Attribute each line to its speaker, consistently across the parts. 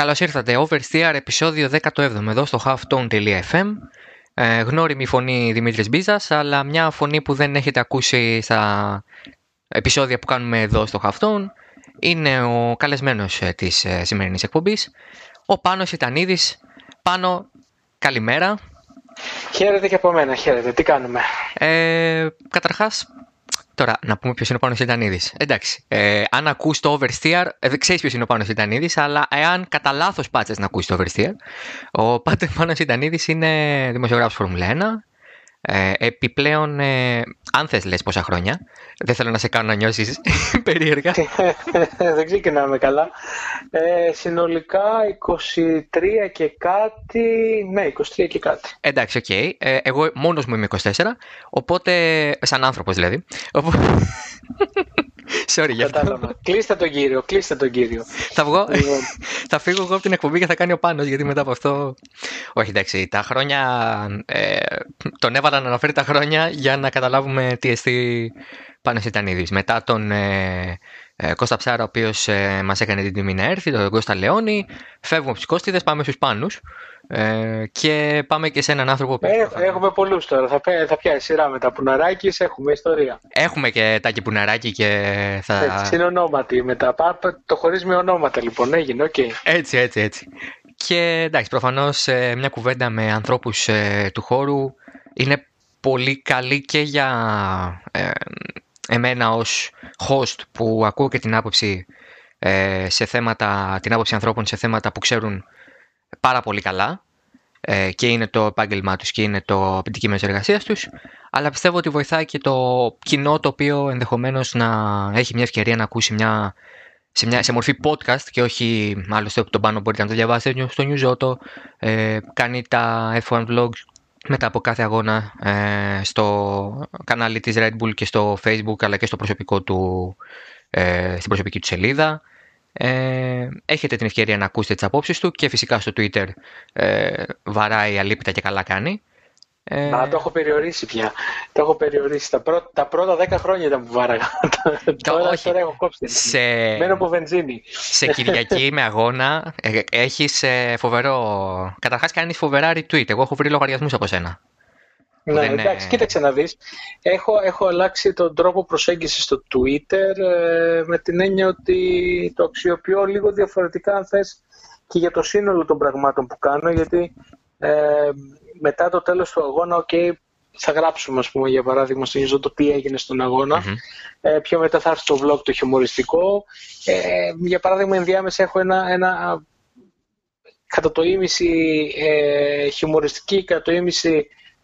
Speaker 1: Καλώς ήρθατε. Oversteer, επεισόδιο 17 εδώ στο halftone.fm. Ε, γνώριμη φωνή Δημήτρης Μπίζας, αλλά μια φωνή που δεν έχετε ακούσει στα επεισόδια που κάνουμε εδώ στο halftone είναι ο καλεσμένος ε, της ε, σημερινής εκπομπής, ο Πάνος Ιτανίδης. Πάνο, καλημέρα.
Speaker 2: Χαίρετε και από μένα, χαίρετε. Τι κάνουμε;
Speaker 1: Ε, καταρχάς, Τώρα, να πούμε ποιος είναι ο Πάνος Ιτανίδη. Εντάξει. Ε, αν ακούς το Oversteer, ε, δεν ξέρεις ποιος είναι ο Πάνος Ιτανίδη, αλλά εάν κατά λάθος πάτσες να ακούσεις το Oversteer, ο Πάνος Σεϊτανίδης είναι δημοσιογράφος Φόρμουλα 1, ε, επιπλέον, ε, αν θες λες πόσα χρόνια, δεν θέλω να σε κάνω να νιώσεις περίεργα.
Speaker 2: δεν ξεκινάμε καλά. Ε, συνολικά 23 και κάτι, ναι 23 και κάτι.
Speaker 1: Εντάξει, ok. Okay. Ε, εγώ μόνος μου είμαι 24, οπότε, σαν άνθρωπος δηλαδή. Sorry για αυτό.
Speaker 2: Κλείστε τον κύριο, κλείστε τον κύριο.
Speaker 1: Θα βγω, λοιπόν. θα φύγω εγώ από την εκπομπή και θα κάνει ο Πάνος, γιατί μετά από αυτό... Όχι, εντάξει, τα χρόνια... Ε, τον έβαλα να αναφέρει τα χρόνια για να καταλάβουμε τι εστί Πάνος Ιτανίδης. Μετά τον ε, ε, Κώστα Ψάρα, ο οποίος ε, μας έκανε την τιμή να έρθει, τον Κώστα Λεόνι, φεύγουμε από τους πάμε στους Πάνους. Ε, και πάμε και σε έναν άνθρωπο που...
Speaker 2: Ε, έχουμε πολλούς τώρα. Θα, θα πιάσει σειρά με τα πουναράκης, έχουμε ιστορία.
Speaker 1: Έχουμε και τάκι πουναράκι και θα...
Speaker 2: Έτσι, συνονόματοι μετά. Το χωρίς με ονόματα λοιπόν έγινε, ok. Okay.
Speaker 1: Έτσι, έτσι, έτσι. Και εντάξει, προφανώς ε, μια κουβέντα με ανθρώπους ε, του χώρου είναι πολύ καλή και για ε, εμένα ως host που ακούω και την άποψη σε θέματα, την άποψη ανθρώπων σε θέματα που ξέρουν πάρα πολύ καλά ε, και είναι το επάγγελμά τους και είναι το αντικείμενο εργασίας τους αλλά πιστεύω ότι βοηθάει και το κοινό το οποίο ενδεχομένως να έχει μια ευκαιρία να ακούσει μια, σε, μια, σε μορφή podcast και όχι άλλωστε που τον πάνω μπορείτε να το διαβάσετε στο Newsauto ε, κάνει τα F1 vlogs μετά από κάθε αγώνα ε, στο κανάλι της Red Bull και στο Facebook αλλά και στο προσωπικό του, ε, στην προσωπική του σελίδα ε, έχετε την ευκαιρία να ακούσετε τις απόψεις του και φυσικά στο Twitter ε, βαράει αλήπητα και καλά κάνει.
Speaker 2: Ε... Να, το έχω περιορίσει πια. Το έχω περιορίσει. Τα, πρώτα, τα πρώτα δέκα χρόνια ήταν που βάραγα. τώρα, όχι. τώρα έχω κόψει. Σε... Μένω από βενζίνη.
Speaker 1: Σε Κυριακή με αγώνα ε, έχεις ε, φοβερό... Καταρχάς κάνεις φοβερά retweet. Εγώ έχω βρει λογαριασμούς από σένα.
Speaker 2: Ναι, εντάξει, κοίταξε να δεις. Έχω, έχω αλλάξει τον τρόπο προσέγγισης στο Twitter ε, με την έννοια ότι το αξιοποιώ λίγο διαφορετικά αν θες και για το σύνολο των πραγμάτων που κάνω γιατί ε, μετά το τέλος του αγώνα, ok, θα γράψουμε ας πούμε για παράδειγμα στο Ιζό το τι έγινε στον αγωνα Ε, πιο μετά θα έρθει το vlog το χιουμοριστικό. Ε, για παράδειγμα ενδιάμεσα έχω ένα, ένα κατά το ίμιση ε, χιουμοριστική, κατά το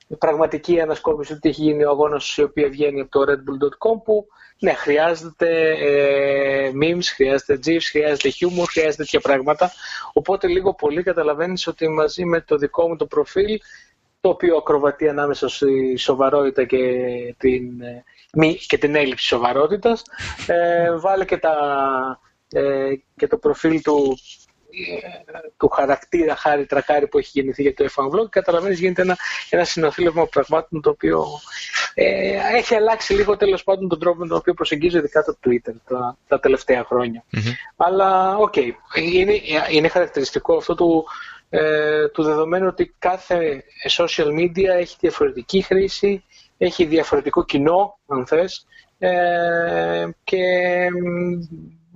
Speaker 2: ίμιση πραγματική ανασκόπηση του τι έχει γίνει ο αγώνας η οποία βγαίνει από το redbull.com που ναι, χρειάζεται ε, memes, χρειάζεται gifs, χρειάζεται humor, χρειάζεται τέτοια πράγματα. Οπότε λίγο πολύ καταλαβαίνεις ότι μαζί με το δικό μου το προφίλ το οποίο ακροβατεί ανάμεσα στη σοβαρότητα και την, ε, μη, και την έλλειψη σοβαρότητας. Ε, βάλε και, τα, ε, και το προφίλ του του χαρακτήρα χάρη τρακάρι που έχει γεννηθεί για το F1 Vlog καταλαβαίνεις γίνεται ένα, ένα συνοθήλευμα πραγμάτων το οποίο ε, έχει αλλάξει λίγο τέλος πάντων τον τρόπο με τον οποίο προσεγγίζω ειδικά το Twitter τα, τα τελευταία Αλλά ok, okay, είναι, είναι χαρακτηριστικό αυτό του, ε, του δεδομένου ότι κάθε social media έχει διαφορετική χρήση, έχει διαφορετικό κοινό αν θες ε, και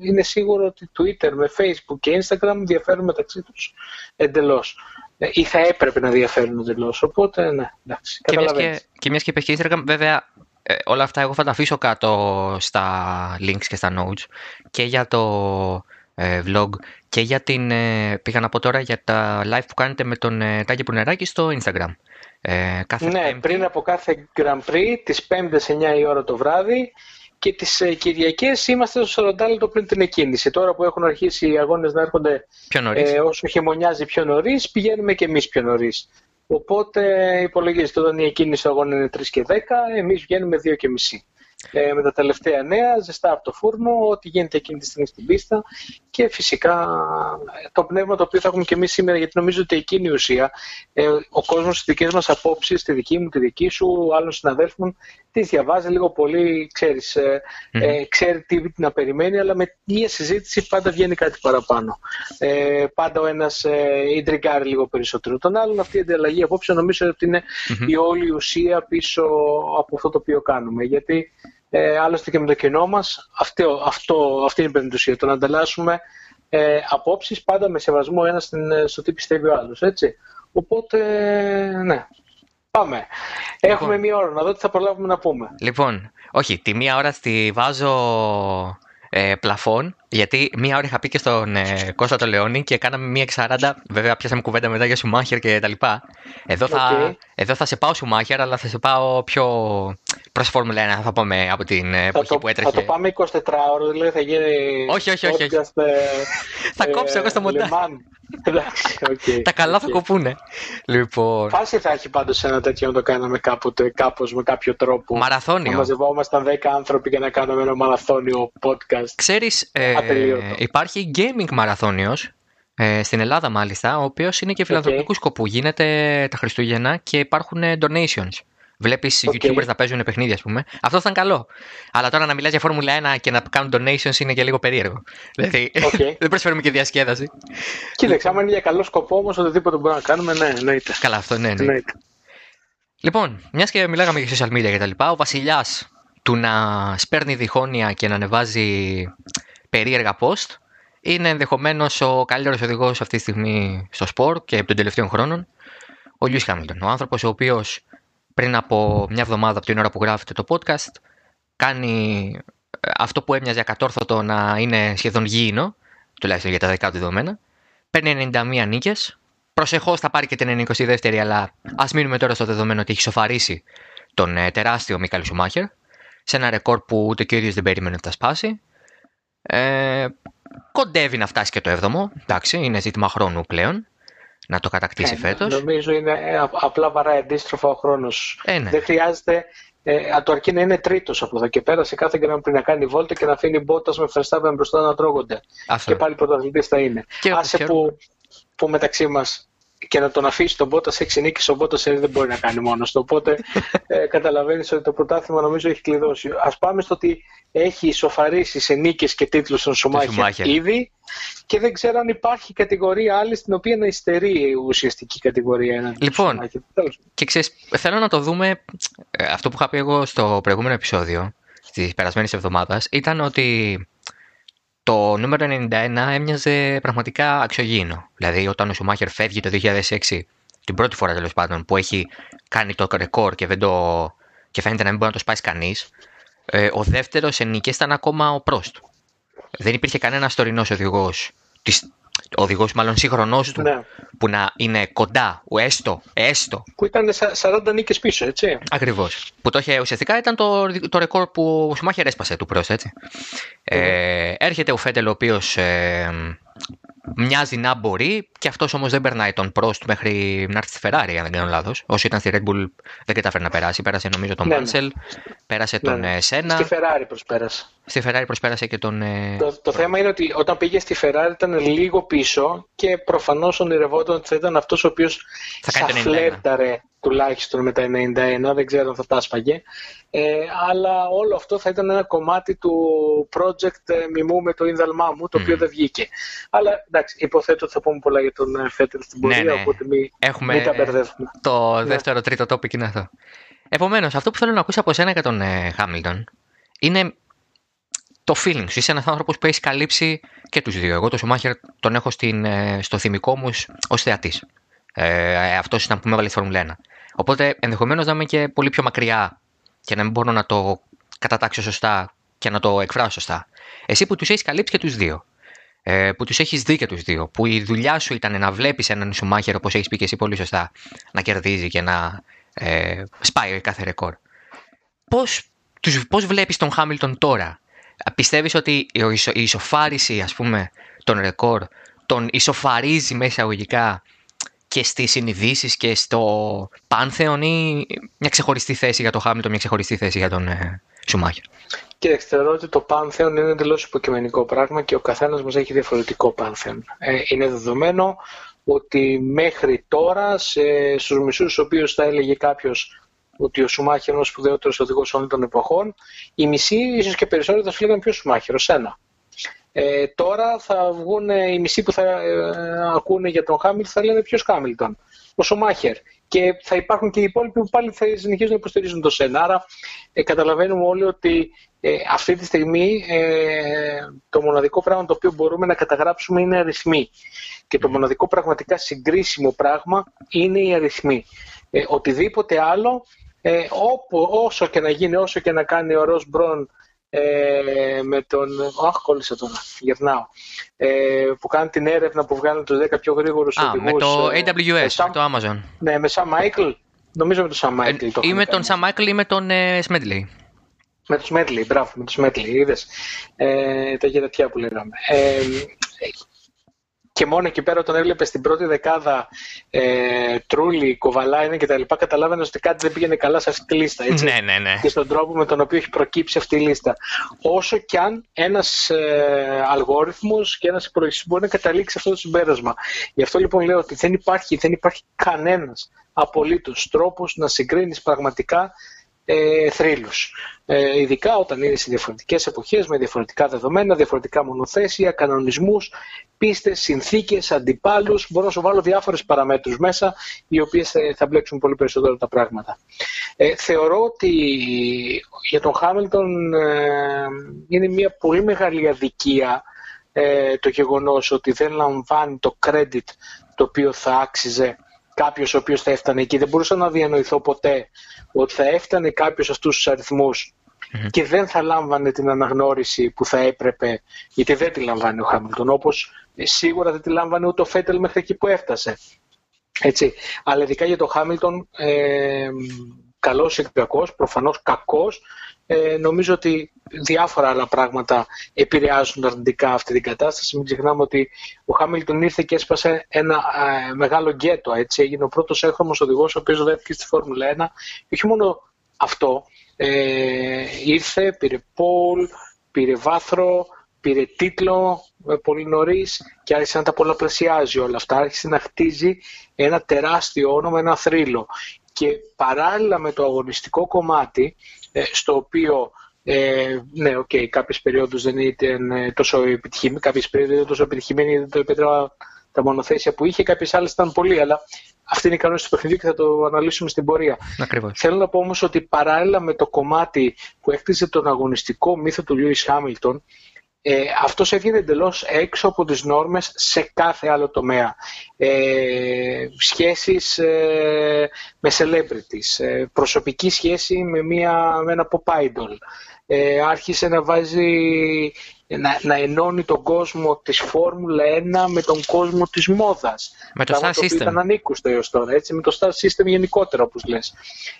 Speaker 2: είναι σίγουρο ότι Twitter με Facebook και Instagram διαφέρουν μεταξύ τους εντελώς. Ε, ή θα έπρεπε να διαφέρουν εντελώς. Οπότε, ναι, εντάξει.
Speaker 1: Και μιας και, και, μιας και και Instagram, βέβαια, ε, όλα αυτά εγώ θα τα αφήσω κάτω στα links και στα notes και για το ε, vlog και για την, ε, πήγα να πω τώρα για τα live που κάνετε με τον ε, Τάκη Προυνεράκη στο Instagram.
Speaker 2: Ε, κάθε ναι, πριν από κάθε Grand Prix, τις 5 9 η ώρα το βράδυ, και τις ε, Κυριακές είμαστε στο 40 λεπτό πριν την εκκίνηση. Τώρα που έχουν αρχίσει οι αγώνες να έρχονται
Speaker 1: ε,
Speaker 2: όσο χειμωνιάζει πιο νωρίς, πηγαίνουμε και εμείς πιο νωρίς. Οπότε υπολογίζεται όταν η εκκίνηση του αγώνα είναι 3 και 10, εμείς βγαίνουμε 2 και μισή ε, με τα τελευταία νέα, ζεστά από το φούρνο, ό,τι γίνεται εκείνη τη στιγμή στην πίστα και φυσικά το πνεύμα το οποίο θα έχουμε και εμείς σήμερα, γιατί νομίζω ότι εκείνη η ουσία, ε, ο κόσμος στι δικές μας απόψεις, τη δική μου, τη δική σου, άλλων συναδέλφων, τις διαβάζει λίγο πολύ, ξέρεις, ε, ε, ξέρει τι να περιμένει, αλλά με μία συζήτηση πάντα βγαίνει κάτι παραπάνω. Ε, πάντα ο ένας ε, λίγο περισσότερο. Τον άλλον αυτή η ανταλλαγή απόψε νομίζω ότι είναι η όλη ουσία πίσω από αυτό το οποίο κάνουμε. Γιατί ε, άλλωστε και με το κοινό μας αυτό, αυτό, αυτή είναι η περίπτωση, το να ανταλλάσσουμε ε, απόψεις πάντα με σεβασμό ένας στο τι πιστεύει ο άλλος, έτσι. Οπότε, ναι, Πάμε. Έχουμε λοιπόν. μία ώρα να δω τι θα προλάβουμε να πούμε.
Speaker 1: Λοιπόν, όχι, τη μία ώρα στη βάζω ε, πλαφόν, γιατί μία ώρα είχα πει και στον ε, Κώστα το Λεόνι και κάναμε μία 40. Βέβαια, πιάσαμε κουβέντα μετά για Σουμάχερ και τα λοιπά. Εδώ θα, εδώ θα σε πάω Σουμάχερ, αλλά θα σε πάω πιο προς Φόρμουλα 1, θα πούμε από την εποχή που έτρεχε.
Speaker 2: Θα το πάμε 24 ώρε, δηλαδή θα γίνει.
Speaker 1: Όχι, όχι, όχι. όχι. θα κόψω εγώ στο μοντάζ. okay. Τα καλά θα κοπούνε. Λοιπόν...
Speaker 2: Φάση θα έχει πάντως ένα τέτοιο να το κάναμε κάποτε, κάπως με κάποιο τρόπο.
Speaker 1: Μαραθώνιο. Να
Speaker 2: μαζευόμασταν 10 άνθρωποι και να κάνουμε ένα μαραθώνιο podcast.
Speaker 1: Ξέρεις, ε, υπάρχει gaming μαραθώνιος ε, στην Ελλάδα μάλιστα, ο οποίος είναι και φιλανθρωπικού okay. σκοπού. Γίνεται τα Χριστούγεννα και υπάρχουν donations. Βλέπεις okay. YouTubers να παίζουν παιχνίδια, ας πούμε. Αυτό θα ήταν καλό. Αλλά τώρα να μιλάς για Φόρμουλα 1 και να κάνουν donations είναι και λίγο περίεργο. Δηλαδή okay. δεν προσφέρουμε και διασκέδαση.
Speaker 2: Κοίταξε, άμα είναι για καλό σκοπό όμως, οτιδήποτε μπορούμε να κάνουμε, ναι, εννοείται.
Speaker 1: Καλά, αυτό ναι, ναι. Λοιπόν, μιας και μιλάγαμε για social media κτλ., ο βασιλιάς του να σπέρνει διχόνοια και να ανεβάζει περίεργα post είναι ενδεχομένως ο καλύτερος οδηγός αυτή τη στιγμή στο σπορ και των τελευταίων χρόνων, ο Λιούι Χάμιλτον. Ο άνθρωπος ο οποίος πριν από μια εβδομάδα από την ώρα που γράφετε το podcast κάνει ε, αυτό που έμοιαζε ακατόρθωτο να είναι σχεδόν γήινο, τουλάχιστον για τα δικά του δεδομένα. Παίρνει 91 νίκες. Προσεχώς θα πάρει και την 92η, αλλά ας μείνουμε τώρα στο δεδομένο ότι έχει σοφαρίσει τον ε, τεράστιο Μίκαλ Σουμάχερ σε ένα ρεκόρ που ούτε και ο ίδιος δεν περίμενε να τα σπάσει. Ε, κοντεύει να φτάσει και το 7ο. Εντάξει, είναι ζήτημα χρόνου πλέον να το κατακτήσει ε, φέτος.
Speaker 2: Νομίζω είναι ε, απλά βαρά αντίστροφα ο χρόνος. Ε, ναι. Δεν χρειάζεται. Ε, το αρκεί να είναι τρίτος από εδώ και πέρα σε κάθε γκράμμα πριν να κάνει βόλτα και να αφήνει μπότα με Verstappen μπροστά να τρώγονται. Αυτό. Και πάλι πρωταθλητής θα είναι. Και Άσε που, που μεταξύ μας και να τον αφήσει τον Μπότα σε νίκη, ο Μπότα δεν μπορεί να κάνει μόνος του. Οπότε ε, καταλαβαίνεις ότι το πρωτάθλημα νομίζω έχει κλειδώσει. Α πάμε στο ότι έχει ισοφαρίσει σε νίκες και τίτλους στον Σουμάχερ ήδη και δεν ξέρω αν υπάρχει κατηγορία άλλη στην οποία να υστερεί η ουσιαστική κατηγορία.
Speaker 1: Λοιπόν, και ξέρεις, θέλω να το δούμε. Ε, αυτό που είχα πει εγώ στο προηγούμενο επεισόδιο της περασμένης εβδομάδας ήταν ότι το νούμερο 91 έμοιαζε πραγματικά αξιογήινο. Δηλαδή, όταν ο Σουμάχερ φεύγει το 2006, την πρώτη φορά τέλος πάντων, που έχει κάνει το ρεκόρ και, δεν το... και φαίνεται να μην μπορεί να το σπάσει κανείς, ε, ο δεύτερος σε νίκε ήταν ακόμα ο Πρόστ. Δεν υπήρχε κανένας τωρινός οδηγός ο οδηγός, μάλλον σύγχρονός του, ναι. που να είναι κοντά, ο έστω, έστω.
Speaker 2: Που ήταν 40 νίκες πίσω, έτσι.
Speaker 1: Ακριβώς. Που το είχε ουσιαστικά ήταν το, το ρεκόρ που ο Σουμάχερ έσπασε του Πρόστ, έτσι. Ε, έρχεται ο Φέντελ, ο οποίος ε, μοιάζει να μπορεί και αυτός όμως δεν περνάει τον Πρόστ μέχρι να έρθει στη Ferrari, αν δεν κάνω λάθος. Όσο ήταν στη Red Bull δεν κατάφερε να περάσει. Πέρασε νομίζω τον Μάνσελ, ναι, ναι. πέρασε ναι, τον ναι. Σένα.
Speaker 2: Στη Ferrari προσπέρασε.
Speaker 1: Στη Ferrari προσπέρασε και τον.
Speaker 2: Ε, το, το θέμα είναι ότι όταν πήγε στη Ferrari ήταν λίγο πίσω και προφανώς ονειρευόταν ότι θα ήταν αυτός ο οποίος θα, θα φλέρταρε τουλάχιστον με τα 91, δεν ξέρω αν θα τα σπαγε. Ε, αλλά όλο αυτό θα ήταν ένα κομμάτι του project ε, μιμού με το ίνδαλμά μου, το οποίο δεν βγήκε. Αλλά εντάξει, υποθέτω ότι θα πούμε πολλά για τον ε, Φέτελ στην πορεία, ναι, ναι. οπότε μην,
Speaker 1: Έχουμε μην
Speaker 2: τα μπερδεύουμε.
Speaker 1: Το ναι. δεύτερο, τρίτο topic είναι αυτό. Επομένως, αυτό που θέλω να ακούσω από εσένα και τον Χάμιλτον είναι το feeling σου. Είσαι ένας άνθρωπος που έχεις καλύψει και τους δύο. Εγώ τον Σουμάχερ τον έχω στην, στο θυμικό μου ως θεατής. Ε, Αυτός ήταν που με έβαλε στη Φόρμουλα 1. Οπότε ενδεχομένως να είμαι και πολύ πιο μακριά και να μην μπορώ να το κατατάξω σωστά και να το εκφράσω σωστά. Εσύ που τους έχεις καλύψει και τους δύο. Ε, που τους έχεις δει και τους δύο. Που η δουλειά σου ήταν να βλέπεις έναν σουμάχερ, όπως έχεις πει και εσύ πολύ σωστά, να κερδίζει και να ε, σπάει κάθε ρεκόρ. Πώς πώς βλέπεις τον Χάμιλτον τώρα; Πιστεύεις ότι η ισοφάριση ας πούμε των ρεκόρ τον ισοφαρίζει μέσα εισαγωγικά και στις συνειδήσεις και στο Πάνθεον ή μια ξεχωριστή θέση για τον Χάμιλτον, μια ξεχωριστή θέση για τον ε, Σουμάχερ.
Speaker 2: Κοιτάξτε, θεωρώ ότι το Πάνθεον είναι εντελώς υποκειμενικό πράγμα και ο καθένας μας έχει διαφορετικό Πάνθεον. Ε, είναι δεδομένο ότι μέχρι τώρα, σε, στους μισούς οποίους θα έλεγε κάποιος ότι ο Σουμάχερ είναι ο σπουδαιότερος οδηγός όλων των εποχών, οι μισοί, ίσως και περισσότεροι, θα σου λέγανε ποιος Σουμάχερ, σένα. Ε, τώρα θα βγουν οι μισοί που θα ε, ακούνε για τον Χάμιλτον θα λένε ποιος Χάμιλτον, ο Σουμάχερ. Και θα υπάρχουν και οι υπόλοιποι που πάλι θα συνεχίζουν να υποστηρίζουν το ΣΕΝ. Άρα ε, καταλαβαίνουμε όλοι ότι ε, αυτή τη στιγμή ε, το μοναδικό πράγμα το οποίο μπορούμε να καταγράψουμε είναι αριθμοί. Και το μοναδικό πραγματικά συγκρίσιμο πράγμα είναι οι αριθμοί. Ε, οτιδήποτε άλλο, ε, όπου, όσο και να γίνει, όσο και να κάνει ο Ρος Μπρον ε, με τον... Αχ, κόλλησα τώρα, γερνάω. Ε, που κάνει την έρευνα που βγάλουν τους 10 πιο γρήγορους
Speaker 1: Α, με το AWS, με το Amazon.
Speaker 2: Ναι, με Sam Michael. Νομίζω με τον Sam Michael.
Speaker 1: Ε, ή με τον Sam Michael ή με τον ε, Smedley.
Speaker 2: Με τους Medley, μπράβο, με τους Medley, είδες. Ε, τα γερατιά που λέγαμε. Ε, και μόνο εκεί πέρα όταν έβλεπες στην πρώτη δεκάδα ε, Τρούλη, Κοβαλάινε και τα λοιπά, καταλάβαινες ότι κάτι δεν πήγαινε καλά σε αυτή τη λίστα. Έτσι,
Speaker 1: ναι, ναι, ναι.
Speaker 2: Και στον τρόπο με τον οποίο έχει προκύψει αυτή η λίστα. Όσο κι αν ένας ε, αλγόριθμος και ένας υπολογιστής μπορεί να καταλήξει αυτό το συμπέρασμα. Γι' αυτό λοιπόν λέω ότι δεν υπάρχει, δεν υπάρχει κανένας απολύτως τρόπος να συγκρίνεις πραγματικά ε, θρύλους. Ε, ειδικά όταν είναι σε διαφορετικές εποχές, με διαφορετικά δεδομένα, διαφορετικά μονοθέσια, κανονισμούς, πίστες, συνθήκες, αντιπάλους. Μπορώ να σου βάλω διάφορες παραμέτρους μέσα, οι οποίες θα μπλέξουν πολύ περισσότερο τα πράγματα. Ε, θεωρώ ότι για τον Χάμιλτον ε, είναι μια πολύ μεγάλη αδικία ε, το γεγονός ότι δεν λαμβάνει το credit το οποίο θα άξιζε κάποιος ο οποίος θα έφτανε εκεί. Δεν μπορούσα να διανοηθώ ποτέ ότι θα έφτανε κάποιος αυτούς τους αριθμούς και δεν θα λάμβανε την αναγνώριση που θα έπρεπε, γιατί δεν τη λαμβάνει ο Χάμιλτον, όπως σίγουρα δεν τη λάμβανε ούτε ο Φέτελ μέχρι εκεί που έφτασε. Έτσι. Αλλά ειδικά για τον Χάμιλτον, ε, καλός ή κακός, προφανώς κακός, ε, νομίζω ότι διάφορα άλλα πράγματα επηρεάζουν αρνητικά αυτή την κατάσταση. Μην ξεχνάμε ότι ο Χάμιλτον ήρθε και έσπασε ένα ε, μεγάλο γκέτο. Έτσι. Έγινε ο πρώτος έχρωμος οδηγός, ο οποίος δέθηκε στη Φόρμουλα 1. Και όχι μόνο αυτό, ε, ήρθε, πήρε πόλ, πήρε βάθρο, πήρε τίτλο ε, πολύ νωρίς και άρχισε να τα πολλαπλασιάζει όλα αυτά. Άρχισε να χτίζει ένα τεράστιο όνομα, ένα θρύλο. Και παράλληλα με το αγωνιστικό κομμάτι, ε, στο οποίο ε, ναι, ok, okay, κάποιες περιόδους δεν ήταν ε, τόσο επιτυχημένοι, κάποιες περιόδους δεν ήταν τόσο επιτυχημένοι, δεν το επέτρεπαν τα μονοθέσια που είχε, κάποιες άλλες ήταν πολύ, αλλά αυτοί είναι οι κανόνες του παιχνιδιού και θα το αναλύσουμε στην πορεία.
Speaker 1: Ακριβώς.
Speaker 2: Θέλω να πω όμως ότι παράλληλα με το κομμάτι που έκτιζε τον αγωνιστικό μύθο του Λιούις Χάμιλτον, ε, αυτός έβγαινε εντελώς έξω από τις νόρμες σε κάθε άλλο τομέα. Ε, σχέσεις ε, με celebrities, ε, προσωπική σχέση με, μια, με ένα pop idol. Ε, άρχισε να βάζει να, να ενώνει τον κόσμο της Φόρμουλα 1 με τον κόσμο της μόδας.
Speaker 1: Με το Star System.
Speaker 2: Ήταν ανήκουστο έως τώρα, έτσι, με το Star System γενικότερα όπως λες.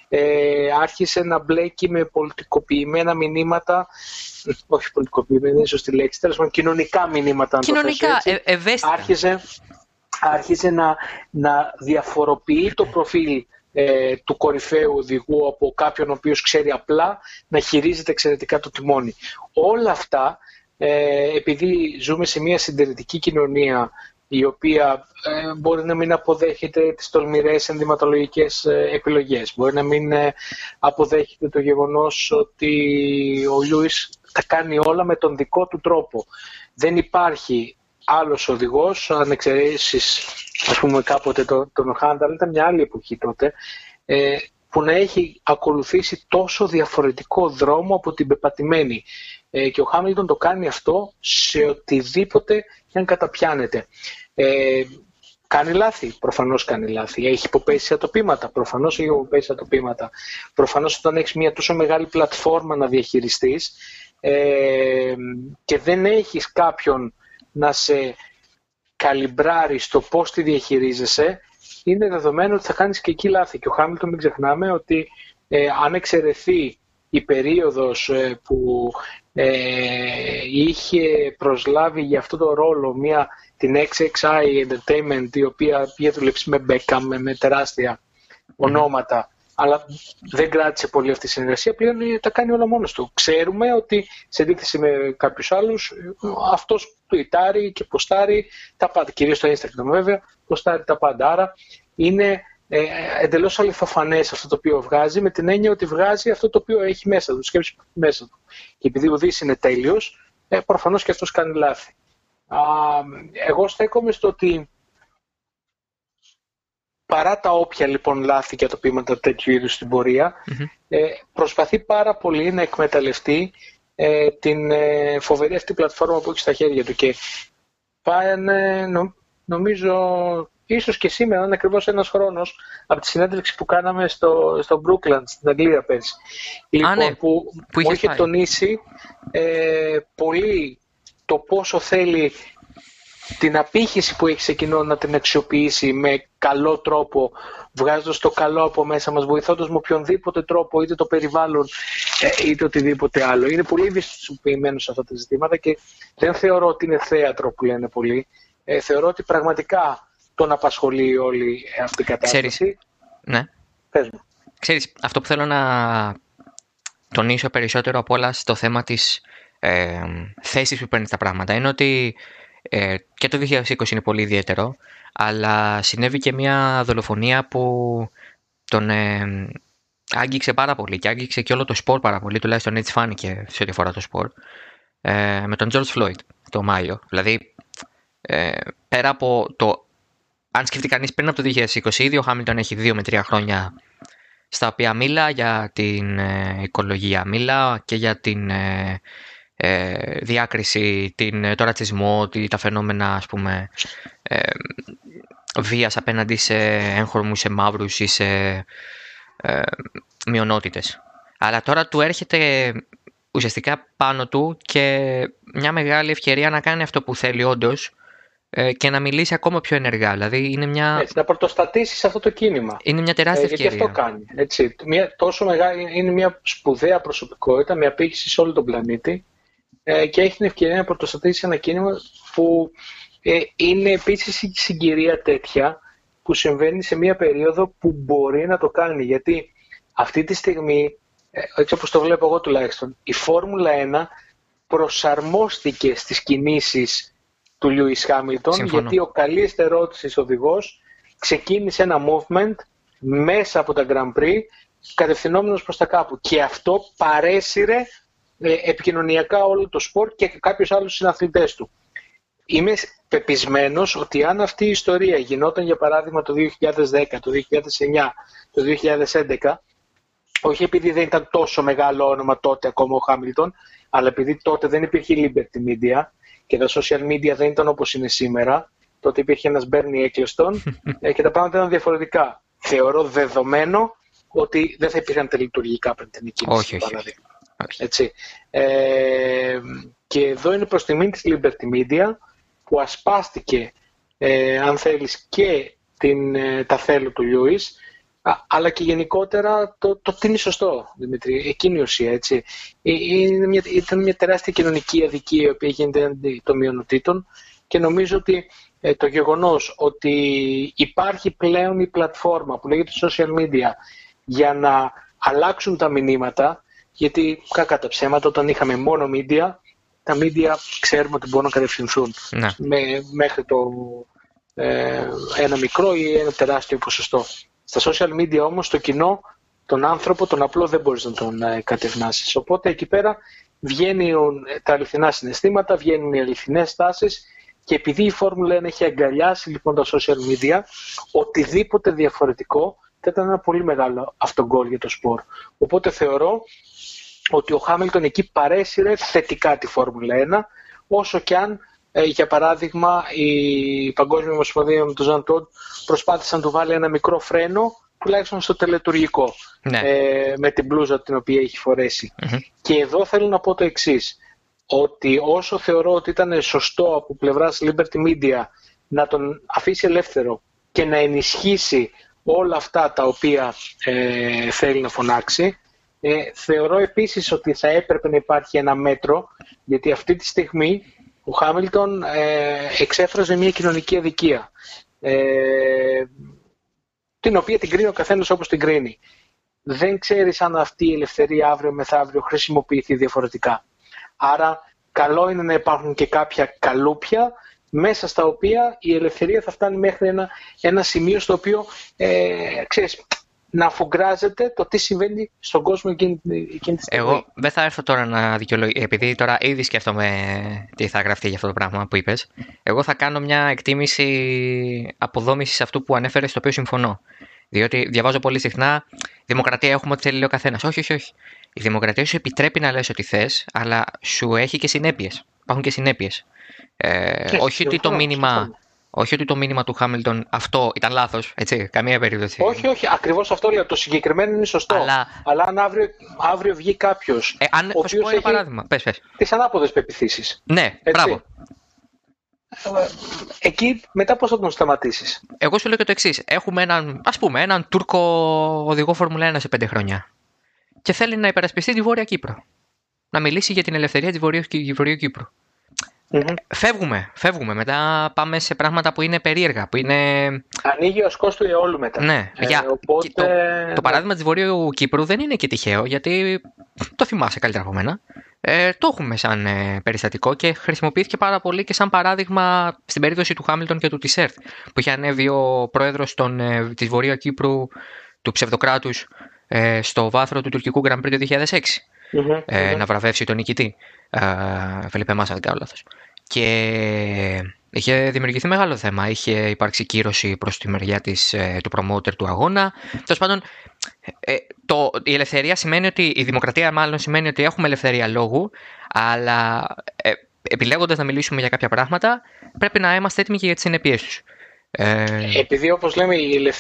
Speaker 2: Ε, άρχισε να μπλέκει με πολιτικοποιημένα μηνύματα, όχι πολιτικοποιημένα, είναι σωστή λέξη, τέλος πάντων κοινωνικά μηνύματα.
Speaker 1: Κοινωνικά,
Speaker 2: το έτσι.
Speaker 1: Ε, ευαίσθητα.
Speaker 2: Άρχισε, άρχισε να, να διαφοροποιεί το προφίλ ε, του κορυφαίου οδηγού από κάποιον ο οποίος ξέρει απλά να χειρίζεται εξαιρετικά το τιμόνι. Όλα αυτά ε, επειδή ζούμε σε μια συντηρητική κοινωνία η οποία ε, μπορεί να μην αποδέχεται τις τολμηρές ενδυματολογικές ε, επιλογές. Μπορεί να μην αποδέχεται το γεγονός ότι ο Λιούις τα κάνει όλα με τον δικό του τρόπο. Δεν υπάρχει άλλος οδηγός, αν εξαιρέσεις ας πούμε κάποτε τον, τον Χάντα, ήταν μια άλλη εποχή τότε, που να έχει ακολουθήσει τόσο διαφορετικό δρόμο από την πεπατημένη. Ε, και ο Χάμιλτον το κάνει αυτό σε οτιδήποτε και αν καταπιάνεται. Ε, κάνει λάθη, προφανώς κάνει λάθη. Έχει υποπέσει ατοπήματα, προφανώς έχει υποπέσει ατοπήματα. Προφανώς όταν έχεις μια τόσο μεγάλη πλατφόρμα να διαχειριστείς ε, και δεν έχεις κάποιον να σε καλυμπράρει στο πώς τη διαχειρίζεσαι, είναι δεδομένο ότι θα κάνεις και εκεί λάθη. Και ο Χάμιλτον μην ξεχνάμε ότι ε, αν εξαιρεθεί η περίοδος ε, που ε, είχε προσλάβει για αυτό το ρόλο μια, την XXI Entertainment η οποία πήγε δουλέψει με Beckham, με, με τεράστια ονόματα αλλά δεν κράτησε πολύ αυτή η συνεργασία, πλέον τα κάνει όλα μόνος του. Ξέρουμε ότι σε αντίθεση με κάποιους άλλους, αυτός τουιτάρει και ποστάρει τα πάντα, κυρίως στο Instagram βέβαια, ποστάρει τα πάντα. Άρα είναι ε, εντελώς αληθοφανές αυτό το οποίο βγάζει, με την έννοια ότι βγάζει αυτό το οποίο έχει μέσα του, σκέψη που έχει μέσα του. Και επειδή ο Δής είναι τέλειος, ε, προφανώς και αυτός κάνει λάθη. Α, εγώ στέκομαι στο ότι παρά τα όποια λοιπόν λάθη και ατοπήματα τέτοιου είδους στην πορεια ε, προσπαθεί πάρα πολύ να εκμεταλλευτεί ε, την ε, φοβερή αυτή πλατφόρμα που έχει στα χέρια του και πάνε, νομίζω ίσως και σήμερα είναι ακριβώς ένας χρόνος από τη συνέντευξη που κάναμε στο, στο Brookland, στην Αγγλία πέρσι. Λοιπόν, ναι. που, που, που είχε τονίσει ε, πολύ το πόσο θέλει την απήχηση που έχει σε κοινό να την αξιοποιήσει με καλό τρόπο, βγάζοντας το καλό από μέσα μας, βοηθώντας με οποιονδήποτε τρόπο, είτε το περιβάλλον, ε, είτε οτιδήποτε άλλο. Είναι πολύ ευαισθητοποιημένο σε αυτά τα ζητήματα και δεν θεωρώ ότι είναι θέατρο που λένε πολλοί. Ε, θεωρώ ότι πραγματικά τον απασχολεί όλη αυτή η κατάσταση.
Speaker 1: Ξέρεις, ναι.
Speaker 2: Πες μου.
Speaker 1: Ξέρεις, αυτό που θέλω να τονίσω περισσότερο από όλα στο θέμα της ε, θέσης που παίρνεις τα πράγματα είναι ότι ε, και το 2020 είναι πολύ ιδιαίτερο, αλλά συνέβη και μια δολοφονία που τον ε, άγγιξε πάρα πολύ και άγγιξε και όλο το σπορ πάρα πολύ, τουλάχιστον έτσι φάνηκε σε ό,τι αφορά το σπορ, ε, με τον George Floyd το Μάιο. Δηλαδή, ε, πέρα από το... Αν σκεφτεί κανείς πριν από το 2020, ο Χάμιλτον έχει δύο με τρία χρόνια στα οποία μίλα για την ε, οικολογία, μίλα και για την ε, ε, διάκριση, την, το ρατσισμό, τα φαινόμενα ας πούμε ε, βίας απέναντι σε έγχρωμους, σε μαύρους ή σε ε, μειονότητες. Αλλά τώρα του έρχεται ουσιαστικά πάνω του και μια μεγάλη ευκαιρία να κάνει αυτό που θέλει όντως ε, και να μιλήσει ακόμα πιο ενεργά. Δηλαδή είναι μια...
Speaker 2: Έτσι, να πρωτοστατήσεις σε αυτό το κίνημα.
Speaker 1: Είναι μια τεράστια
Speaker 2: ε,
Speaker 1: ευκαιρία.
Speaker 2: Γιατί αυτό κάνει. Έτσι. Μια, τόσο μεγάλη, είναι μια σπουδαία προσωπικότητα, μια απήχηση σε όλο τον πλανήτη ε, και έχει την ευκαιρία να πρωτοστατήσει ένα κίνημα που ε, είναι επίσης η συγκυρία τέτοια που συμβαίνει σε μια περίοδο που μπορεί να το κάνει. Γιατί αυτή τη στιγμή, ε, έτσι όπως το βλέπω εγώ τουλάχιστον, η Φόρμουλα 1 προσαρμόστηκε στις κινήσεις του Λιούις Χάμιλτον, γιατί ο καλής ερώτηση οδηγός ξεκίνησε ένα movement μέσα από τα Grand Prix, κατευθυνόμενος προς τα κάπου. Και αυτό παρέσυρε ε, επικοινωνιακά όλο το σπορ και κάποιους άλλους συναθλητές του. Είμαι πεπισμένος ότι αν αυτή η ιστορία γινόταν για παράδειγμα το 2010, το 2009, το 2011, όχι επειδή δεν ήταν τόσο μεγάλο όνομα τότε ακόμα ο Χάμιλτον, αλλά επειδή τότε δεν υπήρχε Liberty Media και τα social media δεν ήταν όπως είναι σήμερα, τότε υπήρχε ένας Bernie Eccleston ε, και τα πράγματα ήταν διαφορετικά. Θεωρώ δεδομένο ότι δεν θα υπήρχαν τελειτουργικά πριν την κίνηση, παράδειγμα. Έτσι. Ε, και εδώ είναι προς τιμή της Liberty Media που ασπάστηκε, ε, αν θέλεις, και την, ε, τα θέλω του Λιούις, αλλά και γενικότερα το, το τι είναι σωστό, Δημήτρη. Εκείνη η ουσία, έτσι. Ε, είναι μια, ήταν μια τεράστια κοινωνική αδικία η οποία γίνεται των μειονοτήτων και νομίζω ότι το γεγονός ότι υπάρχει πλέον η πλατφόρμα που λέγεται social media για να αλλάξουν τα μηνύματα γιατί κακά τα ψέματα όταν είχαμε μόνο media, τα media ξέρουμε ότι μπορούν να κατευθυνθούν ναι. με, μέχρι το ε, ένα μικρό ή ένα τεράστιο ποσοστό. Στα social media όμως το κοινό, τον άνθρωπο, τον απλό δεν μπορείς να τον ε, κατευνάσεις. Οπότε εκεί πέρα βγαίνουν τα αληθινά συναισθήματα, βγαίνουν οι αληθινές τάσεις και επειδή η Φόρμουλα 1 έχει αγκαλιάσει λοιπόν τα social media, οτιδήποτε διαφορετικό θα ήταν ένα πολύ μεγάλο αυτογκόλ για το σπορ. Οπότε θεωρώ ότι ο Χάμιλτον εκεί παρέσυρε θετικά τη Φόρμουλα 1, όσο και αν, ε, για παράδειγμα, η Παγκόσμια Ομοσπονδία με τον Ζαν Τόντ προσπάθησαν να του βάλει ένα μικρό φρένο, τουλάχιστον στο τελετουργικό, ναι. ε, με την μπλούζα την οποία έχει Και εδώ θέλω να πω το εξής ότι όσο θεωρώ ότι ήταν σωστό από πλευράς Liberty Media να τον αφήσει ελεύθερο και να ενισχύσει όλα αυτά τα οποία ε, θέλει να φωνάξει, ε, θεωρώ επίσης ότι θα έπρεπε να υπάρχει ένα μέτρο, γιατί αυτή τη στιγμή ο Χάμιλτον ε, εξέφραζε μια κοινωνική αδικία, ε, την οποία την κρίνει ο καθένας όπως την κρίνει. Δεν ξέρεις αν αυτή η ελευθερία αύριο μεθαύριο χρησιμοποιηθεί διαφορετικά. Άρα καλό είναι να υπάρχουν και κάποια καλούπια μέσα στα οποία η ελευθερία θα φτάνει μέχρι ένα, ένα σημείο στο οποίο, ε, ξέρεις, να αφουγκράζεται το τι συμβαίνει στον κόσμο εκείνη, εκείνη τη στιγμή.
Speaker 1: Εγώ δεν θα έρθω τώρα να δικαιολογήσω, επειδή τώρα ήδη σκέφτομαι τι θα γραφτεί για αυτό το πράγμα που είπες. Εγώ θα κάνω μια εκτίμηση αποδόμησης αυτού που ανέφερε, στο οποίο συμφωνώ. Διότι διαβάζω πολύ συχνά, δημοκρατία έχουμε ό,τι θέλει ο καθένας. Όχι, όχι, όχι. Η δημοκρατία σου επιτρέπει να λες ό,τι θες, αλλά σου έχει και συνέπειες. Υπάρχουν και συνέπειες. Ε, όχι ότι το μήνυμα όχι ότι το μήνυμα του Χάμιλτον αυτό ήταν λάθος, έτσι, καμία περίπτωση.
Speaker 2: Όχι, όχι, ακριβώς αυτό λέω. Το συγκεκριμένο είναι σωστό. Αλλά, Αλλά αν αύριο, αύριο βγει κάποιος.
Speaker 1: Ε, αν, ο θα πω ένα παράδειγμα. Πες, πες.
Speaker 2: Τις ανάποδες πεπιθήσεις.
Speaker 1: Ναι, έτσι. μπράβο.
Speaker 2: Ε, εκεί μετά πώς θα τον σταματήσεις;
Speaker 1: Εγώ σου λέω και το εξής. Έχουμε έναν, ας πούμε, έναν Τούρκο οδηγό Φορμουλά 1 σε πέντε χρόνια. Και θέλει να υπερασπιστεί τη Βόρεια Κύπρο. Να μιλήσει για την ελευθερία της Βορείου Κύπρου. Mm-hmm. Φεύγουμε, φεύγουμε. Μετά πάμε σε πράγματα που είναι περίεργα. Που είναι...
Speaker 2: Ανοίγει ο σκός του όλου μετά.
Speaker 1: Ναι. Ε, για... οπότε... το, το παράδειγμα της Βορείου Κύπρου δεν είναι και τυχαίο, γιατί το θυμάσαι καλύτερα από μένα. Ε, το έχουμε σαν ε, περιστατικό και χρησιμοποιήθηκε πάρα πολύ και σαν παράδειγμα στην περίπτωση του Χάμιλτον και του Τισέρθ, που είχε ανέβει ο πρόεδρος των, ε, της Βορείου Κύπρου του ψευδοκράτους ε, στο βάθρο του τουρκικού Grand Prix το 2006. Mm-hmm, ε, mm-hmm. να βραβεύσει τον νικητή. Ε, Φελιπέ Μάσα, δεν κάνω λάθος και είχε δημιουργηθεί μεγάλο θέμα. Είχε υπάρξει κύρωση προς τη μεριά της, ε, του promoter του αγώνα. Τέλος πάντων, ε, το, η ελευθερία σημαίνει ότι, η δημοκρατία μάλλον σημαίνει ότι έχουμε ελευθερία λόγου, αλλά ε, επιλέγοντας να μιλήσουμε για κάποια πράγματα, πρέπει να είμαστε έτοιμοι και για τις συνεπίες τους.
Speaker 2: Ε... Επειδή όπως λέμε, η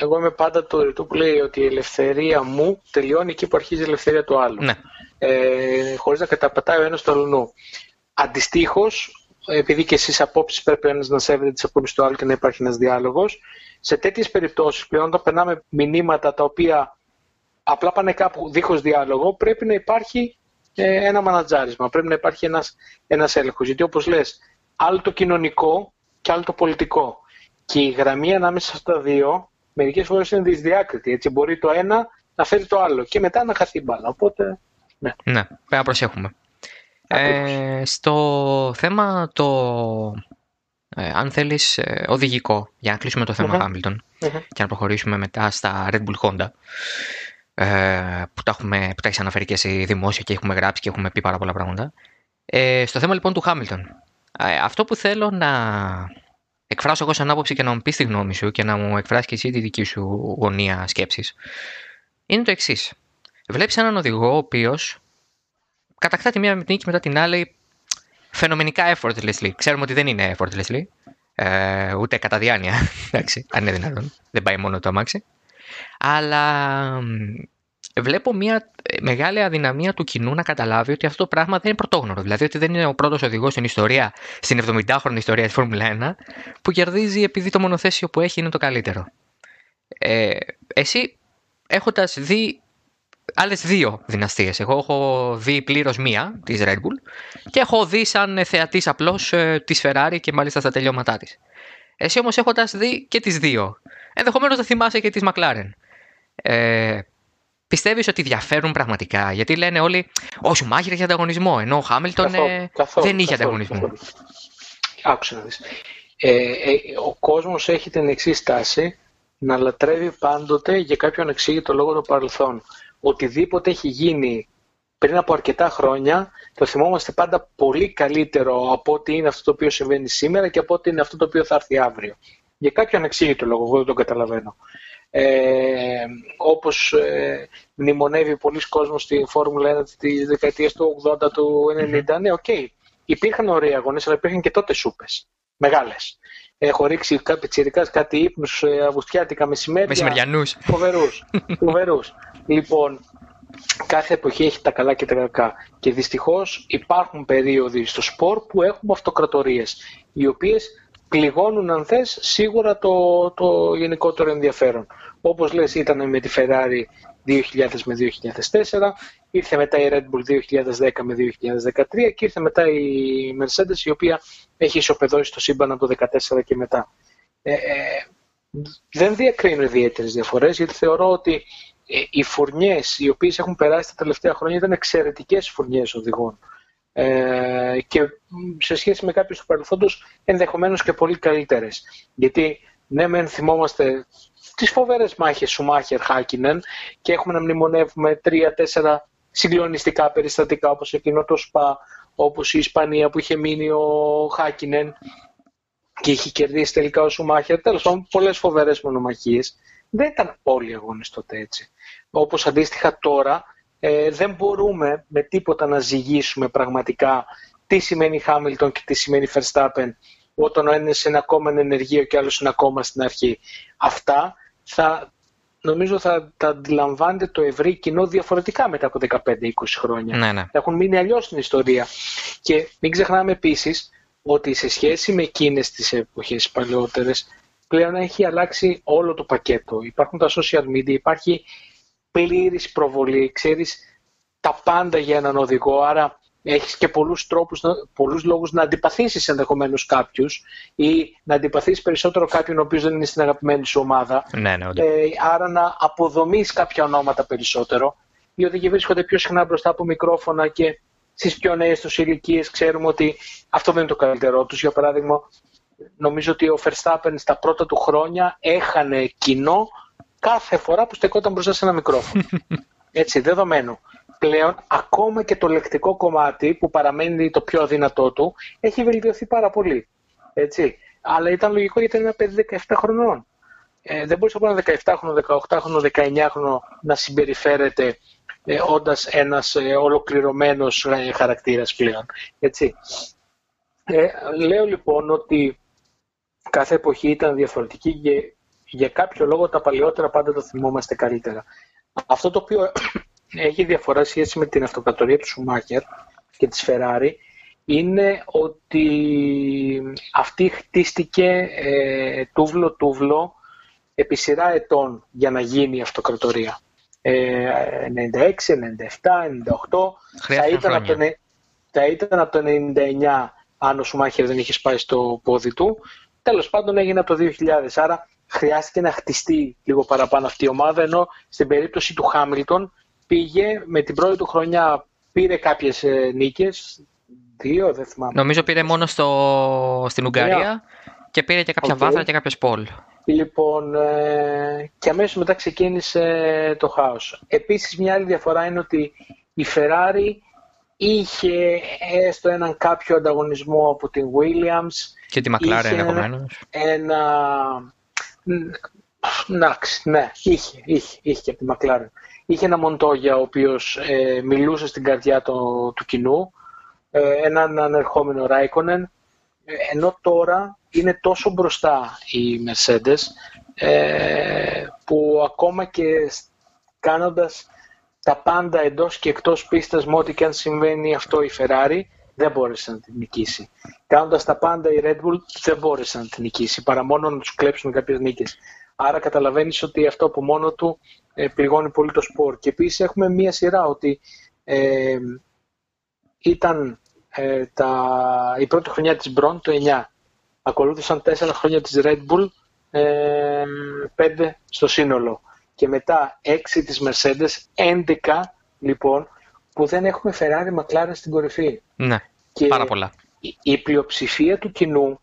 Speaker 2: εγώ είμαι πάντα το ρητού που λέει ότι η ελευθερία μου τελειώνει εκεί που αρχίζει η ελευθερία του άλλου. Ναι. Ε, χωρίς να καταπατάει ο ένας το αλλού. Αντιστοίχως, επειδή και εσείς απόψεις πρέπει ένας να σέβεται τις απόψεις του άλλου και να υπάρχει ένας διάλογος, σε τέτοιες περιπτώσεις πλέον όταν περνάμε μηνύματα τα οποία απλά πάνε κάπου δίχως διάλογο, πρέπει να υπάρχει ε, ένα μανατζάρισμα, πρέπει να υπάρχει ένας ένας έλεγχος. Γιατί όπως λες, άλλο το κοινωνικό και άλλο το πολιτικό. Και η γραμμή ανάμεσα στα δύο μερικές φορές είναι δυσδιάκριτη. Έτσι μπορεί το ένα να φέρει το άλλο και μετά να χαθεί μπάλα. Οπότε.
Speaker 1: Ναι, ναι πρέπει να προσέχουμε. Ε, στο θέμα το, ε, αν θέλεις, ε, οδηγικό, για να κλείσουμε το θέμα Hamilton και να προχωρήσουμε μετά στα Red Bull Honda, ε, που, τα έχουμε, που τα έχεις αναφέρει και εσύ δημόσια και έχουμε γράψει και έχουμε πει πάρα πολλά πράγματα. Ε, στο θέμα λοιπόν του Hamilton, αυτό που θέλω να εκφράσω εγώ σαν άποψη και να μου πεις τη γνώμη σου και να μου εκφράσει και εσύ τη δική σου γωνία σκέψης, είναι το εξής. Βλέπεις έναν οδηγό ο οποίος κατακτά τη μία νίκη μετά την άλλη φαινομενικά effortlessly. Ξέρουμε ότι δεν είναι effortlessly. Ε, ούτε κατά διάνοια. Εντάξει, αν είναι δυνατόν. Δεν πάει μόνο το αμάξι. Αλλά βλέπω μια μεγάλη αδυναμία του κοινού να καταλάβει ότι αυτό το πράγμα δεν είναι πρωτόγνωρο. Δηλαδή ότι δεν είναι ο πρώτος οδηγός στην ιστορία, στην 70χρονη ιστορία της Φόρμουλα 1, που κερδίζει επειδή το μονοθέσιο που έχει είναι το καλύτερο. Ε, εσύ, έχοντας δει άλλες δύο δυναστείες. Εγώ έχω δει πλήρως μία της Red Bull και έχω δει σαν θεατής απλώς ε, της Ferrari και μάλιστα στα τελειώματά της. Εσύ όμως έχοντας δει και τις δύο, ενδεχομένως να θυμάσαι και τη McLaren. Ε, Πιστεύεις ότι διαφέρουν πραγματικά, γιατί λένε όλοι Ο Σουμάχερ έχει ανταγωνισμό, ενώ ο Χάμιλτον ε, δεν είχε ανταγωνισμό.
Speaker 2: Άκουσα να δεις. Ε, ε, ο κόσμος έχει την εξής στάση να λατρεύει πάντοτε για κάποιον εξήγητο λόγο το παρελθόν οτιδήποτε έχει γίνει πριν από αρκετά χρόνια, το θυμόμαστε πάντα πολύ καλύτερο από ό,τι είναι αυτό το οποίο συμβαίνει σήμερα και από ό,τι είναι αυτό το οποίο θα έρθει αύριο. Για κάποιο ανεξήγητο λόγο, εγώ δεν το καταλαβαίνω. Ε, όπως ε, μνημονεύει πολλοί κόσμος στη Φόρμουλα 1 της δεκαετίας του 80 του 90, ναι, ok. Okay. Υπήρχαν ωραίοι αγώνες, αλλά υπήρχαν και τότε σούπες. Μεγάλες. Έχω ρίξει πιτσιρικάς κάτι ύπνους ε, αυγουστιάτικα μεσημέρια.
Speaker 1: Μεσημεριανούς.
Speaker 2: Φοβερούς. φοβερούς. Λοιπόν, κάθε εποχή έχει τα καλά και τα κακά. Και δυστυχώς υπάρχουν περίοδοι στο σπορ που έχουμε αυτοκρατορίες, οι οποίες πληγώνουν αν θες σίγουρα το, το γενικότερο ενδιαφέρον. Όπως λες ήταν με τη Ferrari 2000 με 2004, ήρθε μετά η Red Bull 2010 με 2013 και ήρθε μετά η Mercedes η οποία έχει ισοπεδώσει το σύμπαν από το 2014 και μετά. Ε, ε, δεν διακρίνω ιδιαίτερες διαφορές γιατί θεωρώ ότι ε, οι φουρνιές οι οποίες έχουν περάσει τα τελευταία χρόνια ήταν εξαιρετικές φουρνιές οδηγών. ε, και σε σχέση με κάποιους του παρελθόντος ενδεχομένως και πολύ καλύτερες. Γιατί ναι μεν θυμόμαστε τις φοβερές μάχες Σουμάχερ Χάκινεν και έχουμε να μνημονεύουμε τρία-τέσσερα συγκλονιστικά περιστατικά όπως εκείνο το ΣΠΑ, όπως η Ισπανία που είχε μείνει ο Χάκινεν και είχε κερδίσει τελικά ο Σουμάχερ. Τέλος πάντων, πολλές φοβερές μονομαχίες. Δεν ήταν όλοι οι αγώνες τότε έτσι. Όπως αντίστοιχα τώρα ε, δεν μπορούμε με τίποτα να ζυγίσουμε πραγματικά τι σημαίνει Χάμιλτον και τι σημαίνει Verstappen όταν ο ένας είναι ακόμα ενεργείο και ο άλλος είναι ακόμα στην αρχή. Αυτά θα, νομίζω θα τα αντιλαμβάνεται το ευρύ κοινό διαφορετικά μετά από 15-20 χρόνια.
Speaker 1: Ναι, ναι.
Speaker 2: Έχουν μείνει αλλιώς στην ιστορία. Και μην ξεχνάμε επίσης ότι σε σχέση με εκείνες τις εποχές παλαιότερες, πλέον έχει αλλάξει όλο το πακέτο. Υπάρχουν τα social media, υπάρχει πλήρης προβολή, ξέρεις τα πάντα για έναν οδηγό, άρα έχεις και πολλούς τρόπους, πολλούς λόγους να αντιπαθήσεις ενδεχομένως κάποιους ή να αντιπαθήσεις περισσότερο κάποιον ο οποίος δεν είναι στην αγαπημένη σου ομάδα.
Speaker 1: Ναι, ναι,
Speaker 2: ε, άρα να αποδομείς κάποια ονόματα περισσότερο. Οι οδηγοί βρίσκονται πιο συχνά μπροστά από μικρόφωνα και στις πιο νέες τους ηλικίες ξέρουμε ότι αυτό δεν είναι το καλύτερό τους. Για παράδειγμα, νομίζω ότι ο Verstappen στα πρώτα του χρόνια έχανε κοινό κάθε φορά που στεκόταν μπροστά σε ένα μικρόφωνο. Έτσι, δεδομένο. Πλέον, ακόμα και το λεκτικό κομμάτι που παραμένει το πιο αδύνατό του, έχει βελτιωθεί πάρα πολύ. Έτσι. Αλλά ήταν λογικό γιατί είναι ένα παιδί 17 χρονών. Ε, δεν μπορούσε από ένα 17χρονο, 18χρονο, 19χρονο να συμπεριφέρεται ε, όντας ένας ε, ολοκληρωμένος ε, χαρακτήρας πλέον. Έτσι. Ε, λέω λοιπόν ότι κάθε εποχή ήταν διαφορετική και για κάποιο λόγο τα παλιότερα πάντα το θυμόμαστε καλύτερα. Αυτό το οποίο έχει διαφορά σχέση με την αυτοκρατορία του Σουμάκερ και της Ferrari είναι ότι αυτή χτίστηκε ε, τούβλο-τούβλο επί σειρά ετών για να γίνει η αυτοκρατορία. Ε, 96, 97, 98, θα ήταν, από το, θα ήταν από το 99 αν ο Σουμάχερ δεν είχε σπάσει στο πόδι του. Τέλος πάντων έγινε από το 2000, άρα χρειάστηκε να χτιστεί λίγο παραπάνω αυτή η ομάδα, ενώ στην περίπτωση του Χάμιλτον πήγε με την πρώτη του χρονιά, πήρε κάποιες ε, νίκες, δύο δεν θυμάμαι.
Speaker 1: Νομίζω πήρε μόνο στο, στην Ουγγαρία και πήρε και κάποια okay. βάθρα και κάποιες πόλ.
Speaker 2: Λοιπόν, ε, και αμέσως μετά ξεκίνησε το χάος. Επίσης μια άλλη διαφορά είναι ότι η Ferrari είχε έστω έναν κάποιο ανταγωνισμό από την Williams.
Speaker 1: Και τη McLaren ενδεχομένως.
Speaker 2: Ένα Εντάξει, ναι, είχε, είχε, είχε και από τη Μακλάρεν. Είχε ένα Μοντόγια ο οποίος ε, μιλούσε στην καρδιά το, του κοινού, ε, έναν ανερχόμενο Ράικονεν, ε, ενώ τώρα είναι τόσο μπροστά οι Mercedes ε, που ακόμα και κάνοντας τα πάντα εντός και εκτός πίστας με ό,τι και αν συμβαίνει αυτό η Ferrari δεν μπόρεσε να την νικήσει. Κάνοντας τα πάντα η Red Bull δεν μπόρεσε να την νικήσει, παρά μόνο να τους κλέψουν κάποιες νίκες. Άρα καταλαβαίνεις ότι αυτό από μόνο του ε, πληγώνει πολύ το σπορ. Και επίσης έχουμε μία σειρά ότι ε, ήταν ε, τα, η πρώτη χρονιά της Μπρον το 9. Ακολούθησαν τέσσερα χρόνια της Red Bull, ε, πέντε στο σύνολο. Και μετά έξι της Mercedes, 11 λοιπόν που δεν έχουμε Ferrari McLaren στην κορυφή.
Speaker 1: Ναι, και πάρα πολλά.
Speaker 2: Η, η πλειοψηφία του κοινού,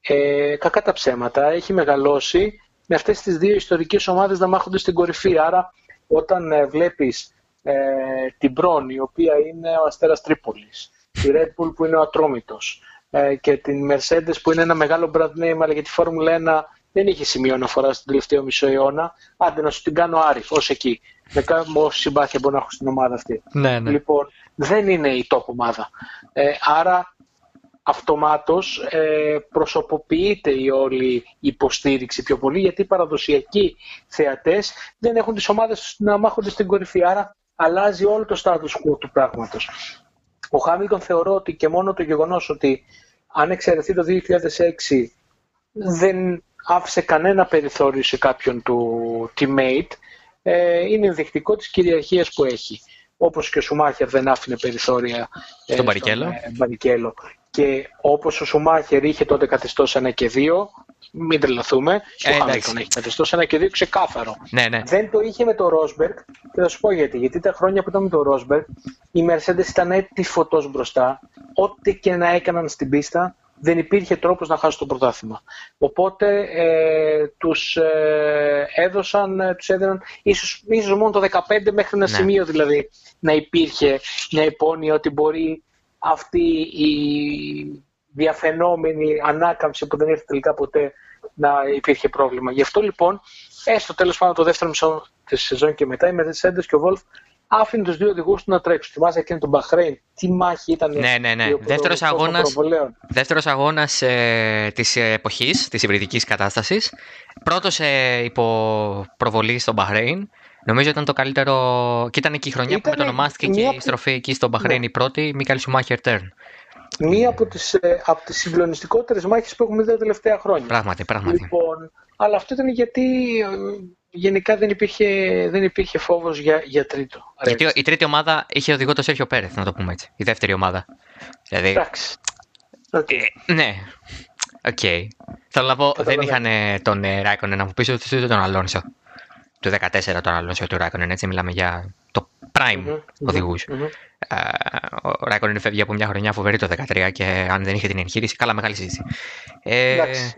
Speaker 2: ε, κακά τα ψέματα, έχει μεγαλώσει με αυτές τις δύο ιστορικές ομάδες να μάχονται στην κορυφή. Άρα όταν ε, βλέπεις ε, την Μπρόν, η οποία είναι ο Αστέρας Τρίπολης, τη Red Bull που είναι ο Ατρόμητος ε, και την Mercedes που είναι ένα μεγάλο brand name, αλλά για τη Φόρμουλα 1 δεν είχε σημείο αναφοράς στον τελευταίο μισό αιώνα. Άντε να σου την κάνω Άρη, ως εκεί. Με όση συμπάθεια μπορώ να έχω στην ομάδα αυτή.
Speaker 1: Ναι, ναι.
Speaker 2: Λοιπόν, δεν είναι η top ομάδα. Ε, άρα, αυτομάτως ε, προσωποποιείται η όλη υποστήριξη πιο πολύ, γιατί οι παραδοσιακοί θεατές δεν έχουν τις ομάδες να μάχονται στην κορυφή. Άρα, αλλάζει όλο το status quo του πράγματος. Ο Χάμιλτον θεωρώ ότι και μόνο το γεγονός ότι αν εξαιρεθεί το 2006 δεν άφησε κανένα περιθώριο σε κάποιον του teammate, ε, είναι ενδεικτικό της κυριαρχίας που έχει. Όπως και ο Σουμάχερ δεν άφηνε περιθώρια
Speaker 1: στον ε,
Speaker 2: Μπαρικέλο. Και όπως ο Σουμάχερ είχε τότε καθιστώσει ένα και δύο, μην τρελαθούμε, και ο Χάμιλτον έχει καθιστώσει ένα και δύο ξεκάθαρο.
Speaker 1: Ναι, ναι.
Speaker 2: Δεν το είχε με το Ρόσμπεργκ και θα σου πω γιατί. Γιατί τα χρόνια που ήταν με το Ρόσμπεργκ, οι Mercedes ήταν έτσι φωτός μπροστά. Ό,τι και να έκαναν στην πίστα, δεν υπήρχε τρόπος να χάσουν το πρωτάθλημα. Οπότε ε, τους ε, έδωσαν, ε, τους έδιναν ίσως, ίσως μόνο το 15 μέχρι ένα ναι. σημείο δηλαδή να υπήρχε μια υπόνοια ότι μπορεί αυτή η διαφαινόμενη ανάκαμψη που δεν ήρθε τελικά ποτέ να υπήρχε πρόβλημα. Γι' αυτό λοιπόν, έστω τέλος πάντων το δεύτερο μισό της σεζόν και μετά, οι Mercedes και ο Wolf άφηνε τους δύο οδηγούς του να τρέξουν. Θυμάσαι εκείνη τον Μπαχρέιν. Τι μάχη ήταν.
Speaker 1: Ναι, ναι, ναι. Δεύτερος αγώνα δεύτερος αγώνας, ε, της εποχής, της υβριδικής κατάστασης. Πρώτος ε, υπό προβολή στον Μπαχρέιν. Νομίζω ήταν το καλύτερο. και ήταν και η χρονιά ήταν που μετονομάστηκε και η στροφή εκεί στον Μπαχρέιν ναι. η πρώτη, Μίκαλ Σουμάχερ Τέρν.
Speaker 2: Μία από τις, ε, από τις συγκλονιστικότερες μάχες που έχουμε δει τα τελευταία χρόνια.
Speaker 1: Πράγματι, πράγματι.
Speaker 2: Λοιπόν, αλλά αυτό ήταν γιατί γενικά δεν υπήρχε, δεν υπήρχε φόβος για, για τρίτο.
Speaker 1: Γιατί η τρίτη ομάδα είχε οδηγό το Σέρχιο Πέρεθ, να το πούμε έτσι. Η δεύτερη ομάδα.
Speaker 2: Δηλαδή... Εντάξει. Okay.
Speaker 1: Ε, ναι. Ok. Okay. Θέλω να πω, δεν είχαν τον ε, Ράικονεν να μου πεις ότι τον Αλόνσο. Του 14 τον Αλόνσο του Ράικονεν, έτσι μιλάμε για το prime mm-hmm, οδηγούς. Mm-hmm. ο Ράικονεν φεύγει από μια χρονιά φοβερή το 13 και αν δεν είχε την εγχείρηση, καλά μεγάλη συζήτηση.
Speaker 2: Ε, Εντάξει.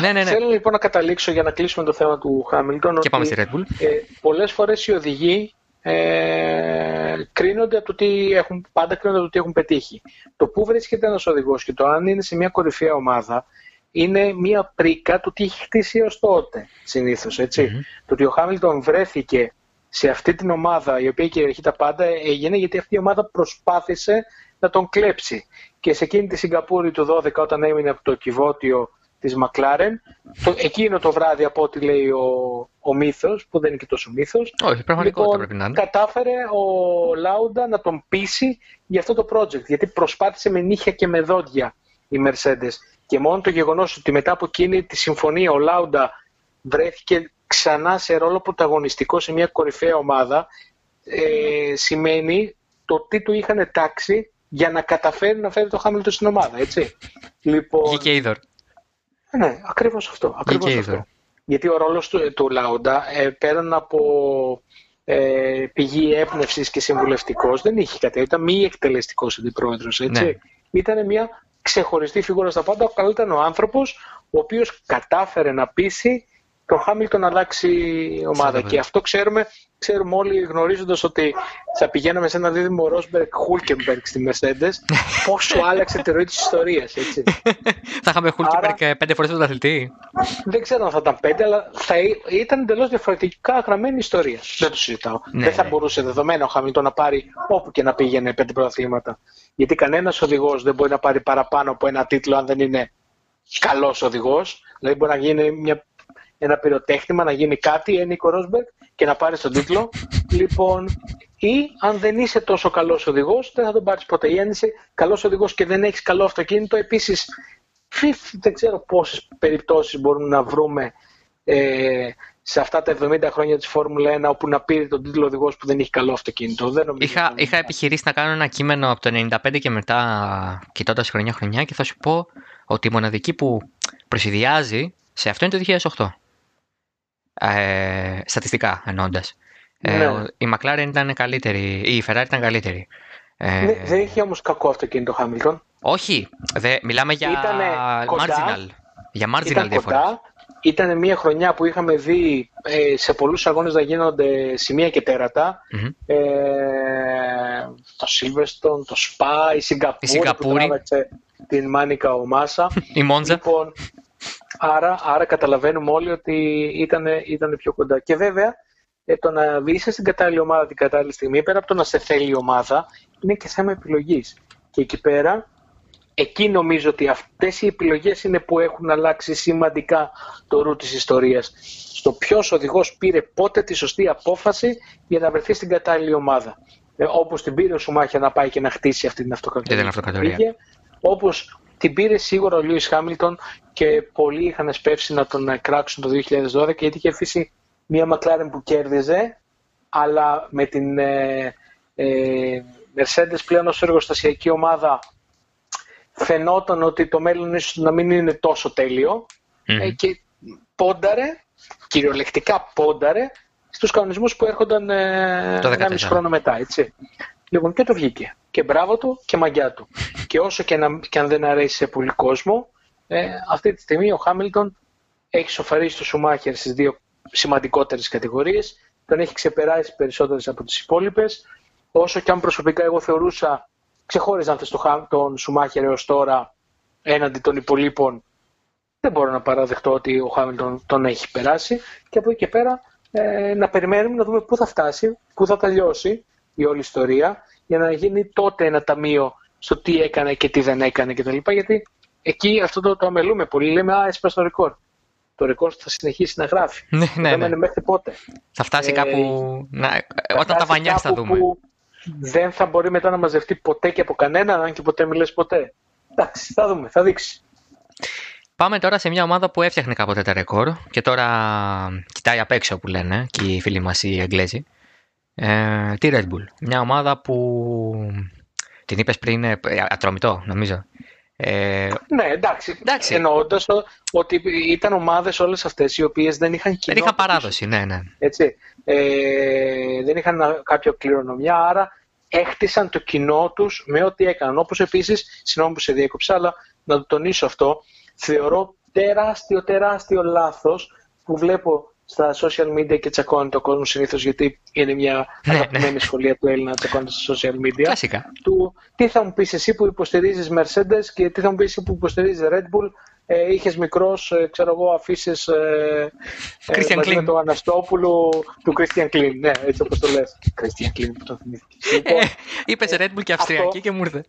Speaker 2: Ναι, ναι, ναι. Θέλω λοιπόν να καταλήξω για να κλείσουμε το θέμα του Χάμιλτον.
Speaker 1: Και πάμε στη Red Bull.
Speaker 2: Ε, Πολλές φορές οι οδηγοί ε, κρίνονται από το τι έχουν, πάντα κρίνονται από το τι έχουν πετύχει. Το πού βρίσκεται ένας οδηγός και το αν είναι σε μια κορυφαία ομάδα είναι μια πρίκα του τι έχει χτίσει έω τότε συνήθως. Mm-hmm. Το ότι ο Χάμιλτον βρέθηκε σε αυτή την ομάδα η οποία κυριαρχεί τα πάντα έγινε γιατί αυτή η ομάδα προσπάθησε να τον κλέψει. Και σε εκείνη τη Σιγκαπούρη του 12 όταν έμεινε από το κυβότιο της Μακλάρεν. Το, εκείνο το βράδυ από ό,τι λέει ο, ο μύθος, που δεν είναι και τόσο μύθος.
Speaker 1: Όχι, πραγματικότητα λοιπόν, πρέπει να είναι.
Speaker 2: Κατάφερε ο Λάουντα να τον πείσει για αυτό το project, γιατί προσπάθησε με νύχια και με δόντια η Mercedes. Και μόνο το γεγονός ότι μετά από εκείνη τη συμφωνία ο Λάουντα βρέθηκε ξανά σε ρόλο πρωταγωνιστικό σε μια κορυφαία ομάδα, ε, σημαίνει το τι του είχαν τάξει για να καταφέρει να φέρει το Χάμιλτον στην ομάδα, έτσι.
Speaker 1: Λοιπόν, και είδωρ.
Speaker 2: Ναι, ακριβώς αυτό. Ακριβώς αυτό. Γιατί ο ρόλος του, του Λάουντα ε, πέραν από ε, πηγή έπνευση και συμβουλευτικός δεν είχε κάτι. Ήταν μη εκτελεστικός αντιπρόεδρος. Ναι. Ήταν μια ξεχωριστή φιγούρα στα πάντα. Ο ήταν ο άνθρωπος ο οποίος κατάφερε να πείσει τον Χάμιλτον να αλλάξει ομάδα. Και αυτό ξέρουμε, ξέρουμε όλοι γνωρίζοντας ότι θα πηγαίναμε σε ένα δίδυμο Ρόσμπεργκ Χούλκεμπεργκ στη Mercedes, πόσο άλλαξε τη ροή της ιστορίας.
Speaker 1: θα είχαμε Χούλκεμπεργκ ε, πέντε φορές αθλητή.
Speaker 2: Δεν ξέρω αν θα ήταν πέντε, αλλά θα ήταν εντελώς διαφορετικά γραμμένη ιστορία. Δεν το συζητάω. Ναι, δεν θα ναι. μπορούσε δεδομένο ο Χάμιλτον να πάρει όπου και να πήγαινε πέντε πρωταθλήματα. Γιατί κανένας οδηγός δεν μπορεί να πάρει παραπάνω από ένα τίτλο αν δεν είναι καλός οδηγός. Δηλαδή μπορεί να γίνει μια ένα πυροτέχνημα, να γίνει κάτι, Νίκο Ρόσμπεργκ, και να πάρει τον τίτλο. λοιπόν, ή αν δεν είσαι τόσο καλός οδηγός, δεν θα τον πάρεις ποτέ. Ή αν είσαι καλός οδηγός και δεν έχεις καλό αυτοκίνητο, επίσης δεν ξέρω πόσες περιπτώσεις μπορούμε να βρούμε ε, σε αυτά τα 70 χρόνια της Φόρμουλα 1 όπου να πήρε τον τίτλο οδηγός που δεν έχει καλό αυτοκίνητο. Δεν
Speaker 1: είχα, είχα επιχειρήσει να κάνω ένα κείμενο από το 95 και μετά, κοιτώντας χρονιά-χρονιά, και θα σου πω ότι η μοναδική που προσυδειάζει σε αυτό είναι το 2008 ε, στατιστικά εννοώντας. Ε, ναι. η McLaren ήταν καλύτερη, η Ferrari ήταν καλύτερη.
Speaker 2: Ε, ναι, δεν είχε όμως κακό αυτοκίνητο Χάμιλτον.
Speaker 1: Όχι, δε, μιλάμε για marginal. Για marginal διαφορά.
Speaker 2: Ήταν μια χρονιά που είχαμε δει ε, σε πολλούς αγώνες να γίνονται σημεία και τέρατα. Mm-hmm. Ε, το Silverstone, το Spa, η Σιγκαπούρη, η Σιγκαπούρη. που την Μάνικα ο Μάσα.
Speaker 1: η Μόντζα.
Speaker 2: Λοιπόν, Άρα, άρα καταλαβαίνουμε όλοι ότι ήταν, ήταν πιο κοντά. Και βέβαια, ε, το να είσαι στην κατάλληλη ομάδα την κατάλληλη στιγμή, πέρα από το να σε θέλει η ομάδα, είναι και θέμα επιλογής. Και εκεί πέρα, εκεί νομίζω ότι αυτές οι επιλογές είναι που έχουν αλλάξει σημαντικά το ρου της ιστορίας. Στο ποιος οδηγός πήρε πότε τη σωστή απόφαση για να βρεθεί στην κατάλληλη ομάδα. Ε, Όπως την πήρε ο Σουμάχια να πάει και να χτίσει αυτή την αυτοκρατορία. Όπως την πήρε σίγουρα ο Λιούις Χάμιλτον και πολλοί είχαν σπεύσει να τον ε, κράξουν το 2012 γιατί είχε αφήσει μια McLaren που κέρδιζε αλλά με την ε, ε, Mercedes πλέον ως εργοστασιακή ομάδα φαινόταν ότι το μέλλον ίσως να μην είναι τόσο ε, και πόνταρε, κυριολεκτικά πόνταρε στους κανονισμούς που έρχονταν ε, ένα μισό χρόνο μετά, έτσι. Λοιπόν, και το βγήκε. Και μπράβο του και μαγιά του. και όσο και, να, και αν δεν αρέσει σε πολύ κόσμο, ε, αυτή τη στιγμή ο Χάμιλτον έχει σοφαρίσει το Σουμάχερ στις δύο σημαντικότερες κατηγορίες, τον έχει ξεπεράσει περισσότερες από τις υπόλοιπες. Όσο και αν προσωπικά εγώ θεωρούσα, ξεχώριζαν τον Σουμάχερ έως τώρα έναντι των υπολείπων, δεν μπορώ να παραδεχτώ ότι ο Χάμιλτον τον έχει περάσει και από εκεί και πέρα ε, να περιμένουμε να δούμε πού θα φτάσει, πού θα τελειώσει η όλη ιστορία για να γίνει τότε ένα ταμείο στο τι έκανε και τι δεν έκανε κτλ. Γιατί εκεί αυτό το, το αμελούμε πολύ. Λέμε, Α, έσπασε το ρεκόρ. Το ρεκόρ θα συνεχίσει να γράφει.
Speaker 1: Ναι, ναι, ναι.
Speaker 2: μέχρι πότε.
Speaker 1: Θα φτάσει ε, κάπου. Να... Θα όταν τα βανιά θα δούμε. Που
Speaker 2: δεν θα μπορεί μετά να μαζευτεί ποτέ και από κανέναν, αν και ποτέ μιλές ποτέ. Εντάξει, θα δούμε, θα δείξει.
Speaker 1: Πάμε τώρα σε μια ομάδα που έφτιαχνε κάποτε τα ρεκόρ και τώρα κοιτάει απ' έξω που λένε και οι φίλοι μας οι Εγγλέζοι. Ε, τη Red Bull. Μια ομάδα που την είπες πριν ε, ατρομητό νομίζω.
Speaker 2: Ε, ναι, εντάξει. εντάξει. Εννοώντα ότι ήταν ομάδες όλες αυτές οι οποίες δεν είχαν κοινό.
Speaker 1: Δεν είχαν παράδοση, ναι, ναι.
Speaker 2: Έτσι. Ε, δεν είχαν κάποια κληρονομιά, άρα έχτισαν το κοινό τους με ό,τι έκαναν. Όπως επίσης, συγγνώμη που σε διέκοψα, αλλά να το τονίσω αυτό, θεωρώ τεράστιο, τεράστιο λάθος που βλέπω στα social media και τσακώνει το κόσμο συνήθως γιατί είναι μια ναι, αγαπημένη ναι. σχολεία του Έλληνα τσακώνει στα social media.
Speaker 1: Κλασικά.
Speaker 2: Του, τι θα μου πεις εσύ που υποστηρίζεις Mercedes και τι θα μου πεις εσύ που υποστηρίζεις Red Bull; Ε, Είχες μικρός, ε, ξέρω εγώ, αφήσεις ε, ε, μαζί με το Αναστόπουλο του Christian Klein. Ναι, έτσι όπως το λες. Christian Klein που το θυμήθηκες.
Speaker 1: Ε, Είπες Red Bull και Αυστριακή και μου ήρθε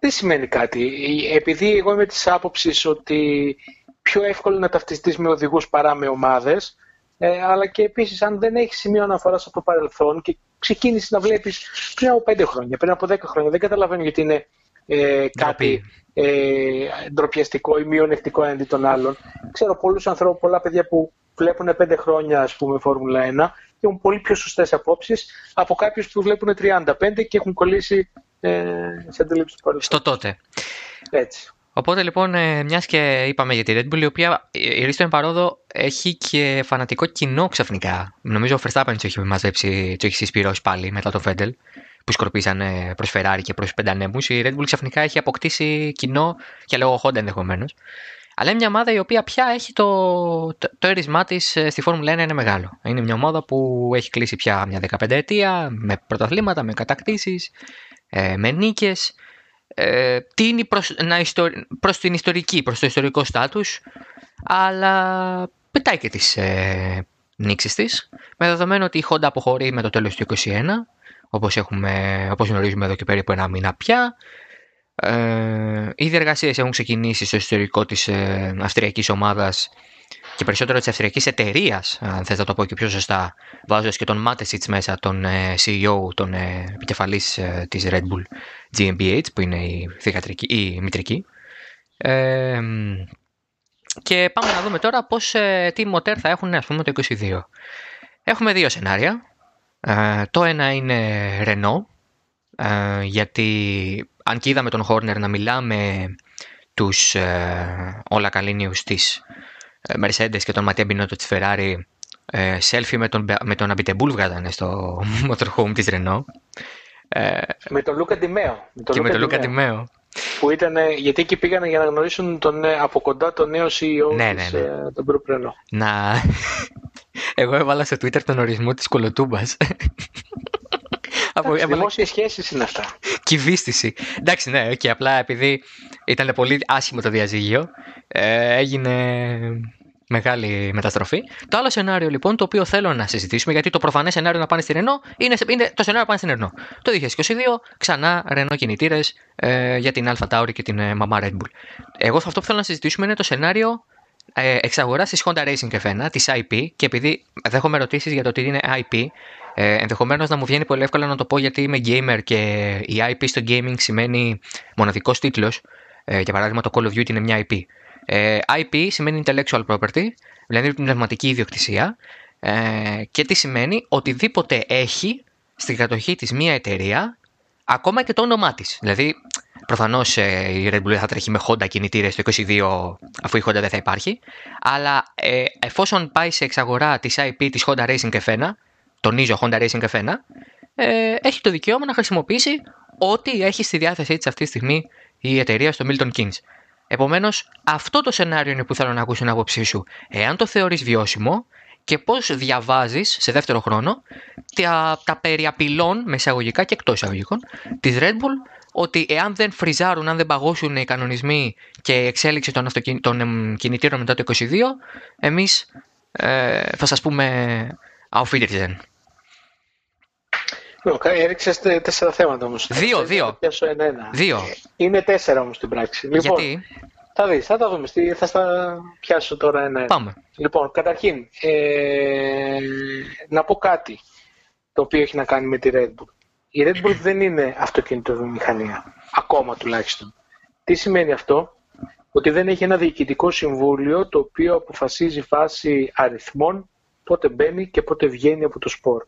Speaker 2: δεν σημαίνει κάτι; Επειδή εγώ είμαι της άποψης ότι πιο εύκολο να ταυτιστείς με οδηγούς παρά με ομάδες, ε, αλλά και επίσης αν δεν έχεις σημείο αναφοράς από το παρελθόν και ξεκίνησες να βλέπεις πριν από 5 χρόνια, πριν από 10 χρόνια, δεν καταλαβαίνω γιατί είναι ε, κάτι ε, ντροπιαστικό ή μειονεκτικό έναντι των άλλων. Ξέρω πολλούς ανθρώπους, πολλά παιδιά που βλέπουν 5 χρόνια ας πούμε Φόρμουλα 1 και έχουν πολύ πιο σωστές απόψεις από κάποιους που βλέπουν 35 και έχουν κολλήσει ε, σε αντίληψη του
Speaker 1: Στο τότε.
Speaker 2: Έτσι.
Speaker 1: Οπότε λοιπόν, ε, μιας και είπαμε για τη Red Bull, η οποία η Ρίστο Παρόδο έχει και φανατικό κοινό ξαφνικά. Νομίζω ο Verstappen τους έχει μαζέψει, τους έχει συσπηρώσει πάλι μετά το Vettel, που σκορπίζανε προς Ferrari και προς πεντανέμους. Η Red Bull ξαφνικά έχει αποκτήσει κοινό και λόγω Honda ενδεχομένως. Αλλά είναι μια ομάδα η οποία πια έχει το, το, το έρισμά της ε, στη Φόρμουλα 1 είναι μεγάλο. Είναι μια ομάδα που έχει κλείσει πια μια 15 ετία με πρωταθλήματα, με κατακτήσεις, ε, με νίκες, ε, τίνει προς, προς την ιστορική, προς το ιστορικό στάτους, αλλά πετάει και τις ε, νήξεις της, με δεδομένο ότι η Honda αποχωρεί με το τέλος του 2021, όπως, έχουμε, όπως γνωρίζουμε εδώ και περίπου ένα μήνα πια. Ε, οι διεργασίες έχουν ξεκινήσει στο ιστορικό της ε, αυστριακής ομάδας και περισσότερο της αυστριακής εταιρείας, αν θες να το πω και πιο σωστά, βάζοντας και τον Μάτεσιτ μέσα, τον ε, CEO, τον ε, επικεφαλής ε, της Red Bull GmbH, που είναι η, θηγατρική, η μητρική. Ε, και πάμε να δούμε τώρα πώς, τι μοτέρ θα έχουν ας πούμε το 22. Έχουμε δύο σενάρια. το ένα είναι Renault, γιατί αν και είδαμε τον Horner να μιλάει με τον Όλα Καλένιους της ε, Mercedes και τον Ματία Μπινότο της Ferrari ε, selfie με τον, με τον Αμπιτεμπούλ βγάζανε στο motorhome της Renault.
Speaker 2: Ε, με τον Λούκα Ντε Μέο.
Speaker 1: και με τον Λούκα Ντε Μέο.
Speaker 2: Που ήταν, γιατί εκεί πήγανε για να γνωρίσουν τον, από κοντά τον νέο CEO ναι, της, ναι, ναι. τον Group Renault.
Speaker 1: Να... Εγώ έβαλα στο Twitter τον ορισμό της κολοτούμπας.
Speaker 2: Από δημόσιες σχέσεις είναι αυτά.
Speaker 1: Κυβίστηση. Εντάξει, ναι, και απλά επειδή ήταν πολύ άσχημο το διαζύγιο, ε, έγινε μεγάλη μεταστροφή. Το άλλο σενάριο λοιπόν, το οποίο θέλω να συζητήσουμε, γιατί το προφανές σενάριο να πάνε στη Ρενό είναι, είναι το σενάριο να πάνε στην Ρενό. Το 2022 ξανά Ρενό κινητήρες ε, για την Alpha Tauri και την ε, Mama Red Bull. Εγώ αυτό που θέλω να συζητήσουμε είναι το σενάριο ε, εξαγοράς της Honda Racing F1, της IP, και επειδή δέχομαι ερωτήσεις για το τι είναι IP, ε, Ενδεχομένως να μου βγαίνει πολύ εύκολα να το πω γιατί είμαι gamer και η IP στο gaming σημαίνει μοναδικός τίτλος. Ε, για παράδειγμα, το Call of Duty είναι μια IP. Ε, IP σημαίνει intellectual property, δηλαδή πνευματική ιδιοκτησία. Ε, και τι σημαίνει; Οτιδήποτε έχει στην κατοχή της μία εταιρεία, ακόμα και το όνομά της. Δηλαδή, προφανώς ε, η Red Bull θα τρέχει με Honda κινητήρες το 22, αφού η Honda δεν θα υπάρχει, αλλά ε, εφόσον πάει σε εξαγορά της IP της Honda Racing F1, τονίζω Honda Racing F1, ε, έχει το δικαίωμα να χρησιμοποιήσει ό,τι έχει στη διάθεσή της αυτή τη στιγμή η εταιρεία στο Milton Keynes. Επομένως, αυτό το σενάριο είναι που θέλω να ακούσω την άποψή σου. Εάν το θεωρείς βιώσιμο και πώς διαβάζεις σε δεύτερο χρόνο τα, τα περί απειλών, με εισαγωγικά και εκτός εισαγωγικών, της Red Bull, ότι εάν δεν φριζάρουν, αν δεν παγώσουν οι κανονισμοί και η εξέλιξη των, αυτοκιν... των κινητήρων μετά το 2022, εμείς ε, θα σας πούμε Auf Wiedersehen.
Speaker 2: Έριξες τέσσερα θέματα όμως.
Speaker 1: Δύο, δύο.
Speaker 2: ένα-ένα.
Speaker 1: Δύο.
Speaker 2: Είναι τέσσερα όμως στην πράξη. Λοιπόν,
Speaker 1: Γιατί;
Speaker 2: Θα δεις, θα τα δούμε. Θα στα πιάσω τώρα ένα.
Speaker 1: Πάμε.
Speaker 2: Λοιπόν, καταρχήν, ε, να πω κάτι το οποίο έχει να κάνει με τη Red Bull. Η Red Bull δεν είναι αυτοκίνητο βιομηχανία. Ακόμα τουλάχιστον. Τι σημαίνει αυτό, ότι δεν έχει ένα διοικητικό συμβούλιο το οποίο αποφασίζει φάση αριθμών πότε μπαίνει και πότε βγαίνει από το σπορ.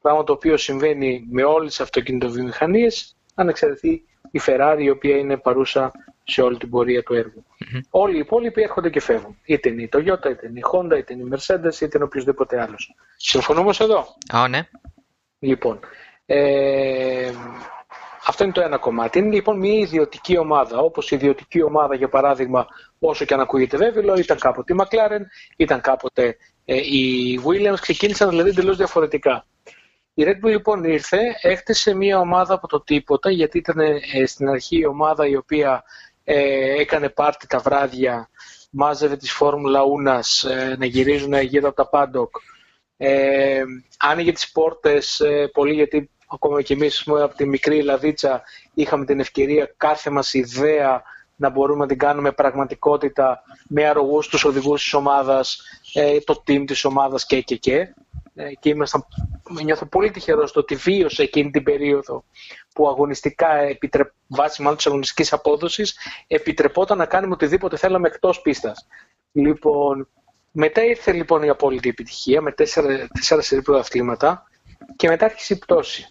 Speaker 2: Πράγμα το οποίο συμβαίνει με όλες τις αυτοκινητοβιομηχανίες, αν εξαιρεθεί η Ferrari, η οποία είναι παρούσα σε όλη την πορεία του έργου. Mm-hmm. Όλοι οι υπόλοιποι έρχονται και φεύγουν. Είτε είναι η Toyota, είτε είναι η Honda, είτε είναι η Mercedes, είτε είναι οποιοδήποτε άλλος. Συμφωνούμε εδώ;
Speaker 1: Α, ναι.
Speaker 2: Λοιπόν, ε, αυτό είναι το ένα κομμάτι. Είναι λοιπόν μια ιδιωτική ομάδα, όπως η ιδιωτική ομάδα, για παράδειγμα, όσο και αν ακούγεται βέβαιο, ήταν κάποτε η McLaren, ήταν κάποτε ε, η Williams, ξεκίνησαν δηλαδή εντελώς διαφορετικά. Η Red Bull λοιπόν ήρθε, έχτισε μια ομάδα από το τίποτα, γιατί ήταν ε, στην αρχή η ομάδα η οποία ε, έκανε πάρτι τα βράδια, μάζευε τις Φόρμουλα Ούνας ε, να γυρίζουν γύρω από τα Πάντοκ. Ε, άνοιγε τις πόρτες ε, πολύ γιατί ακόμα και εμείς από τη μικρή Λαδίτσα είχαμε την ευκαιρία κάθε μας ιδέα να μπορούμε να την κάνουμε πραγματικότητα με αρρωγούς τους οδηγούς της ομάδας, ε, το team της ομάδας και και και. Ε, και ήμασταν, νιώθω πολύ τυχερός στο ότι βίωσε εκείνη την περίοδο που αγωνιστικά, επιτρεπ, βάσει μάλλον της αγωνιστικής απόδοσης, επιτρεπόταν να κάνουμε οτιδήποτε θέλαμε εκτός πίστας. Λοιπόν, μετά ήρθε λοιπόν η απόλυτη επιτυχία με τέσσερα, τέσσερα σερή πρωταθλήματα και μετά άρχισε η πτώση.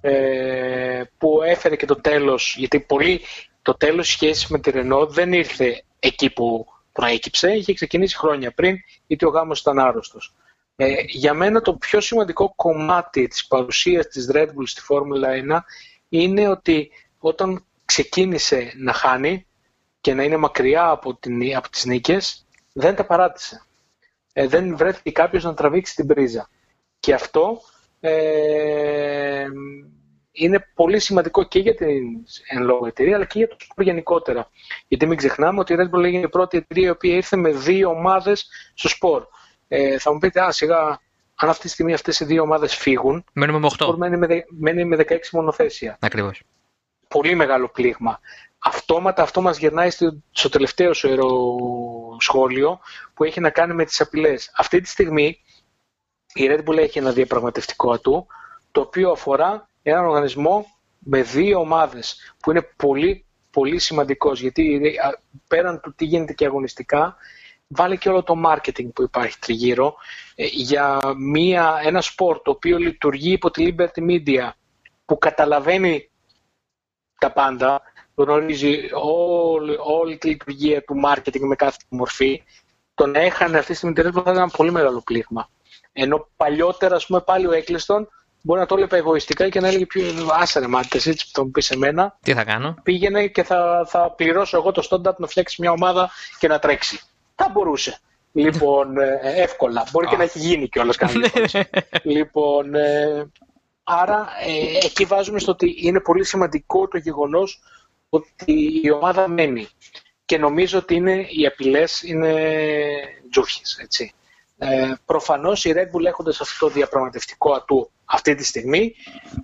Speaker 2: Ε, που έφερε και το τέλος, γιατί πολύ το τέλος σχέση με τη Ρενό δεν ήρθε εκεί που προέκυψε, είχε ξεκινήσει χρόνια πριν, γιατί ο γάμος ήταν άρρωστος. Ε, για μένα το πιο σημαντικό κομμάτι της παρουσίας της Red Bull στη Φόρμουλα 1 είναι ότι όταν ξεκίνησε να χάνει και να είναι μακριά από, την, από τις νίκες, δεν τα παράτησε. Ε, δεν βρέθηκε κάποιος να τραβήξει την πρίζα. Και αυτό ε, είναι πολύ σημαντικό και για την εν λόγω εταιρεία, αλλά και για το σπορ γενικότερα. Γιατί μην ξεχνάμε ότι η Red Bull έγινε η πρώτη εταιρεία η οποία ήρθε με δύο ομάδες στο σπορ. Ε, θα μου πείτε, α, σιγά, αν αυτή τη στιγμή αυτές οι δύο ομάδες φύγουν.
Speaker 1: Μένουμε με 8.
Speaker 2: Μένει με, μένει με 16 μονοθέσια.
Speaker 1: Ακριβώς.
Speaker 2: Πολύ μεγάλο πλήγμα. Αυτόματα αυτό μας γυρνάει στο, στο τελευταίο σου σχόλιο που έχει να κάνει με τις απειλές. Αυτή τη στιγμή η Red Bull έχει ένα διαπραγματευτικό ατού το οποίο αφορά έναν οργανισμό με δύο ομάδες που είναι πολύ πολύ σημαντικός γιατί πέραν του τι γίνεται και αγωνιστικά βάλει και όλο το marketing που υπάρχει τριγύρω ε, για μια, ένα σπορ το οποίο λειτουργεί υπό τη Liberty Media που καταλαβαίνει τα πάντα, γνωρίζει όλη, όλη τη λειτουργία του marketing με κάθε μορφή, τον έχανε αυτή τη στιγμή θα ήταν ένα πολύ μεγάλο πλήγμα. Ενώ παλιότερα, ας πούμε, πάλι ο Έκλειστον μπορεί να το έλεγε εγωιστικά και να έλεγε πιο άσαρε μάτε, έτσι που θα μου πεις εμένα.
Speaker 1: Τι θα κάνω;
Speaker 2: Πήγαινε και θα, θα πληρώσω εγώ το στόνταρτ να φτιάξει μια ομάδα και να τρέξει. Θα μπορούσε. Λοιπόν, ε, εύκολα. Μπορεί και να έχει γίνει κιόλας κανένα. λοιπόν, ε, άρα ε, εκεί βάζουμε στο ότι είναι πολύ σημαντικό το γεγονός ότι η ομάδα μένει. Και νομίζω ότι είναι, οι απειλές είναι τζούχες, έτσι. Ε, προφανώς οι Red Bull έχοντας αυτό το διαπραγματευτικό ατού αυτή τη στιγμή,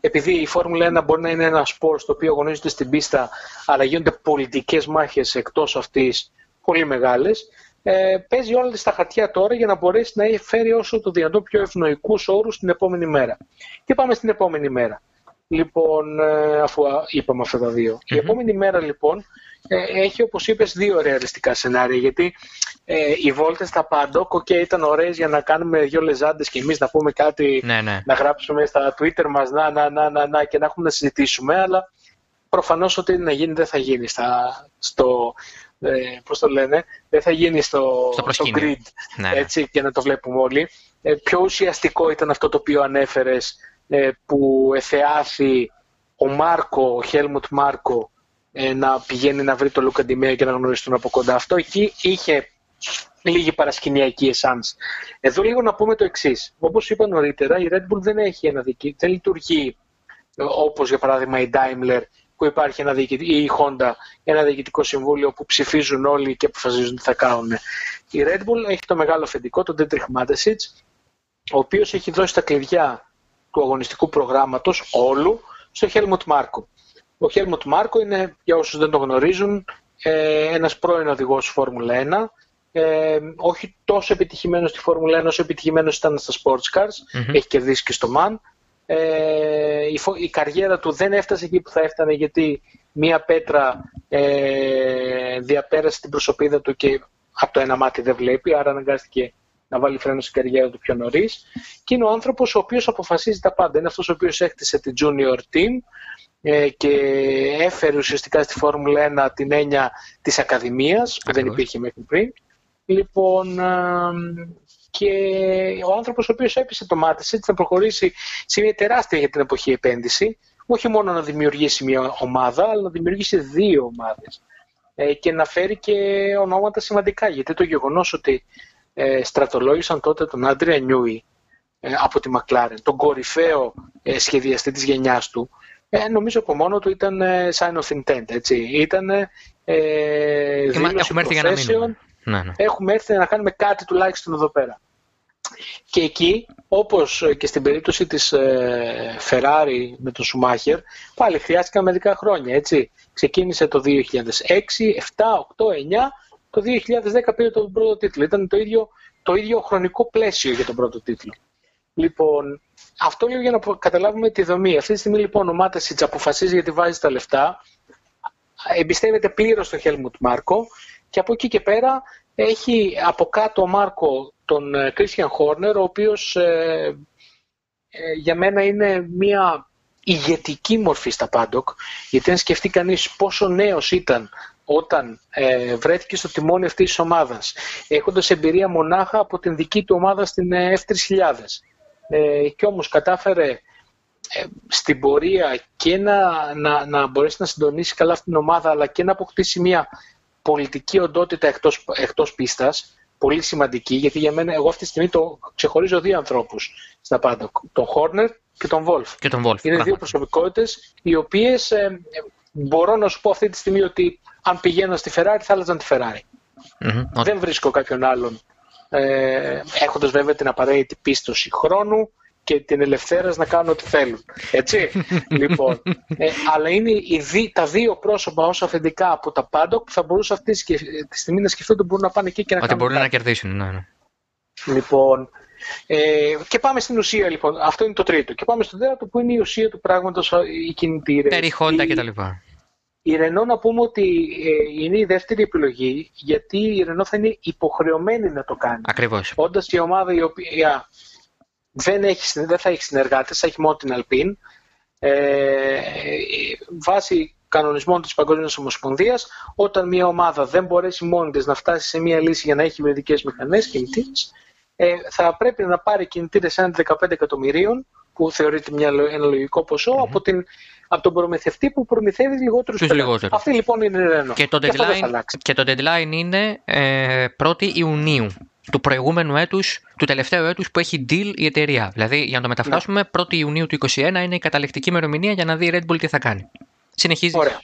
Speaker 2: επειδή η Φόρμουλα 1 μπορεί να είναι ένα σπορ στο οποίο αγωνίζονται στην πίστα, αλλά γίνονται πολιτικές μάχες εκτός αυτής πολύ μεγάλες, ε, παίζει όλα τα χαρτιά τώρα για να μπορέσει να φέρει όσο το δυνατόν πιο ευνοϊκούς όρους την επόμενη μέρα. Και πάμε στην επόμενη μέρα. Λοιπόν, ε, αφού είπαμε αυτά τα δυο Η επόμενη μέρα λοιπόν ε, έχει όπως είπες δύο ρεαλιστικά σενάρια γιατί ε, οι βόλτες στα πάντοκ okay, ήταν ωραίες για να κάνουμε δύο λεζάντες και εμείς να πούμε κάτι,
Speaker 1: ναι, ναι.
Speaker 2: να γράψουμε στα Twitter μας να, να, να, να, να, και να έχουμε να συζητήσουμε αλλά προφανώς ότι να γίνει δεν θα γίνει στα, στο, ε, πώς το λένε, δεν θα γίνει στο,
Speaker 1: στο, στο
Speaker 2: grid ναι, ναι. έτσι, και να το βλέπουμε όλοι. Ε, πιο ουσιαστικό ήταν αυτό το οποίο ανέφερες ε, που εθεάθη ο Μάρκο, ο Χέλμουτ Μάρκο ε, να πηγαίνει να βρει το Λούκα Ντιμέα και να γνωριστούν από κοντά. Αυτό εκεί είχε λίγη παρασκηνιακή εσάνς. Εδώ λίγο να πούμε το εξής. Όπως είπα νωρίτερα, η Red Bull δεν έχει ένα δική, δεν λειτουργεί όπως για παράδειγμα η Daimler που υπάρχει ένα ή η Honda ένα διοικητικό συμβούλιο που ψηφίζουν όλοι και αποφασίζουν τι θα κάνουν. Η Red Bull έχει το μεγάλο αφεντικό, τον Dietrich Mateschitz, ο οποίος έχει δώσει τα κλειδιά του αγωνιστικού προγράμματος όλου στο Helmut Marko. Ο Helmut Marko είναι, για όσους δεν το γνωρίζουν, ε, ένας πρώην οδηγός Φόρμουλα 1, ε, όχι τόσο επιτυχημένος στη Φόρμουλα 1 όσο επιτυχημένος ήταν στα sports cars, έχει κερδίσει και στο MAN. Ε, η, η καριέρα του δεν έφτασε εκεί που θα έφτανε γιατί μία πέτρα ε, διαπέρασε την προσωπίδα του και από το ένα μάτι δεν βλέπει, άρα αναγκάστηκε να βάλει φρένο στην καριέρα του πιο νωρίς. Και είναι ο άνθρωπος ο οποίος αποφασίζει τα πάντα. Είναι αυτός ο οποίος έκτισε την Junior Team ε, και έφερε ουσιαστικά στη Φόρμουλα 1 την έννοια της Ακαδημίας που δεν υπήρχε μέχρι πριν. Λοιπόν, και ο άνθρωπος ο οποίος έπεισε το έτσι να προχωρήσει σε μια τεράστια για την εποχή επένδυση, όχι μόνο να δημιουργήσει μια ομάδα, αλλά να δημιουργήσει δύο ομάδες ε, και να φέρει και ονόματα σημαντικά, γιατί το γεγονός ότι ε, στρατολόγησαν τότε τον Άντρια Νιούι ε, από τη Μακλάρεν, τον κορυφαίο ε, σχεδιαστή της γενιάς του, ε, νομίζω από μόνο του ήταν ε, sign of intent, έτσι. Ήταν ε,
Speaker 1: έχουμε έρθει για να μείνουμε.
Speaker 2: Ναι, ναι. Έχουμε έρθει να κάνουμε κάτι τουλάχιστον εδώ πέρα. Και εκεί, όπως και στην περίπτωση της ε, Ferrari με τον Σουμάχερ, πάλι χρειάστηκαν μερικά χρόνια, έτσι. Ξεκίνησε το 2006, 7, 8, 9, το 2010 πήρε τον πρώτο τίτλο. Ήταν το ίδιο, το ίδιο χρονικό πλαίσιο για τον πρώτο τίτλο. Λοιπόν, αυτό λίγο για να καταλάβουμε τη δομή. Αυτή τη στιγμή λοιπόν ο Μάτεσιτς αποφασίζει γιατί βάζει τα λεφτά, εμπιστεύεται πλήρως τον Χέλμουτ Μάρκο και από εκεί και πέρα έχει από κάτω ο Μάρκο τον Κρίστιαν Χόρνερ, ο οποίος ε, ε, για μένα είναι μια ηγετική μορφή στα paddock, γιατί αν σκεφτεί κανείς πόσο νέος ήταν όταν ε, βρέθηκε στο τιμόνι αυτής της ομάδας, έχοντας εμπειρία μονάχα από την δική του ομάδα στην ε, F3000 ε, και όμως κατάφερε ε, στην πορεία και να, να, να μπορέσει να συντονίσει καλά αυτήν την ομάδα αλλά και να αποκτήσει μια πολιτική οντότητα εκτός, εκτός πίστας πολύ σημαντική γιατί για μένα εγώ αυτή τη στιγμή το ξεχωρίζω δύο ανθρώπους στα πάντα. Τον Χόρνερ και τον Βόλφ.
Speaker 1: Και τον Wolf,
Speaker 2: είναι δύο προσωπικότητες οι οποίες ε, μπορώ να σου πω αυτή τη στιγμή ότι αν πηγαίνω στη Ferrari θα άλλαζαν τη Ferrari. Mm-hmm. δεν βρίσκω κάποιον άλλον ε, έχοντας βέβαια την απαραίτητη πίστοση χρόνου και την ελευθέρωση να κάνουν ό,τι θέλουν. Έτσι; λοιπόν, ε, αλλά είναι οι τα δύο πρόσωπα όσο αφεντικά από τα πάντα που θα μπορούσαν αυτή τη στιγμή να σκεφτούν ότι μπορούν να πάνε εκεί και να
Speaker 1: ότι
Speaker 2: κάνουν.
Speaker 1: Ότι μπορούν να κερδίσουν, ναι, ναι.
Speaker 2: Λοιπόν, ε, και πάμε στην ουσία λοιπόν. Αυτό είναι το τρίτο. Και πάμε στο τέταρτο που είναι η ουσία του πράγματος οι κινητήρες.
Speaker 1: Περιχόντα κτλ.
Speaker 2: Η Ρενό να πούμε ότι ε, είναι η δεύτερη επιλογή γιατί η Ρενό θα είναι υποχρεωμένη να το κάνει.
Speaker 1: Ακριβώς.
Speaker 2: Όντας η ομάδα η οποία δεν, έχει, δεν θα έχεις συνεργάτες, θα έχει μόνο την Αλπίν. Ε, βάσει κανονισμών της Παγκόσμιας Ομοσπονδίας, όταν μια ομάδα δεν μπορέσει μόνη της να φτάσει σε μια λύση για να έχει υβριδικές μηχανές κινητήρες, ε, θα πρέπει να πάρει κινητήρες έναν 15 εκατομμυρίων, που θεωρείται μια, ένα λογικό από, την, από τον προμηθευτή που προμηθεύει λιγότερους
Speaker 1: λιγότερους.
Speaker 2: Αυτή λοιπόν είναι η Renault.
Speaker 1: Και το deadline, και το deadline είναι ε, 1η Ιουνίου του προηγούμενου έτους, του τελευταίου έτους που έχει deal η εταιρεία. Δηλαδή, για να το μεταφράσουμε, 1η Ιουνίου του 2021 είναι η καταληκτική ημερομηνία για να δει η Red Bull τι θα κάνει. Συνεχίζεις.
Speaker 2: Ωραία.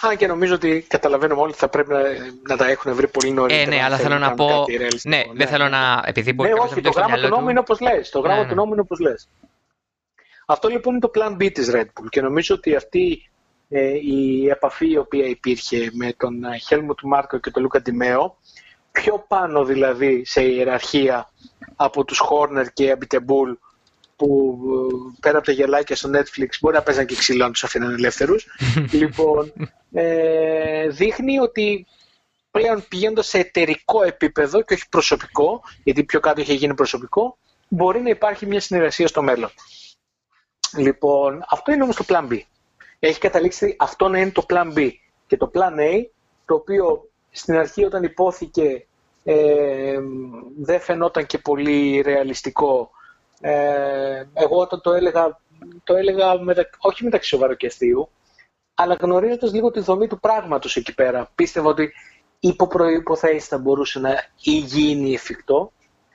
Speaker 2: Αν και νομίζω ότι καταλαβαίνουμε όλοι ότι θα πρέπει να, να τα έχουν βρει πολύ νωρίτερα.
Speaker 1: Ε, ναι, αλλά θέλω να πω. Ναι, δεν θέλω να. Επειδή μπορεί
Speaker 2: ναι, όχι, το γράμμα του νόμου είναι όπως λες. Το γράμμα ναι, του ναι. νόμου είναι όπως λες. Αυτό λοιπόν είναι το plan B της Red Bull και νομίζω ότι αυτή ε, η επαφή η οποία υπήρχε με τον Helmut Marko και τον Luca Di πιο πάνω δηλαδή σε ιεραρχία από τους Horner και Abiteboul που πέρα από τα γελάκια στο Netflix μπορεί να παίζαν και ξύλο αν τους αφήναν ελεύθερους. λοιπόν, ε, δείχνει ότι πλέον πηγαίνοντας σε εταιρικό επίπεδο και όχι προσωπικό, γιατί πιο κάτω είχε γίνει προσωπικό, μπορεί να υπάρχει μια συνεργασία στο μέλλον. Λοιπόν, αυτό είναι όμως το Plan B. Έχει καταλήξει αυτό να είναι το Plan B. Και το Plan A, το οποίο στην αρχή όταν υπόθηκε ε, δεν φαινόταν και πολύ ρεαλιστικό. Ε, εγώ όταν το έλεγα, το έλεγα μετα, όχι μεταξύ σοβαρού και αστείου, αλλά γνωρίζοντας λίγο τη δομή του πράγματος εκεί πέρα. Πίστευα ότι υπό προϋποθέσεις θα μπορούσε να γίνει εφικτό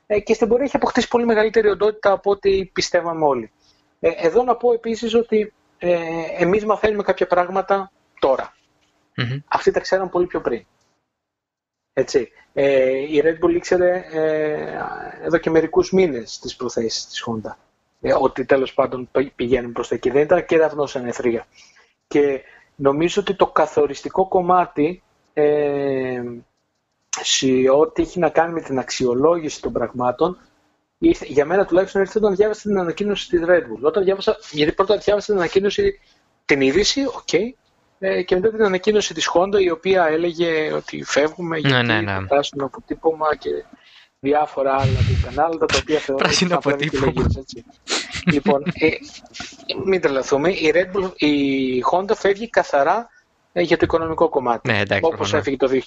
Speaker 2: ε, και στην πορεία έχει αποκτήσει πολύ μεγαλύτερη οντότητα από ό,τι πιστεύαμε όλοι. Ε, εδώ να πω επίσης ότι ε, εμείς μαθαίνουμε κάποια πράγματα τώρα. Αυτοί τα ξέραν πολύ πιο πριν. Έτσι. Ε, η Red Bull ήξερε ε, εδώ και μερικούς μήνες τις προθέσεις της Honda. Ε, ότι τέλος πάντων πηγαίνουν προς τα εκεί. Δεν ήταν και εν αιθρία. Και νομίζω ότι το καθοριστικό κομμάτι ε, σε ό,τι έχει να κάνει με την αξιολόγηση των πραγμάτων για μένα τουλάχιστον ήρθε όταν διάβασα την ανακοίνωση της Red Bull. Όταν διάβασα, γιατί πρώτα διάβασα την ανακοίνωση, την είδηση, ok, okay, ε, και μετά την ανακοίνωση της Honda η οποία έλεγε ότι φεύγουμε ναι, γιατί ναι, ναι. το πράσινο αποτύπωμα και διάφορα άλλα κανάλα τα οποία θεωρώ
Speaker 1: πράσινο αποτύπωμα.
Speaker 2: λοιπόν, ε, μην τρελαθούμε, η, Red Bull, η Honda φεύγει καθαρά ε, για το οικονομικό κομμάτι.
Speaker 1: Ναι, εντάξει,
Speaker 2: Όπως έφυγε το 2008,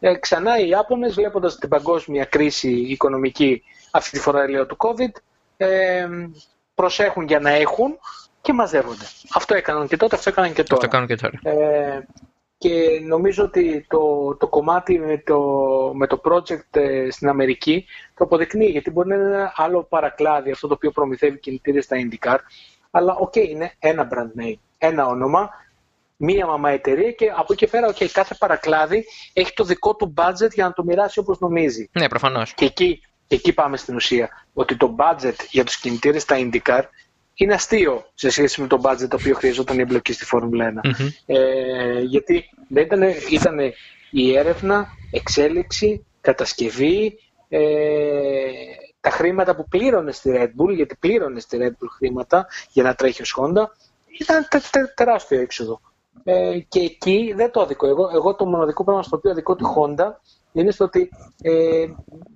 Speaker 2: ε, ξανά οι Ιάπωνες βλέποντας την παγκόσμια κρίση οικονομική αυτή τη φορά λέω του COVID, ε, προσέχουν για να έχουν και μαζεύονται. Αυτό έκαναν και τότε, αυτό έκαναν και τώρα.
Speaker 1: Αυτό έκαναν και τώρα.
Speaker 2: Ε, και νομίζω ότι το, το κομμάτι με το, με το project ε, στην Αμερική το αποδεικνύει, γιατί μπορεί να είναι ένα άλλο παρακλάδι αυτό το οποίο προμηθεύει κινητήρες στα IndyCar, αλλά OK, okay, είναι ένα brand name, ένα όνομα, μία μαμά εταιρεία και από εκεί και πέρα okay, κάθε παρακλάδι έχει το δικό του budget για να το μοιράσει όπως νομίζει.
Speaker 1: Ναι, προφανώς.
Speaker 2: Και εκεί, εκεί πάμε στην ουσία, ότι το budget για τους κινητήρες στα IndyCar είναι αστείο σε σχέση με το budget το οποίο χρειαζόταν η εμπλοκή στη Φόρμουλα 1. Ε, γιατί δεν ήταν, ήταν η έρευνα, εξέλιξη, κατασκευή, ε, τα χρήματα που πλήρωνε στη Red Bull, γιατί πλήρωνε στη Red Bull χρήματα για να τρέχει ο Honda, ήταν τε, τε, τεράστιο έξοδο. Ε, και εκεί δεν το αδικό. Εγώ, εγώ το μοναδικό πράγμα στο οποίο αδικό τη Honda είναι στο ότι ε,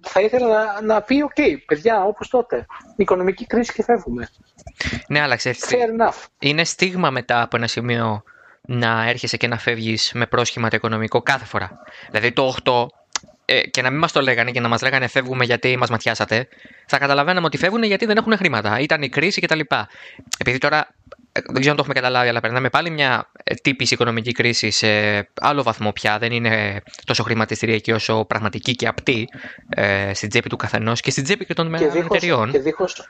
Speaker 2: θα ήθελα να, να πει: OK, παιδιά, όπως τότε. Οικονομική κρίση και φεύγουμε.
Speaker 1: Ναι, αλλά ξέρεις,
Speaker 2: Fair enough.
Speaker 1: Είναι στίγμα μετά από ένα σημείο να έρχεσαι και να φεύγεις με πρόσχημα το οικονομικό κάθε φορά. Δηλαδή το 8 ε, και να μην μας το λέγανε και να μας λέγανε φεύγουμε γιατί μας ματιάσατε, θα καταλαβαίναμε ότι φεύγουν γιατί δεν έχουν χρήματα. Ήταν η κρίση κτλ. Επειδή τώρα δεν ξέρω αν το έχουμε καταλάβει, αλλά περνάμε πάλι μια ε, τύπης οικονομική κρίση σε άλλο βαθμό πια. Δεν είναι τόσο χρηματιστηριακή όσο πραγματική και απτή ε, στην τσέπη του καθενός και στην τσέπη και των και εταιριών.
Speaker 2: Και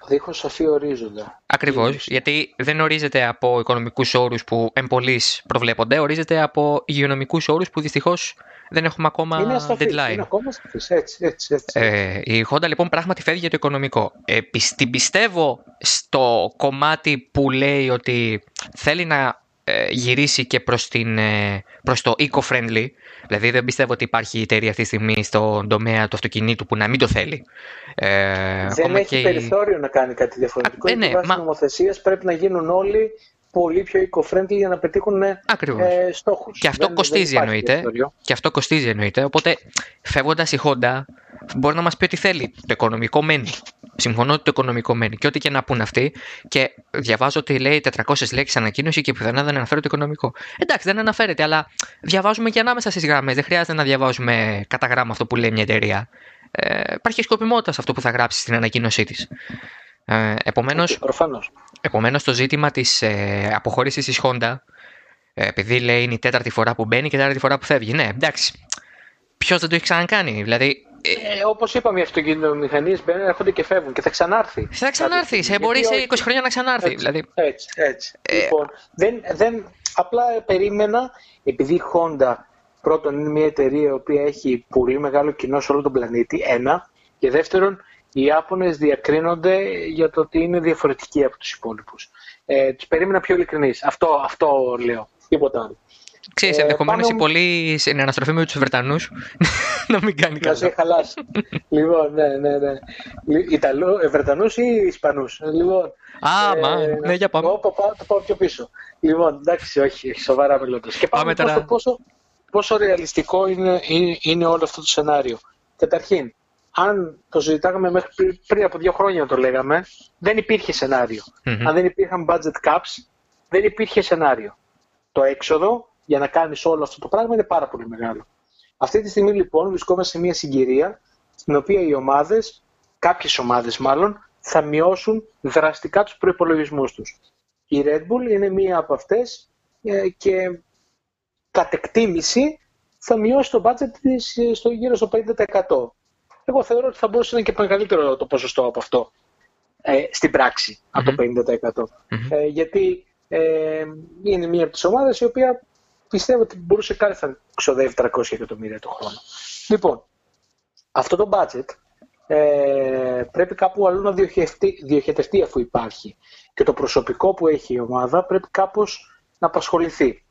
Speaker 2: δίχω σαφή ορίζοντα.
Speaker 1: Ακριβώς. Γιατί δεν ορίζεται από οικονομικούς όρους που εμπολείς προβλέπονται, ορίζεται από υγειονομικούς όρους που δυστυχώς δεν έχουμε ακόμα
Speaker 2: είναι
Speaker 1: deadline.
Speaker 2: Είναι ακόμα σταθής, έτσι, έτσι, έτσι.
Speaker 1: Ε, η Honda λοιπόν πράγματι φεύγει για το οικονομικό. Ε, την πιστεύω στο κομμάτι που λέει ότι θέλει να ε, γυρίσει και προς, την, ε, προς το eco-friendly. Δηλαδή δεν πιστεύω ότι υπάρχει εταιρεία αυτή τη στιγμή στον τομέα του αυτοκινήτου που να μην το θέλει.
Speaker 2: Ε, δεν έχει και... περιθώριο να κάνει κάτι διαφορετικό. Α, ε, ναι, βάση μα... νομοθεσίας πρέπει να γίνουν όλοι πολύ πιο eco-friendly για να πετύχουν ε, στόχους.
Speaker 1: Και αυτό δεν, κοστίζει δεν εννοείται. Και αυτό κοστίζει εννοείται. Οπότε φεύγοντας η Honda μπορεί να μας πει ότι θέλει. Το οικονομικό μένει. Συμφωνώ ότι το οικονομικό μένει. Και ό,τι και να πούν αυτοί. Και διαβάζω ότι λέει 400 λέξεις ανακοίνωση και πιθανά δεν αναφέρει το οικονομικό. Εντάξει, δεν αναφέρεται, αλλά διαβάζουμε και ανάμεσα στις γραμμές. Δεν χρειάζεται να διαβάζουμε κατά γράμμα αυτό που λέει μια εταιρεία. Ε, υπάρχει σκοπιμότητα σε αυτό που θα γράψει στην ανακοίνωσή της. Ε, επομένως, επομένως, το ζήτημα της ε, αποχώρησης της Honda, ε, επειδή λέει είναι η τέταρτη φορά που μπαίνει και η τέταρτη φορά που φεύγει. Ναι, εντάξει. Ποιος δεν το έχει ξανακάνει, δηλαδή.
Speaker 2: Ε, Όπως είπαμε, οι αυτοκινητομηχανίες μπαίνουν, έρχονται και φεύγουν και θα ξανάρθει.
Speaker 1: Θα ξανάρθει. Σε μπορεί σε 20 χρόνια να ξανάρθει.
Speaker 2: Έτσι,
Speaker 1: δηλαδή.
Speaker 2: έτσι. έτσι. Ε... Λοιπόν, δεν, δεν, απλά περίμενα, επειδή η Honda πρώτον είναι μια εταιρεία η οποία έχει πολύ μεγάλο κοινό σε όλο τον πλανήτη, ένα, και δεύτερον, οι Ιάπωνες διακρίνονται για το ότι είναι διαφορετικοί από τους υπόλοιπους. Ε, τους περίμενα πιο ειλικρινείς. Αυτό, αυτό λέω. Τίποτα άλλο.
Speaker 1: Ξέρεις, ε, ενδεχομένως η πολύ αναστροφή με τους Βρετανούς να μην κάνει καλά.
Speaker 2: Να σε χαλάσει. λοιπόν, ναι, ναι, ναι. Ιταλό, ε, Βρετανούς ή Ισπανούς. Λοιπόν,
Speaker 1: Α, ε, μα, ναι, για πάμε.
Speaker 2: Όπα, πάω, το πάω πιο πίσω. Λοιπόν, εντάξει, όχι, σοβαρά μιλώντας. Και πάμε, πάμε τώρα. Πόσο, πόσο ρεαλιστικό είναι, είναι, είναι όλο αυτό το σενάριο. Καταρχήν, αν το συζητάγαμε μέχρι πριν από δύο χρόνια το λέγαμε, δεν υπήρχε σενάριο. Mm-hmm. Αν δεν υπήρχαν budget caps, δεν υπήρχε σενάριο. Το έξοδο για να κάνεις όλο αυτό το πράγμα είναι πάρα πολύ μεγάλο. Αυτή τη στιγμή λοιπόν βρισκόμαστε σε μια συγκυρία στην οποία οι ομάδες, κάποιες ομάδες μάλλον, θα μειώσουν δραστικά τους προϋπολογισμούς τους. Η Red Bull είναι μία από αυτές ε, και κατ' εκτίμηση θα μειώσει το budget της ε, στο γύρω στο 50%. Εγώ θεωρώ ότι θα μπορούσε να είναι και μεγαλύτερο το ποσοστό από αυτό ε, στην πράξη, από το 50%. Ε, γιατί ε, είναι μία από τις ομάδες η οποία πιστεύω ότι μπορούσε κάτι να ξοδεύει 300 εκατομμύρια το χρόνο. Λοιπόν, αυτό το budget ε, πρέπει κάπου αλλού να διοχετευτεί, αφού υπάρχει. Και το προσωπικό που έχει η ομάδα πρέπει κάπως να απασχοληθεί.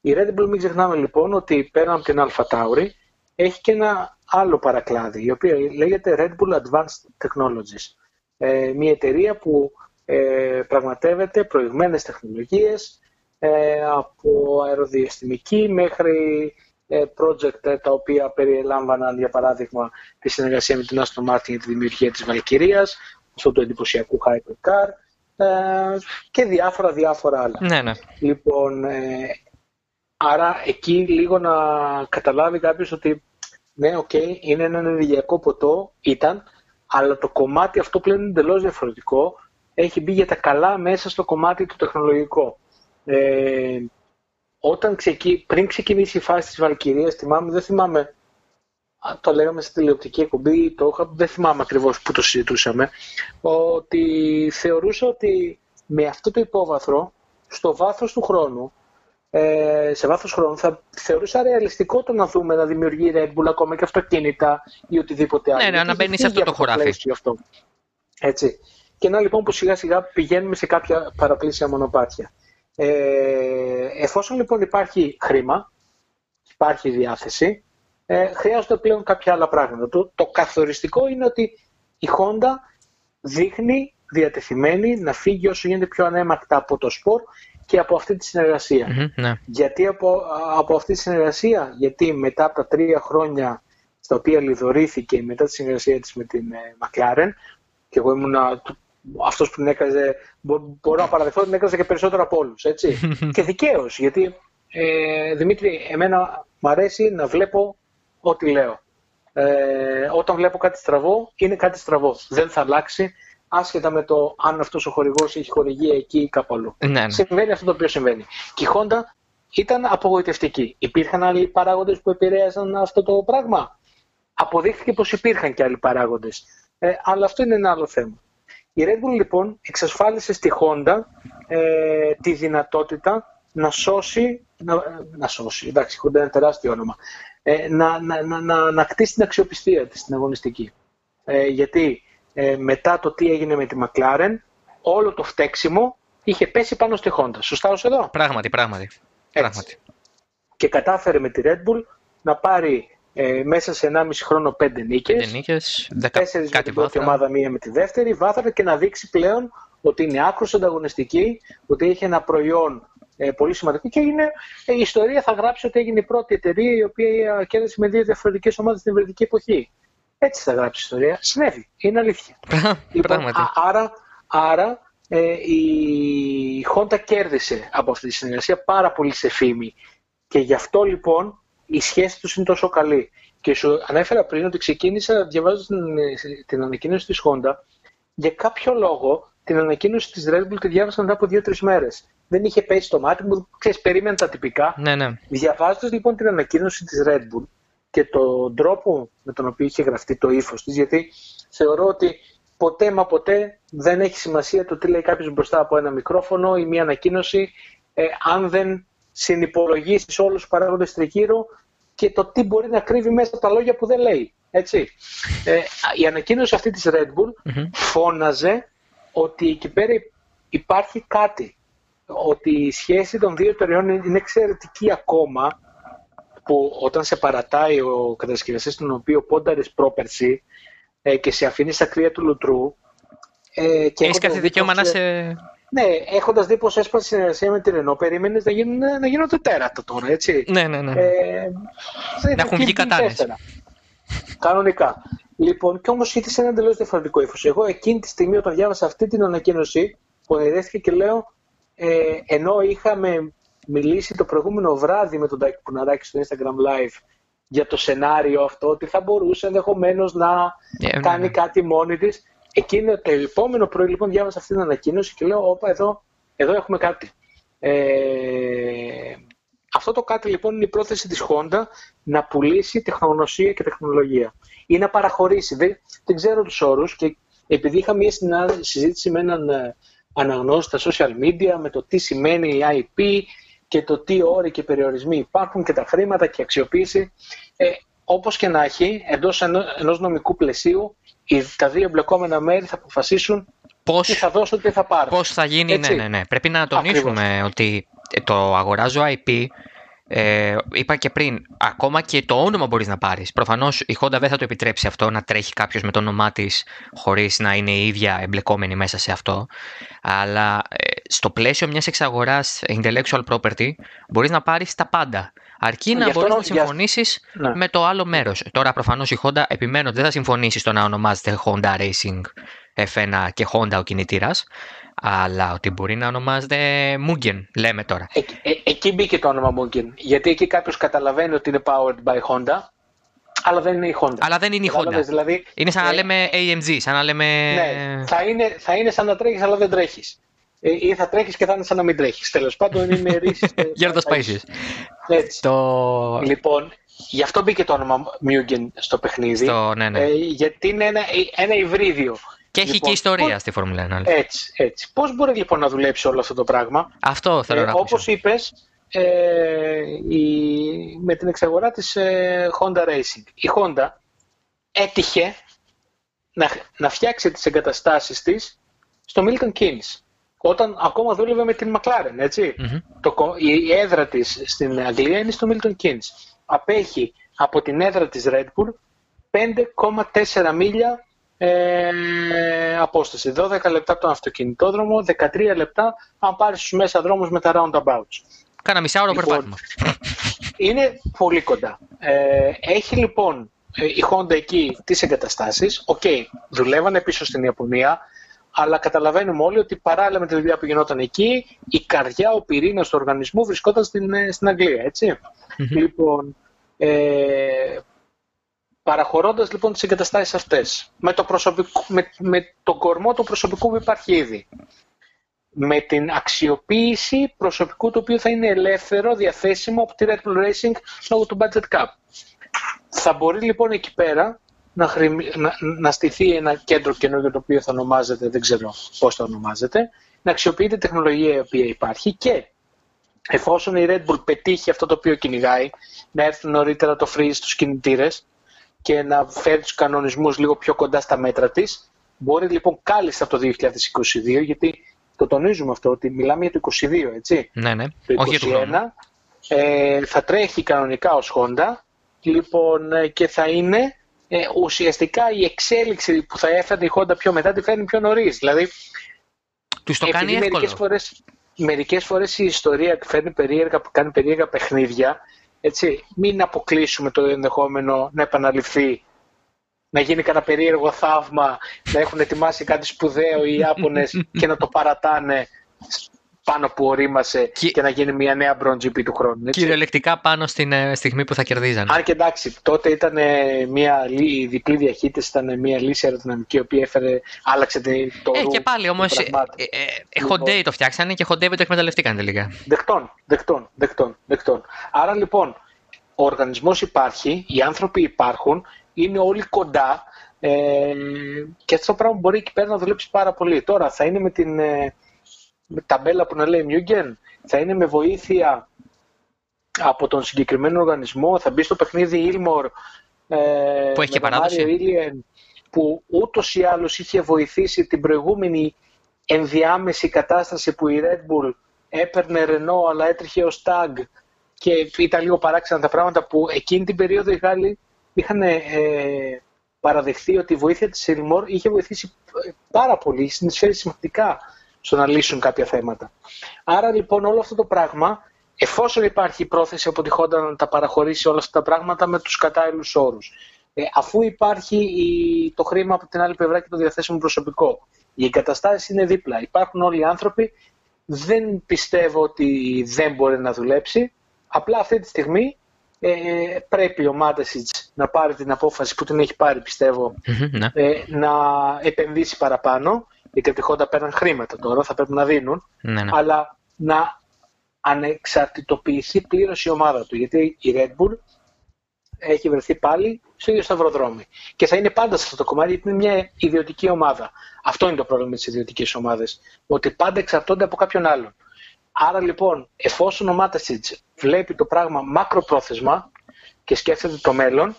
Speaker 2: Η Red Bull μην ξεχνάμε λοιπόν ότι πέρα από την Alpha Tauri έχει και ένα άλλο παρακλάδι, η οποία λέγεται Red Bull Advanced Technologies. Ε, μια εταιρεία που ε, πραγματεύεται προηγμένες τεχνολογίες ε, από αεροδιαστημική μέχρι ε, project ε, τα οποία περιελάμβαναν για παράδειγμα τη συνεργασία με την Aston Martin για τη δημιουργία της Βαλκυρίας, αυτό του εντυπωσιακού Hypercar ε, και διάφορα διάφορα άλλα.
Speaker 1: Ναι, ναι.
Speaker 2: Λοιπόν, άρα εκεί λίγο να καταλάβει κάποιος ότι ναι, OK, okay, είναι ένα ενεργειακό ποτό, ήταν, αλλά το κομμάτι αυτό πλέον είναι εντελώς διαφορετικό. Έχει μπει για τα καλά μέσα στο κομμάτι του τεχνολογικό. Ε, όταν ξεκι... πριν ξεκινήσει η φάση της Βαλκυρίας, θυμάμαι, δεν θυμάμαι, το λέγαμε στη τηλεοπτική εκπομπή, το είχα, δεν θυμάμαι ακριβώς που το συζητούσαμε, ότι θεωρούσα ότι με αυτό το υπόβαθρο, στο βάθος του χρόνου, ε, σε βάθος χρόνου θα θεωρούσα ρεαλιστικό το να δούμε να δημιουργεί Red Bull ακόμα και αυτοκίνητα ή οτιδήποτε άλλο.
Speaker 1: Ναι, ναι, να μπαίνει σε αυτό το χωράφι.
Speaker 2: Αυτό. Έτσι. Και να λοιπόν που σιγά σιγά πηγαίνουμε σε κάποια παραπλήσια μονοπάτια. Ε, εφόσον λοιπόν υπάρχει χρήμα, υπάρχει διάθεση, ε, χρειάζονται πλέον κάποια άλλα πράγματα. Το, το καθοριστικό είναι ότι η Honda δείχνει διατεθειμένη να φύγει όσο γίνεται πιο ανέμακτα από το σπορ και από αυτή τη συνεργασια
Speaker 1: ναι.
Speaker 2: Γιατί από, από αυτή τη συνεργασία, γιατί μετά από τα τρία χρόνια στα οποία λιδωρήθηκε μετά τη συνεργασία της με την ε, McLaren και εγώ ήμουν αυτός που την έκαζε, μπορώ να παραδεχθώ ότι την έκαζε και περισσότερο από όλους. και δικαίως, γιατί ε, Δημήτρη, εμένα μου αρέσει να βλέπω ό,τι λέω. Ε, όταν βλέπω κάτι στραβό, είναι κάτι στραβό. Δεν θα αλλάξει, άσχετα με το αν αυτός ο χορηγός έχει χορηγία εκεί ή κάπου αλλού.
Speaker 1: Ναι, ναι.
Speaker 2: Συμβαίνει αυτό το οποίο συμβαίνει. Και η Honda ήταν απογοητευτική. Υπήρχαν άλλοι παράγοντες που επηρέασαν αυτό το πράγμα. Αποδείχθηκε πως υπήρχαν και άλλοι παράγοντες. Ε, αλλά αυτό είναι ένα άλλο θέμα. Η Red Bull λοιπόν εξασφάλισε στη Honda ε, τη δυνατότητα να σώσει, να, να σώσει, εντάξει, η Honda είναι ένα τεράστιο όνομα, ε, να, να, να, να, να κτίσει την αξιοπιστία της στην αγωνιστική. Ε, γιατί ε, μετά το τι έγινε με τη McLaren, όλο το φταίξιμο είχε πέσει πάνω στη Honda. Σωστά ως εδώ;
Speaker 1: Πράγματι, πράγματι. πράγματι.
Speaker 2: Και κατάφερε με τη Red Bull να πάρει ε, μέσα σε 1,5 χρόνο 5 νίκες. 5
Speaker 1: νίκες,
Speaker 2: 4 με την πρώτη ομάδα, μία με τη δεύτερη. Βάθαρα και να δείξει πλέον ότι είναι άκρος ανταγωνιστική, ότι έχει ένα προϊόν ε, πολύ σημαντικό και έγινε, ε, η ιστορία θα γράψει ότι έγινε η πρώτη εταιρεία η οποία κέρδισε με δύο διαφορετικές ομάδες στην βρετική εποχή. Έτσι θα γράψει η ιστορία. Συνέβη. Είναι αλήθεια.
Speaker 1: λοιπόν,
Speaker 2: άρα, άρα ε, η Honda κέρδισε από αυτή τη συνεργασία πάρα πολύ σε φήμη. Και γι' αυτό λοιπόν η σχέση τους είναι τόσο καλή. Και σου ανέφερα πριν ότι ξεκίνησα διαβάζοντας την, την ανακοίνωση της Honda. Για κάποιο λόγο την ανακοίνωση της Red Bull τη διάβασα μετά από δύο-τρεις μέρες. Δεν είχε πέσει στο μάτι μου, ξέρεις, περίμενα τα τυπικά.
Speaker 1: Ναι, ναι.
Speaker 2: Διαβάζοντας λοιπόν την ανακοίνωση της Red Bull και τον τρόπο με τον οποίο είχε γραφτεί το ύφος της, γιατί θεωρώ ότι ποτέ μα ποτέ δεν έχει σημασία το τι λέει κάποιος μπροστά από ένα μικρόφωνο ή μία ανακοίνωση, ε, αν δεν συνυπολογίσεις όλους τους παράγοντες τριγύρω και το τι μπορεί να κρύβει μέσα από τα λόγια που δεν λέει. Έτσι. Ε, η ανακοίνωση αυτή της Red Bull φώναζε ότι εκεί πέρα υπάρχει κάτι. ότι η σχέση των δύο εταιριών είναι εξαιρετική ακόμα που όταν σε παρατάει ο κατασκευαστής τον οποίο πόνταρες πρόπερση ε, και σε αφήνεις στα κρύα του λουτρού
Speaker 1: ε, και Έχεις κάθε δικαίωμα να σε...
Speaker 2: Ναι, έχοντας δει πώ έσπασε συνεργασία με την Ρενό, περίμενες να, γίνουν, να γίνονται τέρατα τώρα, έτσι.
Speaker 1: Ναι, ναι, ναι. Ε,
Speaker 2: να
Speaker 1: έχουν βγει κατάνε.
Speaker 2: Κανονικά. Λοιπόν, και όμως είχε ένα εντελώς διαφορετικό ύφος. Εγώ εκείνη τη στιγμή, όταν διάβασα αυτή την ανακοίνωση, πονηρέθηκα και λέω, ε, ενώ είχαμε μιλήσει το προηγούμενο βράδυ με τον Τάκη Πουναράκη στο Instagram Live για το σενάριο αυτό, ότι θα μπορούσε ενδεχομένως να yeah, ναι, κάνει ναι. κάτι μόνη της. Εκείνο το επόμενο πρωί λοιπόν διάβασα αυτή την ανακοίνωση και λέω, όπα εδώ, εδώ έχουμε κάτι. Ε, αυτό το κάτι λοιπόν είναι η πρόθεση της Honda να πουλήσει τεχνογνωσία και τεχνολογία ή να παραχωρήσει. Δεν, δεν ξέρω τους όρους και επειδή είχα μια συζήτηση με έναν ε, αναγνώστη στα social media με το τι σημαίνει η IP και το τι όροι και περιορισμοί υπάρχουν και τα χρήματα και η αξιοποίηση. Ε, όπως και να έχει, εντός ενός νομικού πλαισίου, τα δύο εμπλεκόμενα μέρη θα αποφασίσουν πώς, τι θα δώσουν, τι θα πάρουν.
Speaker 1: Πώς θα γίνει, ναι, ναι, ναι. Πρέπει να τονίσουμε ότι το αγοράζω IP ε, είπα και πριν, ακόμα και το όνομα μπορείς να πάρεις. Προφανώς η Honda δεν θα το επιτρέψει αυτό να τρέχει κάποιος με το όνομά της χωρίς να είναι η ίδια εμπλεκόμενη μέσα σε αυτό. Αλλά ε, στο πλαίσιο μιας εξαγοράς intellectual property μπορείς να πάρεις τα πάντα. Αρκεί να μπορείς να συμφωνήσεις ναι. με το άλλο μέρος. Τώρα, προφανώς η Honda επιμένω ότι δεν θα συμφωνήσεις στο να ονομάζεται Honda Racing F1 και Honda ο κινητήρας αλλά ότι μπορεί να ονομάζεται Mugen, λέμε τώρα.
Speaker 2: Ε, ε, εκεί μπήκε το όνομα Mugen, γιατί εκεί κάποιος καταλαβαίνει ότι είναι powered by Honda, αλλά δεν είναι η Honda.
Speaker 1: Αλλά δεν είναι η Honda. Δηλαδή, είναι σαν να ε, λέμε AMG, σαν να λέμε...
Speaker 2: Ναι, θα είναι, θα είναι σαν να τρέχεις, αλλά δεν τρέχεις. Ε, ή θα τρέχεις και θα είναι σαν να μην τρέχεις. Τέλος πάντων είναι ρίση.
Speaker 1: Γέροντα Παΐσιος.
Speaker 2: Έτσι. Το... Λοιπόν, γι' αυτό μπήκε το όνομα Mugen στο παιχνίδι.
Speaker 1: Στο, ναι, ναι. Ε,
Speaker 2: γιατί είναι ένα, ένα υβρίδιο.
Speaker 1: Και έχει λοιπόν, και ιστορία στη Φόρμουλα 1.
Speaker 2: Έτσι, έτσι. Πώς μπορεί λοιπόν να δουλέψει όλο αυτό το πράγμα;
Speaker 1: Αυτό θέλω ε, να πω.
Speaker 2: Όπως είπες, ε, η, με την εξαγορά της ε, Honda Racing. Η Honda έτυχε να, να φτιάξει τις εγκαταστάσεις της στο Milton Keynes. Όταν ακόμα δούλευε με την McLaren, ετσι Το, η έδρα της στην Αγγλία είναι στο Milton Keynes. Απέχει από την έδρα της Red Bull 5,4 μίλια ε, απόσταση. 12 λεπτά από τον αυτοκινητόδρομο, 13 λεπτά αν πάρεις τους μέσα δρόμους με τα roundabouts.
Speaker 1: Κάνα μισάωρο λοιπόν, περπάτημα.
Speaker 2: Είναι πολύ κοντά. Ε, έχει λοιπόν ε, η Honda εκεί τις εγκαταστάσεις. OK, okay, δουλεύανε πίσω στην Ιαπωνία, αλλά καταλαβαίνουμε όλοι ότι παράλληλα με τη δουλειά που γινόταν εκεί, η καρδιά, ο πυρήνας του οργανισμού βρισκόταν στην, ε, στην Αγγλία. Λοιπόν, ε, Παραχωρώντας λοιπόν τις εγκαταστάσεις αυτές, με, το με, με τον κορμό του προσωπικού που υπάρχει ήδη, με την αξιοποίηση προσωπικού το οποίο θα είναι ελεύθερο, διαθέσιμο από τη Red Bull Racing λόγω του budget cap. Θα μπορεί λοιπόν εκεί πέρα να, να, να στηθεί ένα κέντρο καινούργιο το οποίο θα ονομάζεται, δεν ξέρω πώς θα ονομάζεται, να αξιοποιείται η τεχνολογία η οποία υπάρχει και εφόσον η Red Bull πετύχει αυτό το οποίο κυνηγάει, να έρθει νωρίτερα το freeze στους κινητήρες, και να φέρει τους κανονισμούς λίγο πιο κοντά στα μέτρα της. Μπορεί λοιπόν κάλλιστα από το 2022, γιατί το τονίζουμε αυτό, ότι μιλάμε για το 2022, έτσι.
Speaker 1: Ναι, ναι.
Speaker 2: Το 2021 ε, θα τρέχει κανονικά ως Honda, λοιπόν, ε, και θα είναι ε, ουσιαστικά η εξέλιξη που θα έφερνε η Honda πιο μετά, τη φέρνει πιο νωρίς. Δηλαδή,
Speaker 1: τους το κάνει εύκολο.
Speaker 2: Μερικές φορές, μερικές φορές η ιστορία φέρνει περίεργα, κάνει περίεργα παιχνίδια έτσι, μην αποκλείσουμε το ενδεχόμενο να επαναληφθεί, να γίνει κανένα περίεργο θαύμα, να έχουν ετοιμάσει κάτι σπουδαίο οι Ιάπωνες και να το παρατάνε πάνω που ορίμασε και, και να γίνει μια νέα Bronze GP του χρόνου.
Speaker 1: Έτσι. Κυριολεκτικά πάνω στην ε, στιγμή που θα κερδίζανε.
Speaker 2: Αν και εντάξει, τότε ήταν μια η διπλή διαχείριση, ήταν μια λύση αεροδυναμική η οποία έφερε, άλλαξε το
Speaker 1: Ε, και πάλι όμως. Ε, ε, ε, λοιπόν, το φτιάξανε και Χοντέι το εκμεταλλευτήκαν τελικά.
Speaker 2: Δεκτών, δεκτών, δεκτών, δεκτών. Άρα λοιπόν, ο οργανισμός υπάρχει, οι άνθρωποι υπάρχουν, είναι όλοι κοντά. Ε, και αυτό το πράγμα μπορεί εκεί πέρα να δουλέψει πάρα πολύ. Τώρα θα είναι με την, ε, με ταμπέλα που να λέει Μιούγκεν, θα είναι με βοήθεια από τον συγκεκριμένο οργανισμό, θα μπει στο παιχνίδι Ilmor
Speaker 1: ε, που έχει και παράδοση.
Speaker 2: που ούτως ή άλλως είχε βοηθήσει την προηγούμενη ενδιάμεση κατάσταση που η Red Bull έπαιρνε Ρενό αλλά έτρεχε ως tag και ήταν λίγο παράξενα τα πράγματα που εκείνη την περίοδο οι Γάλλοι είχαν ε, παραδεχθεί ότι η βοήθεια της Ελμόρ είχε βοηθήσει πάρα πολύ, συνεισφέρει σημαντικά στο να λύσουν κάποια θέματα. Άρα λοιπόν όλο αυτό το πράγμα, εφόσον υπάρχει η πρόθεση από τη Χόντα να τα παραχωρήσει όλα αυτά τα πράγματα με τους κατάλληλους όρους, ε, αφού υπάρχει η, το χρήμα από την άλλη πλευρά και το διαθέσιμο προσωπικό, οι εγκαταστάσεις είναι δίπλα, υπάρχουν όλοι οι άνθρωποι, δεν πιστεύω ότι δεν μπορεί να δουλέψει, απλά αυτή τη στιγμή ε, πρέπει ο Μάτεσιτς να πάρει την απόφαση που την έχει πάρει
Speaker 1: ναι.
Speaker 2: ε, να επενδύσει παραπάνω γιατί από τη Honda παίρνουν χρήματα τώρα, θα πρέπει να δίνουν
Speaker 1: ναι, ναι.
Speaker 2: αλλά να ανεξαρτητοποιηθεί πλήρως η ομάδα του γιατί η Red Bull έχει βρεθεί πάλι στο ίδιο σταυροδρόμι. Και θα είναι πάντα σε αυτό το κομμάτι γιατί είναι μια ιδιωτική ομάδα. Αυτό είναι το πρόβλημα με τι ιδιωτικέ ομάδε. Ότι πάντα εξαρτώνται από κάποιον άλλον. Άρα λοιπόν, εφόσον ο Μάτασιτς βλέπει το πράγμα μακροπρόθεσμα και σκέφτεται το μελλον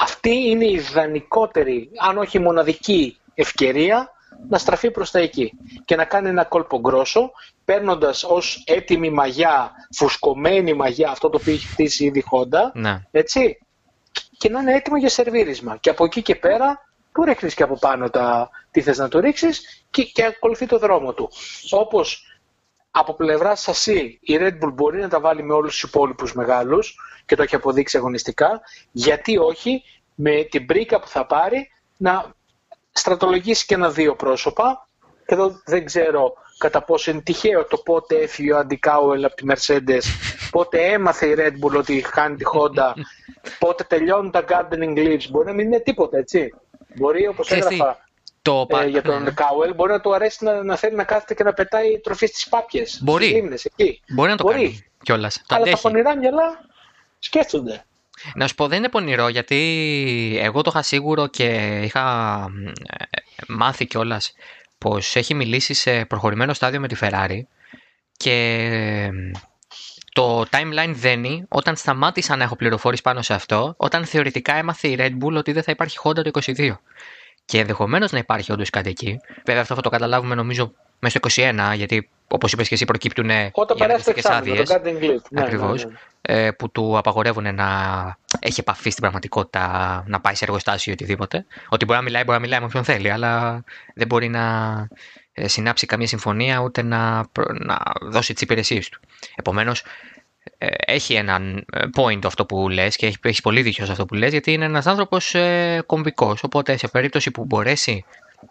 Speaker 2: αυτή είναι η ιδανικότερη, αν όχι μοναδική ευκαιρία να στραφεί προς τα εκεί και να κάνει ένα κόλπο γκρόσο παίρνοντας ως έτοιμη μαγιά, φουσκωμένη μαγιά αυτό το οποίο έχει χτίσει ήδη Honda,
Speaker 1: ναι.
Speaker 2: έτσι, και να είναι έτοιμο για σερβίρισμα. Και από εκεί και πέρα του ρίχνεις και από πάνω τα, τι θες να το ρίξεις και, και ακολουθεί το δρόμο του. Όπως από πλευρά σασί η Red Bull μπορεί να τα βάλει με όλους τους υπόλοιπους μεγάλους και το έχει αποδείξει αγωνιστικά, γιατί όχι με την πρίκα που θα πάρει να στρατολογήσει και ένα δύο πρόσωπα και εδώ δεν ξέρω κατά πόσο είναι τυχαίο το πότε έφυγε ο Αντικάουελ από τη Mercedes, πότε έμαθε η Red Bull ότι χάνει τη Honda, πότε τελειώνουν τα gardening leaves. Μπορεί να μην είναι τίποτα, έτσι. Μπορεί, όπως έγραφα, το... Ε, για τον ναι. Κάουελ μπορεί να του αρέσει να, να θέλει να κάθεται και να πετάει τροφή στις πάπιες.
Speaker 1: Μπορεί.
Speaker 2: Λίμνες, εκεί.
Speaker 1: Μπορεί να το μπορεί. κάνει κιόλας.
Speaker 2: Αλλά τα πονηρά μυαλά σκέφτονται.
Speaker 1: Να σου πω δεν είναι πονηρό γιατί εγώ το είχα σίγουρο και είχα ε, μάθει κιόλας πως έχει μιλήσει σε προχωρημένο στάδιο με τη Ferrari και το timeline δένει όταν σταμάτησα να έχω πληροφόρηση πάνω σε αυτό, όταν θεωρητικά έμαθε η Red Bull ότι δεν θα υπάρχει Honda το 22 και ενδεχομένως να υπάρχει όντως κάτι εκεί. Βέβαια, αυτό θα το καταλάβουμε νομίζω μέσα στο 21, γιατί όπως είπες και εσύ, προκύπτουν οι
Speaker 2: αναλυτικέ άδειες.
Speaker 1: Ακριβώς. Ναι, ναι, ναι. Ε, που του απαγορεύουν να έχει επαφή στην πραγματικότητα, να πάει σε εργοστάσιο ή οτιδήποτε. Ότι μπορεί να μιλάει, μπορεί να μιλάει με όποιον θέλει, αλλά δεν μπορεί να ε, συνάψει καμία συμφωνία ούτε να, να δώσει τις υπηρεσίες του. Επομένως, ε, έχει έναν ε, point αυτό που λες και έχει, έχει πολύ δίκιο σε αυτό που λες γιατί είναι ένας άνθρωπος ε, κομβικός οπότε σε περίπτωση που μπορέσει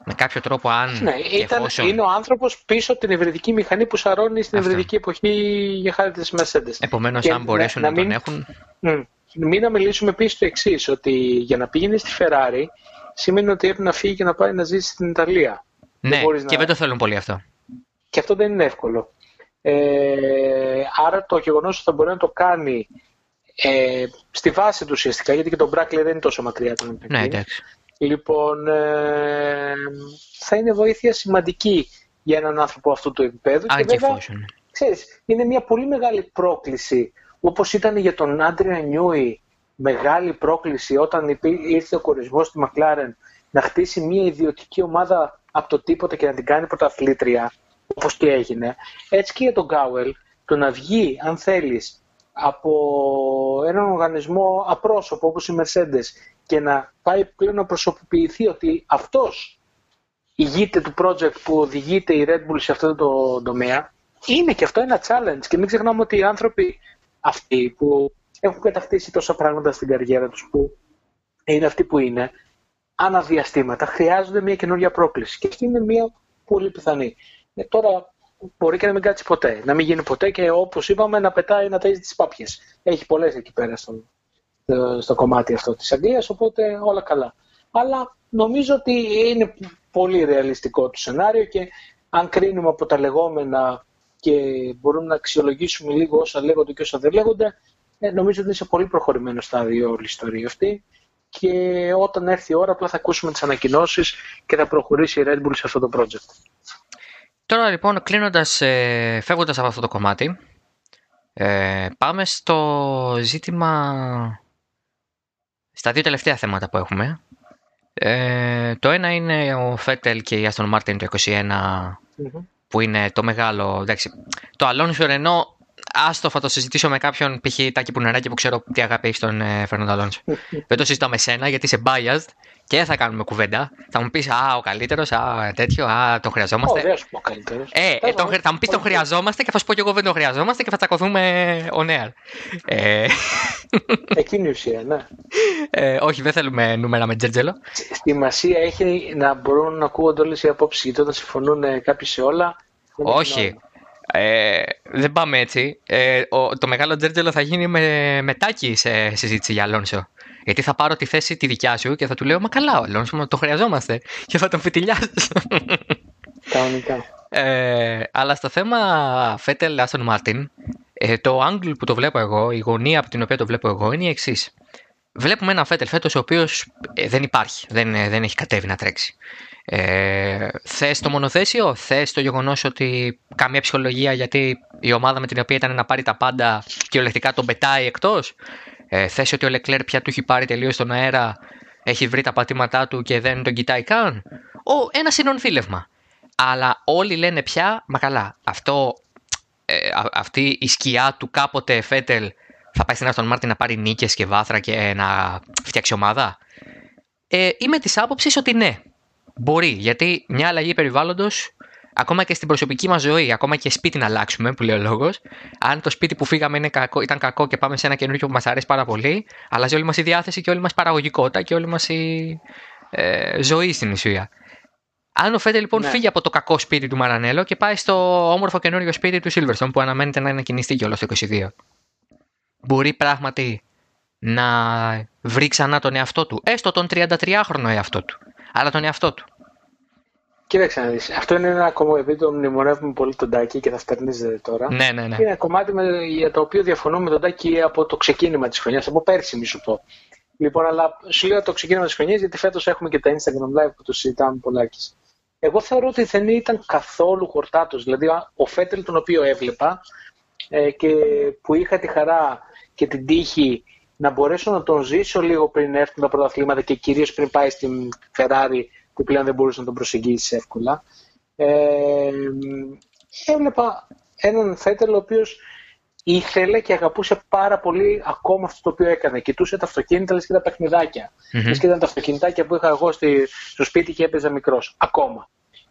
Speaker 1: με κάποιο τρόπο αν
Speaker 2: ναι, ήταν, εφόσον... είναι ο άνθρωπος πίσω από την ευρυδική μηχανή που σαρώνει στην ευρυδική εποχή για χάρη της Mercedes.
Speaker 1: Επομένως αν μπορέσουν να, να, μην, τον έχουν...
Speaker 2: Μην να μιλήσουμε επίση το εξής ότι για να πήγαινε στη Ferrari σημαίνει ότι έπρεπε να φύγει και να πάει να ζήσει στην Ιταλία.
Speaker 1: Ναι, δεν και να... δεν το θέλουν πολύ αυτό.
Speaker 2: Και αυτό δεν είναι εύκολο. Ε, άρα το γεγονός ότι θα μπορεί να το κάνει ε, στη βάση του ουσιαστικά, γιατί και το Μπράκλε δεν είναι τόσο μακριά.
Speaker 1: Ναι, εντάξει.
Speaker 2: Λοιπόν, ε, θα είναι βοήθεια σημαντική για έναν άνθρωπο αυτού του επίπεδου.
Speaker 1: Αν και, βέβαια,
Speaker 2: ξέρεις, είναι μια πολύ μεγάλη πρόκληση, όπως ήταν για τον Άντρια Νιούι μεγάλη πρόκληση όταν ήρθε ο κορισμός στη Μακλάρεν να χτίσει μια ιδιωτική ομάδα από το τίποτα και να την κάνει πρωταθλήτρια όπως και έγινε, έτσι και για τον Γκάουελ, το να βγει, αν θέλεις, από έναν οργανισμό απρόσωπο όπως η Mercedes και να πάει πλέον να προσωποποιηθεί ότι αυτός ηγείται του project που οδηγείται η Red Bull σε αυτό το τομέα, είναι και αυτό ένα challenge και μην ξεχνάμε ότι οι άνθρωποι αυτοί που έχουν κατακτήσει τόσα πράγματα στην καριέρα τους που είναι αυτοί που είναι, αναδιαστήματα χρειάζονται μια καινούργια πρόκληση και αυτή είναι μια πολύ πιθανή. Ε, τώρα μπορεί και να μην κάτσει ποτέ. Να μην γίνει ποτέ και όπως είπαμε να πετάει να ταΐζει τις πάπιες. Έχει πολλές εκεί πέρα στο, στο κομμάτι αυτό της Αγγλίας, οπότε όλα καλά. Αλλά νομίζω ότι είναι πολύ ρεαλιστικό το σενάριο και αν κρίνουμε από τα λεγόμενα και μπορούμε να αξιολογήσουμε λίγο όσα λέγονται και όσα δεν λέγονται, ε, νομίζω ότι είναι σε πολύ προχωρημένο στάδιο όλη η ιστορία αυτή και όταν έρθει η ώρα απλά θα ακούσουμε τις ανακοινώσεις και θα προχωρήσει η Red Bull σε αυτό το project.
Speaker 1: Τώρα λοιπόν κλείνοντας, ε, φεύγοντας από αυτό το κομμάτι, ε, πάμε στο ζήτημα, στα δύο τελευταία θέματα που έχουμε. Ε, το ένα είναι ο Φέτελ και η Aston Martin το 2021 που είναι το μεγάλο. Εντάξει, το Αλόνσο Ρενό, άστο θα το συζητήσω με κάποιον π.χ. Τάκη Πουνεράκη που ξέρω τι αγάπη έχει στον ε, Φερνάντο Αλόνσο. Δεν το συζητάω με σένα γιατί είσαι biased και θα κάνουμε κουβέντα. Θα μου πεις Α, ο καλύτερος, Α, τέτοιο, Α, το χρειαζόμαστε.
Speaker 2: Ωραία, ο καλύτερος.
Speaker 1: Ε, ε τον, θα μου πεις τον χρειαζόμαστε και θα σου πω και εγώ δεν τον χρειαζόμαστε και θα τσακωθούμε ο νέα.
Speaker 2: Ε... Εκείνη η ουσία, ναι.
Speaker 1: Ε, όχι, δεν θέλουμε νούμερα με τζέρτζελο.
Speaker 2: Σημασία έχει να μπορούν να ακούγονται όλες οι απόψεις γιατί όταν συμφωνούν κάποιοι σε όλα.
Speaker 1: Όχι. Ε, δεν πάμε έτσι. Ε, ο, το μεγάλο τζέρτζελο θα γίνει με, μετάκι σε συζήτηση για Αλόνσο. Γιατί θα πάρω τη θέση τη δικιά σου και θα του λέω Μα καλά, ο Αλόνσο, το χρειαζόμαστε. Και θα τον φιτιλιάσω.
Speaker 2: Κανονικά.
Speaker 1: Ε, αλλά στο θέμα Φέτελ Άστον Μάρτιν, ε, το angle που το βλέπω εγώ, η γωνία από την οποία το βλέπω εγώ είναι η εξής. Βλέπουμε ένα Φέτελ φέτος ο οποίος ε, δεν υπάρχει, δεν, ε, δεν έχει κατέβει να τρέξει. Ε, θες το μονοθέσιο, θες το γεγονός ότι καμία ψυχολογία γιατί η ομάδα με την οποία ήταν να πάρει τα πάντα κυριολεκτικά τον πετάει εκτός; Ε, θες ότι ο Λεκλέρ πια του έχει πάρει τελείως τον αέρα, έχει βρει τα πατήματά του και δεν τον κοιτάει καν; Ο, ένα συνονθήλευμα. Αλλά όλοι λένε πια, μα καλά, αυτό, ε, αυτή η σκιά του κάποτε Φέτελ θα πάει στην Άστον Μάρτιν να πάρει νίκες και βάθρα και να φτιάξει ομάδα. Ε, είμαι της άποψης ότι ναι, Μπορεί, γιατί μια αλλαγή περιβάλλοντος, ακόμα και στην προσωπική μας ζωή, ακόμα και σπίτι να αλλάξουμε, που λέει ο λόγος, αν το σπίτι που φύγαμε είναι κακό, ήταν κακό και πάμε σε ένα καινούργιο που μας αρέσει πάρα πολύ, αλλάζει όλη μας η διάθεση και όλη μας η παραγωγικότητα και όλη μας η ε, ζωή στην ουσία. Αν ο Φέτε λοιπόν ναι. φύγει από το κακό σπίτι του Μαρανέλο και πάει στο όμορφο καινούριο σπίτι του Σίλβερστον που αναμένεται να είναι κινηστή κιόλας το 22, μπορεί πράγματι να βρει ξανά τον εαυτό του, έστω τον 33χρονο εαυτό του αλλά τον εαυτό του.
Speaker 2: Κοίταξε να δεις. Αυτό είναι ένα κομμάτι, επειδή το μνημονεύουμε πολύ τον Τάκη και θα φτερνίζεται τώρα.
Speaker 1: Ναι, ναι, ναι.
Speaker 2: Είναι ένα κομμάτι με, για το οποίο διαφωνούμε με τον Τάκη από το ξεκίνημα της χρονιάς, από πέρσι, μη σου πω. Λοιπόν, αλλά σου λέω το ξεκίνημα της χρονιάς, γιατί φέτος έχουμε και τα Instagram Live που το συζητάμε πολλάκις. Εγώ θεωρώ ότι δεν ήταν καθόλου χορτάτος. Δηλαδή, ο Φέτελ, τον οποίο έβλεπα ε, και που είχα τη χαρά και την τύχη να μπορέσω να τον ζήσω λίγο πριν έρθουν τα πρωταθλήματα και κυρίως πριν πάει στην Ferrari που πλέον δεν μπορούσε να τον προσεγγίσει εύκολα. Ε, έβλεπα έναν Φέτελ ο οποίος ήθελε και αγαπούσε πάρα πολύ ακόμα αυτό το οποίο έκανε. Κοιτούσε τα αυτοκίνητα, λες και τα παιχνιδάκια. Mm-hmm. Λες και ήταν τα αυτοκινητάκια που είχα εγώ στη, στο σπίτι και έπαιζα μικρός. Ακόμα.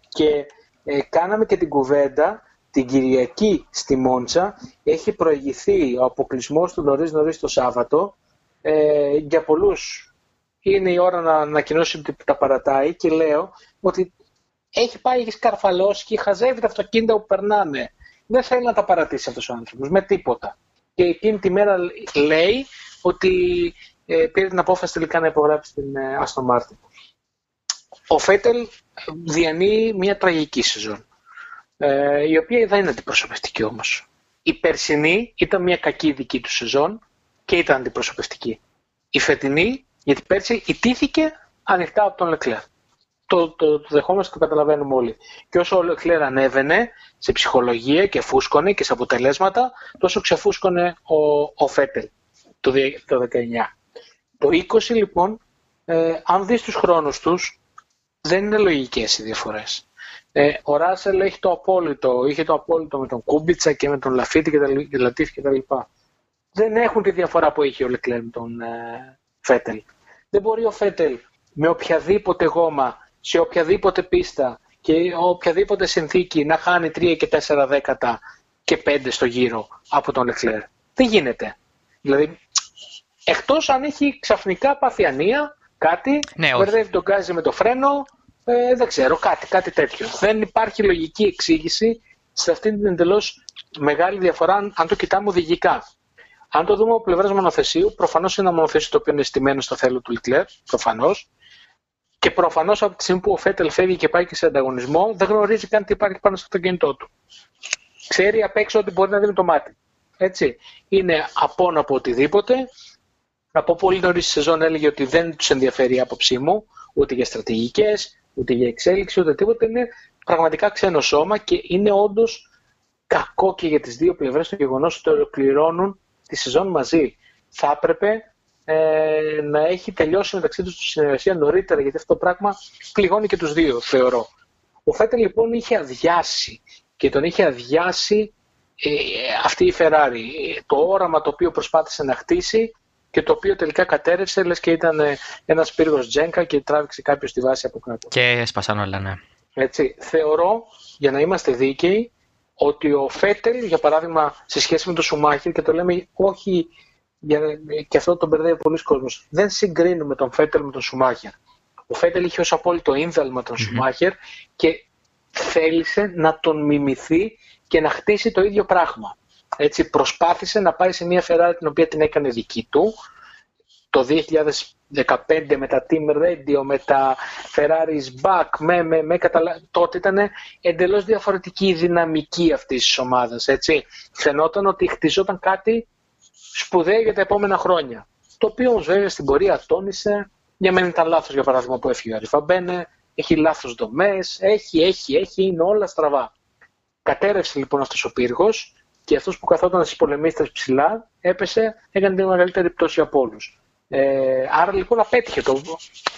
Speaker 2: Και ε, κάναμε και την κουβέντα την Κυριακή στη Μόντσα έχει προηγηθεί ο αποκλεισμός του νωρίς νωρίς το Σάββατο. Ε, για πολλούς είναι η ώρα να ανακοινώσει ότι τα παρατάει και λέω ότι έχει πάει, έχει σκαρφαλώσει και χαζεύει τα αυτοκίνητα που περνάνε. Δεν θέλει να τα παρατήσει αυτός ο άνθρωπος με τίποτα. Και εκείνη τη μέρα λέει ότι ε, πήρε την απόφαση τελικά να υπογράψει την ε, Άστον Μάρτιν. Ο Φέτελ διανύει μια τραγική σεζόν ε, η οποία δεν είναι αντιπροσωπευτική όμως. Η περσινή ήταν μια κακή δική του σεζόν και ήταν αντιπροσωπευτική. Η φετινή, γιατί πέρσι ιτήθηκε ανοιχτά από τον Λεκλέρ. Το, το, το δεχόμαστε και το καταλαβαίνουμε όλοι. Και όσο ο Λεκλέρ ανέβαινε σε ψυχολογία και φούσκωνε και σε αποτελέσματα, τόσο ξεφούσκωνε ο, ο Φέτελ το, το 19. Το 20 λοιπόν, ε, αν δεις τους χρόνους τους, δεν είναι λογικές οι διαφορές. Ε, ο Ράσελ έχει το απόλυτο, είχε το απόλυτο με τον Κούμπιτσα και με τον Λαφίτη και τον Λατίφι και τα λοιπά. Δεν έχουν τη διαφορά που είχε ο Λεκλέρ με τον ε, Φέτελ. Δεν μπορεί ο Φέτελ με οποιαδήποτε γόμα, σε οποιαδήποτε πίστα και οποιαδήποτε συνθήκη να χάνει 3 και 4 δέκατα και 5 στο γύρο από τον Λεκλέρ. Δεν γίνεται. Δηλαδή, εκτός αν έχει ξαφνικά παθιανία, κάτι, ναι, μπερδεύει τον γκάζι με το φρένο, ε, δεν ξέρω, κάτι, κάτι τέτοιο. Δεν υπάρχει λογική εξήγηση σε αυτήν την εντελώς μεγάλη διαφορά, αν το κοιτάμε οδηγικά. Αν το δούμε από πλευράς μονοθεσίου, προφανώς είναι ένα μονοθέσιο το οποίο είναι στημένο στο θέλω του Λικλέρ, προφανώς. Και προφανώς από τη στιγμή που ο Φέτελ φεύγει και πάει και σε ανταγωνισμό, δεν γνωρίζει καν τι υπάρχει πάνω στο αυτοκίνητό του. Ξέρει απ' έξω ότι μπορεί να δει το μάτι. Έτσι. Είναι απόν από οτιδήποτε. Από πολύ νωρίς σεζόν έλεγε ότι δεν τους ενδιαφέρει η άποψή μου, ούτε για στρατηγικές, ούτε για εξέλιξη, ούτε τίποτα. Είναι πραγματικά ξένο σώμα και είναι όντως κακό και για τις δύο πλευρές το γεγονός ότι ολοκληρώνουν τη σεζόν μαζί. Θα έπρεπε ε, να έχει τελειώσει μεταξύ τους τη συνεργασία νωρίτερα, γιατί αυτό το πράγμα πληγώνει και τους δύο, θεωρώ. Ο Φέτελ λοιπόν είχε αδειάσει, και τον είχε αδειάσει ε, αυτή η Ferrari. Το όραμα το οποίο προσπάθησε να χτίσει και το οποίο τελικά κατέρευσε, λες και ήταν ε, ένας πύργος τζένκα και τράβηξε κάποιος τη βάση από κάτω.
Speaker 1: Και έσπασαν όλα, ναι.
Speaker 2: Έτσι, θεωρώ, για να είμαστε δίκαιοι, ότι ο Φέτελ, για παράδειγμα, σε σχέση με τον Σουμάχερ, και το λέμε όχι, για, και αυτό τον μπερδεύει πολλοί κόσμος, δεν συγκρίνουμε τον Φέτελ με τον Σουμάχερ. Ο Φέτελ είχε ως απόλυτο ίνδαλμα τον mm Σουμάχερ και θέλησε να τον μιμηθεί και να χτίσει το ίδιο πράγμα. Έτσι, προσπάθησε να πάει σε μια Ferrari την οποία την έκανε δική του. Το 2015 με τα Team Radio, με τα Ferraris Back, με, με, με καταλα... τότε ήταν εντελώς διαφορετική η δυναμική αυτής της ομάδας. Έτσι. Φαινόταν ότι χτιζόταν κάτι σπουδαίο για τα επόμενα χρόνια. Το οποίο όμως βέβαια στην πορεία τόνισε, για μένα ήταν λάθος για παράδειγμα που έφυγε ο Αριφαμπένε, έχει λάθος δομές, έχει, έχει, έχει, είναι όλα στραβά. Κατέρευσε λοιπόν αυτός ο πύργος και αυτός που καθόταν στις πολεμίστες ψηλά έπεσε, έκανε την μεγαλύτερη πτώση από όλους. Ε, άρα λοιπόν απέτυχε το.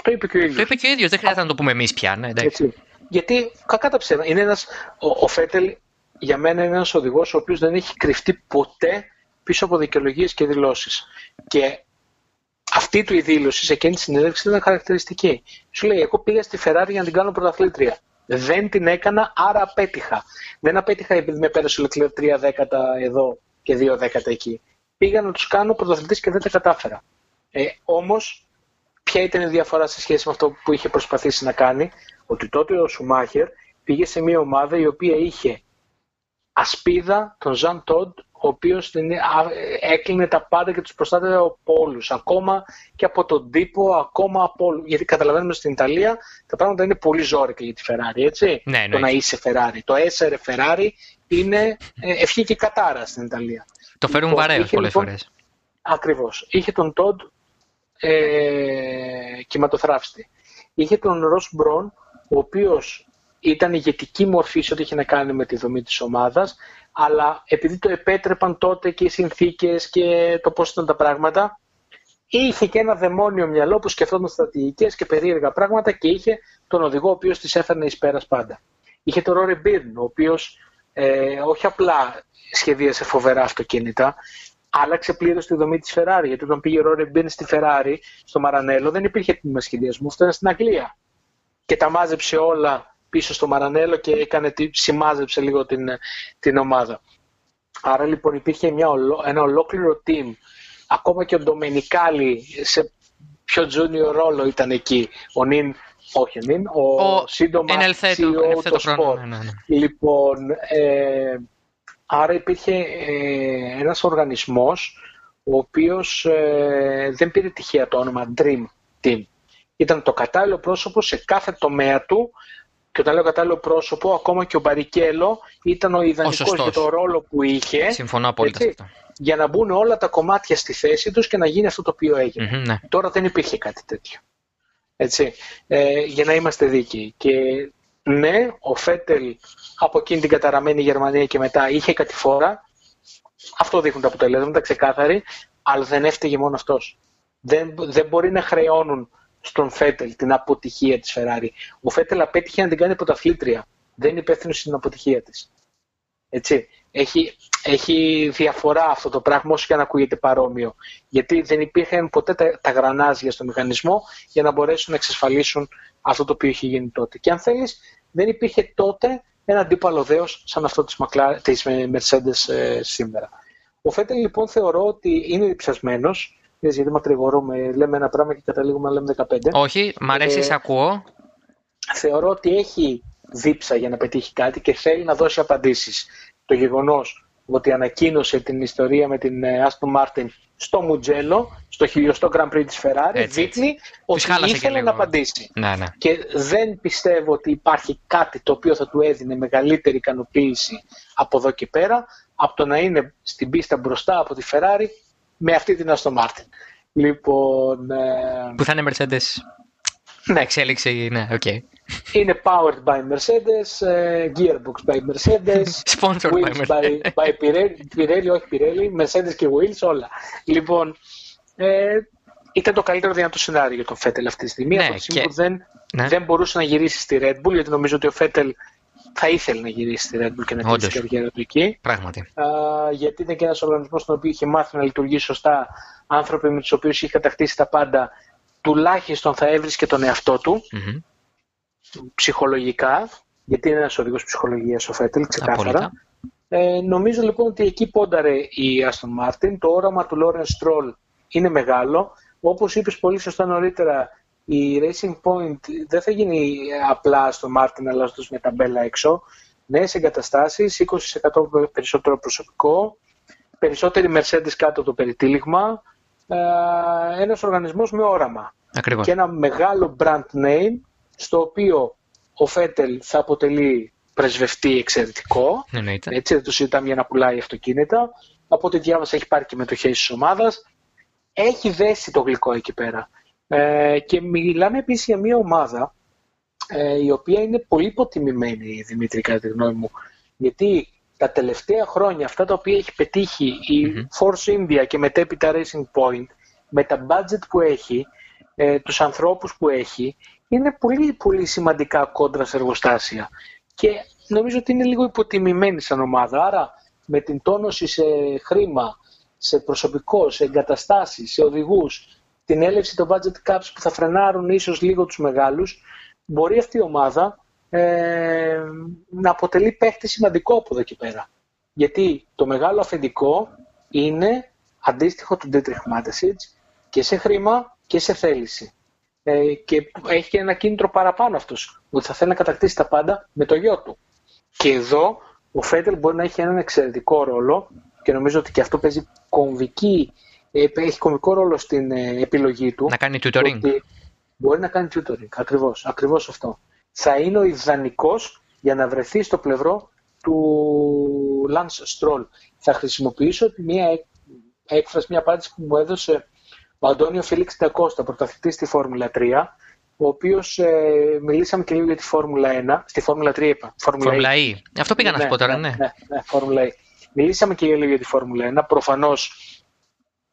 Speaker 2: Το είπε και ο ίδιος.
Speaker 1: Το είπε και ο ίδιος, δεν χρειάζεται να το πούμε εμείς πια. Ναι,
Speaker 2: Έτσι. Γιατί κακά τα ψέματα. Είναι ένας, ο, ο Φέτελ για μένα είναι ένας οδηγός ο οποίος δεν έχει κρυφτεί ποτέ πίσω από δικαιολογίες και δηλώσεις. Και αυτή του η δήλωση σε εκείνη τη συνέντευξη ήταν χαρακτηριστική. Σου λέει: Εγώ πήγα στη Ferrari για να την κάνω πρωταθλήτρια. Δεν την έκανα, άρα απέτυχα. Δεν απέτυχα επειδή με πέρασε ο Λεκλέρ 3 δέκατα εδώ και 2 δέκατα εκεί. Πήγα να τους κάνω πρωταθλητής και δεν τα κατάφερα. Ε, Όμως, ποια ήταν η διαφορά σε σχέση με αυτό που είχε προσπαθήσει να κάνει, ότι τότε ο Σουμάχερ πήγε σε μια ομάδα η οποία είχε ασπίδα τον Ζαν Τόντ, ο οποίος έκλεινε τα πάντα και τους προστάτευε από όλους. Ακόμα και από τον τύπο, ακόμα από όλους. Γιατί καταλαβαίνουμε στην Ιταλία τα πράγματα είναι πολύ ζώρικα για τη Ferrari, έτσι.
Speaker 1: Ναι,
Speaker 2: το να είσαι Ferrari. Το essere Ferrari είναι ε, ευχή και κατάρα στην Ιταλία.
Speaker 1: Το φέρουν λοιπόν, βαρέω πολλές λοιπόν, φορές.
Speaker 2: Ακριβώς. Είχε τον Τόντ ε, κυματοθράφστη. Είχε τον Ρος Μπρον, ο οποίος ήταν ηγετική μορφή σε ό,τι είχε να κάνει με τη δομή της ομάδας, αλλά επειδή το επέτρεπαν τότε και οι συνθήκες και το πώς ήταν τα πράγματα, είχε και ένα δαιμόνιο μυαλό που σκεφτόταν στρατηγικές και περίεργα πράγματα και είχε τον οδηγό ο οποίος τις έφερνε εις πέρας πάντα. Είχε τον Ρόρι Μπίρν, ο οποίος ε, όχι απλά σχεδίασε φοβερά αυτοκίνητα, άλλαξε πλήρω τη δομή της Ferrari. Γιατί όταν πήγε ο Ρόρι Μπίν στη Ferrari, στο Μαρανέλο, δεν υπήρχε τμήμα σχεδιασμού, αυτό ήταν στην Αγγλία. Και τα μάζεψε όλα πίσω στο Μαρανέλο και έκανε, σημάζεψε λίγο την, την ομάδα. Άρα λοιπόν υπήρχε μια, ένα ολόκληρο team. Ακόμα και ο Ντομενικάλη σε πιο junior ρόλο ήταν εκεί. Ο Νιν, όχι ο Νιν, ο, ο σύντομα CEO το σπορ. Ναι, ναι, ναι. Λοιπόν, ε, Άρα υπήρχε ε, ένας οργανισμός ο οποίος ε, δεν πήρε τυχαία το όνομα Dream Team. Ήταν το κατάλληλο πρόσωπο σε κάθε τομέα του και όταν λέω κατάλληλο πρόσωπο, ακόμα και ο Μπαρικέλο ήταν ο ιδανικός για το ρόλο που είχε.
Speaker 1: Συμφωνώ απόλυτα αυτό.
Speaker 2: Για να μπουν όλα τα κομμάτια στη θέση τους και να γίνει αυτό το οποίο ναι. Τώρα δεν υπήρχε κάτι τέτοιο. Έτσι, ε, για να είμαστε δίκαιοι. Και ναι, ο Φέτελ από εκείνη την καταραμένη Γερμανία και μετά είχε κατηφόρα. Αυτό δείχνουν τα αποτελέσματα, ξεκάθαρη, αλλά δεν έφταιγε μόνο αυτός. Δεν, δεν μπορεί να χρεώνουν στον Φέτελ την αποτυχία της Ferrari. Ο Φέτελ απέτυχε να την κάνει πρωταθλήτρια. Δεν είναι υπεύθυνος στην αποτυχία της. Έτσι. Έχει, έχει διαφορά αυτό το πράγμα όσο και αν ακούγεται παρόμοιο. Γιατί δεν υπήρχαν ποτέ τα, τα γρανάζια στο μηχανισμό για να μπορέσουν να εξασφαλίσουν αυτό το οποίο είχε γίνει τότε. Και αν θέλεις, δεν υπήρχε τότε ένα αντίπαλο δέος σαν αυτό της, Μακλά, της Mercedes ε, σήμερα. Ο Φέτελ λοιπόν θεωρώ ότι είναι διψασμένος, γιατί μακρηγορούμε, λέμε ένα πράγμα και καταλήγουμε να λέμε 15.
Speaker 1: Όχι, μ' αρέσει, ε, ακούω.
Speaker 2: Θεωρώ ότι έχει δίψα για να πετύχει κάτι και θέλει να δώσει απαντήσεις. Το γεγονός ότι ανακοίνωσε την ιστορία με την Aston Martin στο Μουτζέλο, στο χιλιοστό Grand Prix της Ferrari, έτσι, δείχνει ότι ήθελε να απαντήσει.
Speaker 1: Ναι, ναι.
Speaker 2: Και δεν πιστεύω ότι υπάρχει κάτι το οποίο θα του έδινε μεγαλύτερη ικανοποίηση από εδώ και πέρα, από το να είναι στην πίστα μπροστά από τη Ferrari με αυτή την Aston Martin. Λοιπόν, ε...
Speaker 1: Που θα είναι Mercedes.
Speaker 2: Ναι.
Speaker 1: Εξέλιξη, ναι, OK. Okay.
Speaker 2: Είναι powered by Mercedes, uh, gearbox by Mercedes,
Speaker 1: Sponsored
Speaker 2: wheels by, by Pirelli, Pirelli, όχι Pirelli, Mercedes και wheels, όλα. Λοιπόν, ε, ήταν το καλύτερο δυνατό σενάριο για τον Φέτελ αυτή τη στιγμή. Ναι, Από τη στιγμή που δεν, ναι. δεν μπορούσε να γυρίσει στη Red Bull, γιατί νομίζω ότι ο Φέτελ θα ήθελε να γυρίσει στη Red Bull και να κλείσει την καριέρα του εκεί.
Speaker 1: Πράγματι.
Speaker 2: Α, γιατί είναι και ένας οργανισμός στον οποίο είχε μάθει να λειτουργεί σωστά άνθρωποι με τους οποίους είχε κατακτήσει τα πάντα, τουλάχιστον θα έβρισκε τον εαυτό του mm-hmm. ψυχολογικά, γιατί είναι ένας οδηγός ψυχολογίας ο Φέτελ, ξεκάθαρα. Ε, νομίζω λοιπόν ότι εκεί πόνταρε η Άστον Μάρτιν. Το όραμα του Λόρενς Στρολ είναι μεγάλο. Όπως είπες πολύ σωστά νωρίτερα, η Racing Point δεν θα γίνει απλά Άστον Μάρτιν αλλάζοντας μια ταμπέλα έξω. Νέες εγκαταστάσεις, 20% περισσότερο προσωπικό, περισσότερη Mercedes κάτω από το περιτύλιγμα. Ε, Ένας οργανισμός με όραμα.
Speaker 1: Ακριβώς.
Speaker 2: Και ένα μεγάλο brand name στο οποίο ο Φέτελ θα αποτελεί πρεσβευτή εξαιρετικό.
Speaker 1: Εννοείται.
Speaker 2: Έτσι δεν το συζητάμε για να πουλάει αυτοκίνητα. Από ό,τι διάβασα έχει πάρει και μετοχές της ομάδας. Έχει δέσει το γλυκό εκεί πέρα. Ε, και μιλάμε επίσης για μια ομάδα ε, η οποία είναι πολύ υποτιμημένη, Δημήτρη, κατά τη γνώμη μου. Γιατί τα τελευταία χρόνια αυτά τα οποία έχει πετύχει η Force India και μετέπειτα Racing Point με τα budget που έχει, ε, τους ανθρώπους που έχει, είναι πολύ πολύ σημαντικά κόντρα σε εργοστάσια. Και νομίζω ότι είναι λίγο υποτιμημένη σαν ομάδα. Άρα με την τόνωση σε χρήμα, σε προσωπικό, σε εγκαταστάσεις, σε οδηγούς, την έλευση των budget caps που θα φρενάρουν ίσως λίγο τους μεγάλους, μπορεί αυτή η ομάδα ε, να αποτελεί παίχτη σημαντικό από εδώ και πέρα. Γιατί το μεγάλο αφεντικό είναι αντίστοιχο του Dietrich Mateschitz και σε χρήμα και σε θέληση. Ε, και έχει και ένα κίνητρο παραπάνω αυτός, ότι θα θέλει να κατακτήσει τα πάντα με το γιο του. Και εδώ ο Φέτελ μπορεί να έχει έναν εξαιρετικό ρόλο και νομίζω ότι και αυτό παίζει κομβική, ε, έχει κομβικό ρόλο στην ε, επιλογή του.
Speaker 1: Να κάνει tutoring.
Speaker 2: Μπορεί να κάνει tutoring, ακριβώς, ακριβώς αυτό. Θα είναι ο ιδανικός για να βρεθεί στο πλευρό του Lance Stroll. Θα χρησιμοποιήσω μια έκφραση, μια απάντηση που μου έδωσε ο Αντώνιο Φίλιξ Τακώστα, πρωταθλητής στη Φόρμουλα 3, ο οποίος ε, μιλήσαμε και λίγο για τη Φόρμουλα 1. Στη Φόρμουλα 3 είπα.
Speaker 1: Φόρμουλα E. Αυτό πήγα να σου πω τώρα, ναι.
Speaker 2: Ναι, ναι, ναι Φόρμουλα E. Μιλήσαμε και λίγο για τη Φόρμουλα 1. Προφανώς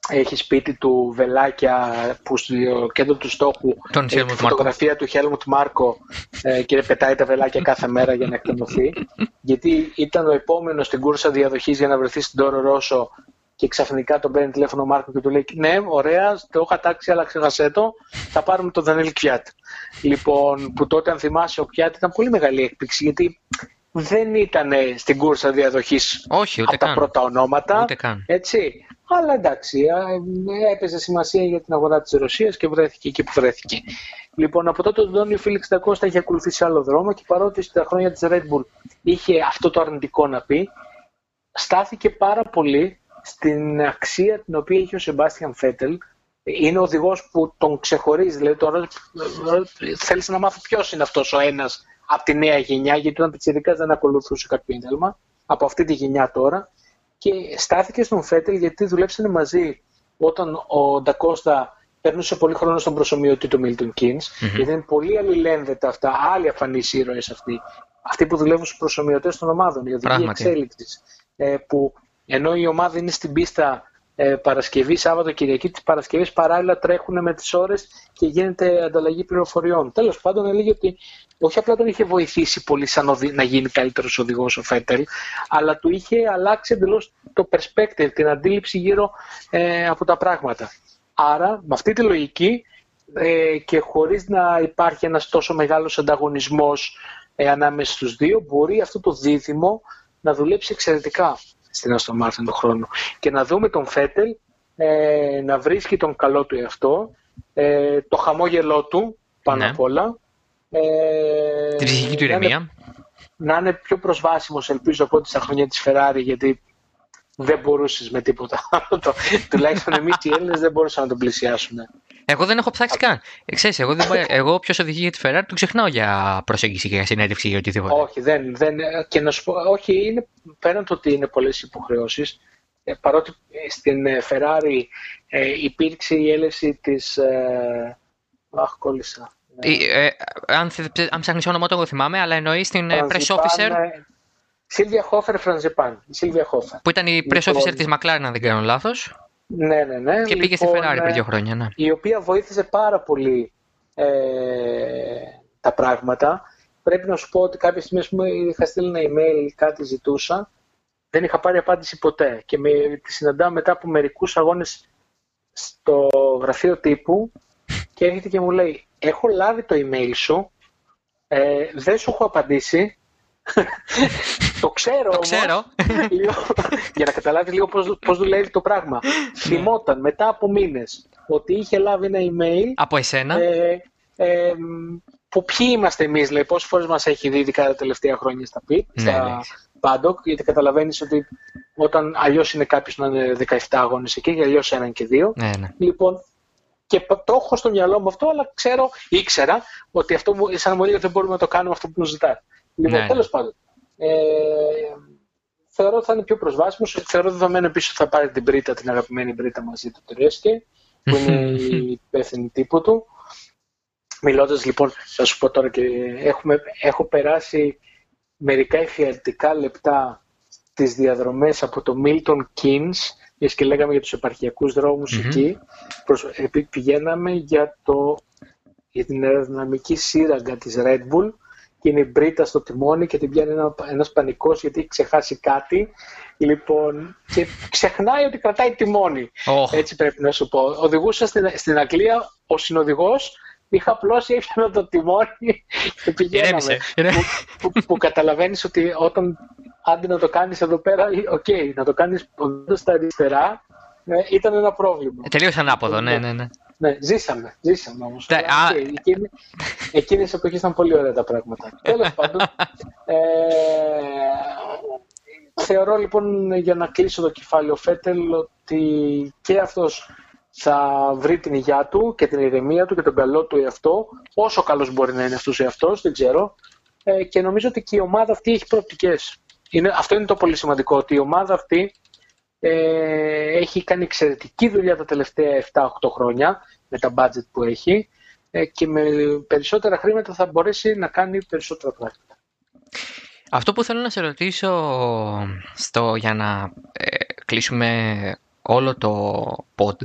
Speaker 2: έχεις σπίτι του βελάκια που στο κέντρο του στόχου
Speaker 1: Τον
Speaker 2: έχει τη φωτογραφία του Χέλμουτ Μάρκο ε, και πετάει τα βελάκια κάθε μέρα για να εκτενωθεί. γιατί ήταν ο επόμενος στην κούρσα διαδοχής για να βρεθεί στην Τόρο Ρώσο και ξαφνικά τον παίρνει τηλέφωνο ο Μάρκο και του λέει Ναι, ωραία, το έχω τάξει, αλλά ξεχασέ το. Θα πάρουμε τον Δανέλ Κιάτ. Λοιπόν, που τότε, αν θυμάσαι, ο Κιάτ ήταν πολύ μεγάλη έκπληξη γιατί δεν ήταν στην κούρσα διαδοχής
Speaker 1: από
Speaker 2: τα πρώτα ονόματα.
Speaker 1: Ούτε καν.
Speaker 2: Έτσι. Αλλά εντάξει, έπαιζε σημασία για την αγορά της Ρωσίας και βρέθηκε εκεί που βρέθηκε. Λοιπόν, από τότε ο Ντόνιο Φίλιξ Ντακώστα έχει ακολουθήσει άλλο δρόμο και παρότι στα χρόνια της Red Bull είχε αυτό το αρνητικό να πει, στάθηκε πάρα πολύ στην αξία την οποία είχε ο Σεμπάστιαν Φέτελ. Είναι ο οδηγός που τον ξεχωρίζει. Δηλαδή, τώρα θέλεις να μάθεις ποιος είναι αυτός ο ένας από τη νέα γενιά, γιατί όταν πιτσιρικά δεν ακολουθούσε κάποιο ένταλμα. Από αυτή τη γενιά τώρα. Και στάθηκε στον Φέτελ γιατί δουλέψανε μαζί όταν ο Ντακώστα περνούσε πολύ χρόνο στον προσωμιωτή του Μίλτον Κίν. Mm-hmm. Γιατί είναι πολύ αλληλένδετα αυτά, άλλοι αφανείς ήρωες αυτοί. Αυτοί που δουλεύουν στους προσωμιωτές των ομάδων, οι οδηγοί εξέλιξης. Ε, που ενώ η ομάδα είναι στην πίστα ε, Παρασκευή, Σάββατο, Κυριακή, της Παρασκευής παράλληλα τρέχουν με τις ώρες και γίνεται ανταλλαγή πληροφοριών. Τέλος πάντων, έλεγε ότι όχι απλά τον είχε βοηθήσει πολύ σαν οδη... να γίνει καλύτερος οδηγός ο Φέτελ, αλλά του είχε αλλάξει εντελώς το perspective, την αντίληψη γύρω ε, από τα πράγματα. Άρα, με αυτή τη λογική ε, και χωρίς να υπάρχει ένας τόσο μεγάλος ανταγωνισμός ε, ανάμεσα στους δύο, μπορεί αυτό το δίδυμο να δουλέψει εξαιρετικά στην Αστον Μάρτιν τον χρόνο. Και να δούμε τον Φέτελ ε, να βρίσκει τον καλό του εαυτό, ε, το χαμόγελό του πάνω ναι. απ' όλα.
Speaker 1: Ε, Την ψυχική του ηρεμία.
Speaker 2: Να, είναι πιο προσβάσιμος ελπίζω από ό,τι στα χρόνια της Ferrari γιατί δεν μπορούσες με τίποτα άλλο. Τουλάχιστον εμείς οι Έλληνες δεν μπορούσαμε να τον πλησιάσουμε.
Speaker 1: Εγώ δεν έχω ψάξει καν. Ε, ξέρεις, εγώ, δεν, εγώ όποιος οδηγεί για τη Ferrari του ξεχνάω για προσέγγιση και για συνέντευξη ή οτιδήποτε.
Speaker 2: Όχι, δεν, δεν, και να σου πω, όχι είναι, πέραν το ότι είναι πολλές υποχρεώσεις, ε, παρότι στην ε, Ferrari ε, υπήρξε η έλευση της... Ε, αχ, κόλλησα.
Speaker 1: Ε, αν, αν ψάχνεις όνομα το εγώ θυμάμαι, αλλά εννοεί στην press officer...
Speaker 2: Σίλβια Χόφερ Φρανζεπάν. Σίλβια Χόφερ.
Speaker 1: Που ήταν η press officer λοιπόν, της McLaren, αν δεν κάνω λάθος.
Speaker 2: Ναι, ναι, ναι.
Speaker 1: Και πήγε στη Ferrari πριν δύο χρόνια, ναι.
Speaker 2: Η οποία βοήθησε πάρα πολύ ε, τα πράγματα. πρέπει να σου πω ότι κάποια στιγμή πούμε, είχα στείλει ένα email, κάτι ζητούσα, δεν είχα πάρει απάντηση ποτέ και με, τη συναντάω μετά από μερικούς αγώνες στο γραφείο τύπου και έρχεται και μου λέει έχω λάβει το email σου, ε, δεν σου έχω απαντήσει, το ξέρω
Speaker 1: Το ξέρω.
Speaker 2: για να καταλάβεις λίγο πώς, πώς δουλεύει το πράγμα. Ναι. Θυμόταν μετά από μήνες ότι είχε λάβει ένα email.
Speaker 1: Από εσένα;
Speaker 2: Ε, ε, που ποιοι είμαστε εμείς, λέει, πόσες φορές μας έχει δει ειδικά τα τελευταία χρόνια στα πιτ, ναι, στα ναι. Πάντοκ, γιατί καταλαβαίνεις ότι όταν αλλιώς είναι κάποιος να είναι 17 αγώνες εκεί, και αλλιώς έναν και δύο.
Speaker 1: Ναι, ναι.
Speaker 2: Λοιπόν, και το έχω στο μυαλό μου αυτό, αλλά ξέρω, ήξερα ότι αυτό σαν μου λέει δεν μπορούμε να το κάνουμε αυτό που μου ζητάει. Λοιπόν, ναι. τέλος πάντων. Ε, θεωρώ ότι θα είναι πιο προσβάσιμος. Θεωρώ δεδομένο επίση ότι θα πάρει την Μπρίτα, την αγαπημένη Μπρίτα μαζί του Τρέσκε, που είναι η υπεύθυνη τύπου του. Μιλώντας λοιπόν, θα σου πω τώρα και έχουμε, έχω περάσει μερικά εφιαλτικά λεπτά τις διαδρομές από το Milton Keynes, γιατί και λέγαμε για τους επαρχιακούς εκεί, πηγαίναμε για, το, για την αεροδυναμική σύραγγα της Red Bull και είναι η Μπρίτα στο τιμόνι και την πιάνει ένα, ένας πανικός γιατί έχει ξεχάσει κάτι. Λοιπόν, και ξεχνάει ότι κρατάει τιμόνι. Έτσι πρέπει να σου πω. Οδηγούσα στην, στην Αγγλία, ο συνοδηγός είχα απλώσει, έπιανα το τιμόνι και πηγαίναμε. Που, που, που καταλαβαίνεις ότι όταν άντε να το κάνεις εδώ πέρα, OK, okay, να το κάνεις στα αριστερά, ναι, ήταν ένα πρόβλημα.
Speaker 1: Ε, τελείως ανάποδο, ναι, ναι, ναι.
Speaker 2: Ναι, ζήσαμε, ζήσαμε όμως. Ναι, okay, εκείνη, εκείνες εποχές ήταν πολύ ωραία τα πράγματα. Τέλος πάντων, ε, θεωρώ λοιπόν για να κλείσω το κεφάλαιο Φέτελ ότι και αυτός θα βρει την υγειά του και την ηρεμία του και τον καλό του εαυτό, όσο καλός μπορεί να είναι αυτός ο εαυτός, δεν ξέρω. Ε, και νομίζω ότι και η ομάδα αυτή έχει προοπτικές. Είναι, αυτό είναι το πολύ σημαντικό, ότι η ομάδα αυτή ε, έχει κάνει εξαιρετική δουλειά τα τελευταία 7-8 χρόνια με τα budget που έχει ε, και με περισσότερα χρήματα θα μπορέσει να κάνει περισσότερα πράγματα.
Speaker 1: Αυτό που θέλω να σε ρωτήσω στο, για να ε, κλείσουμε όλο το pod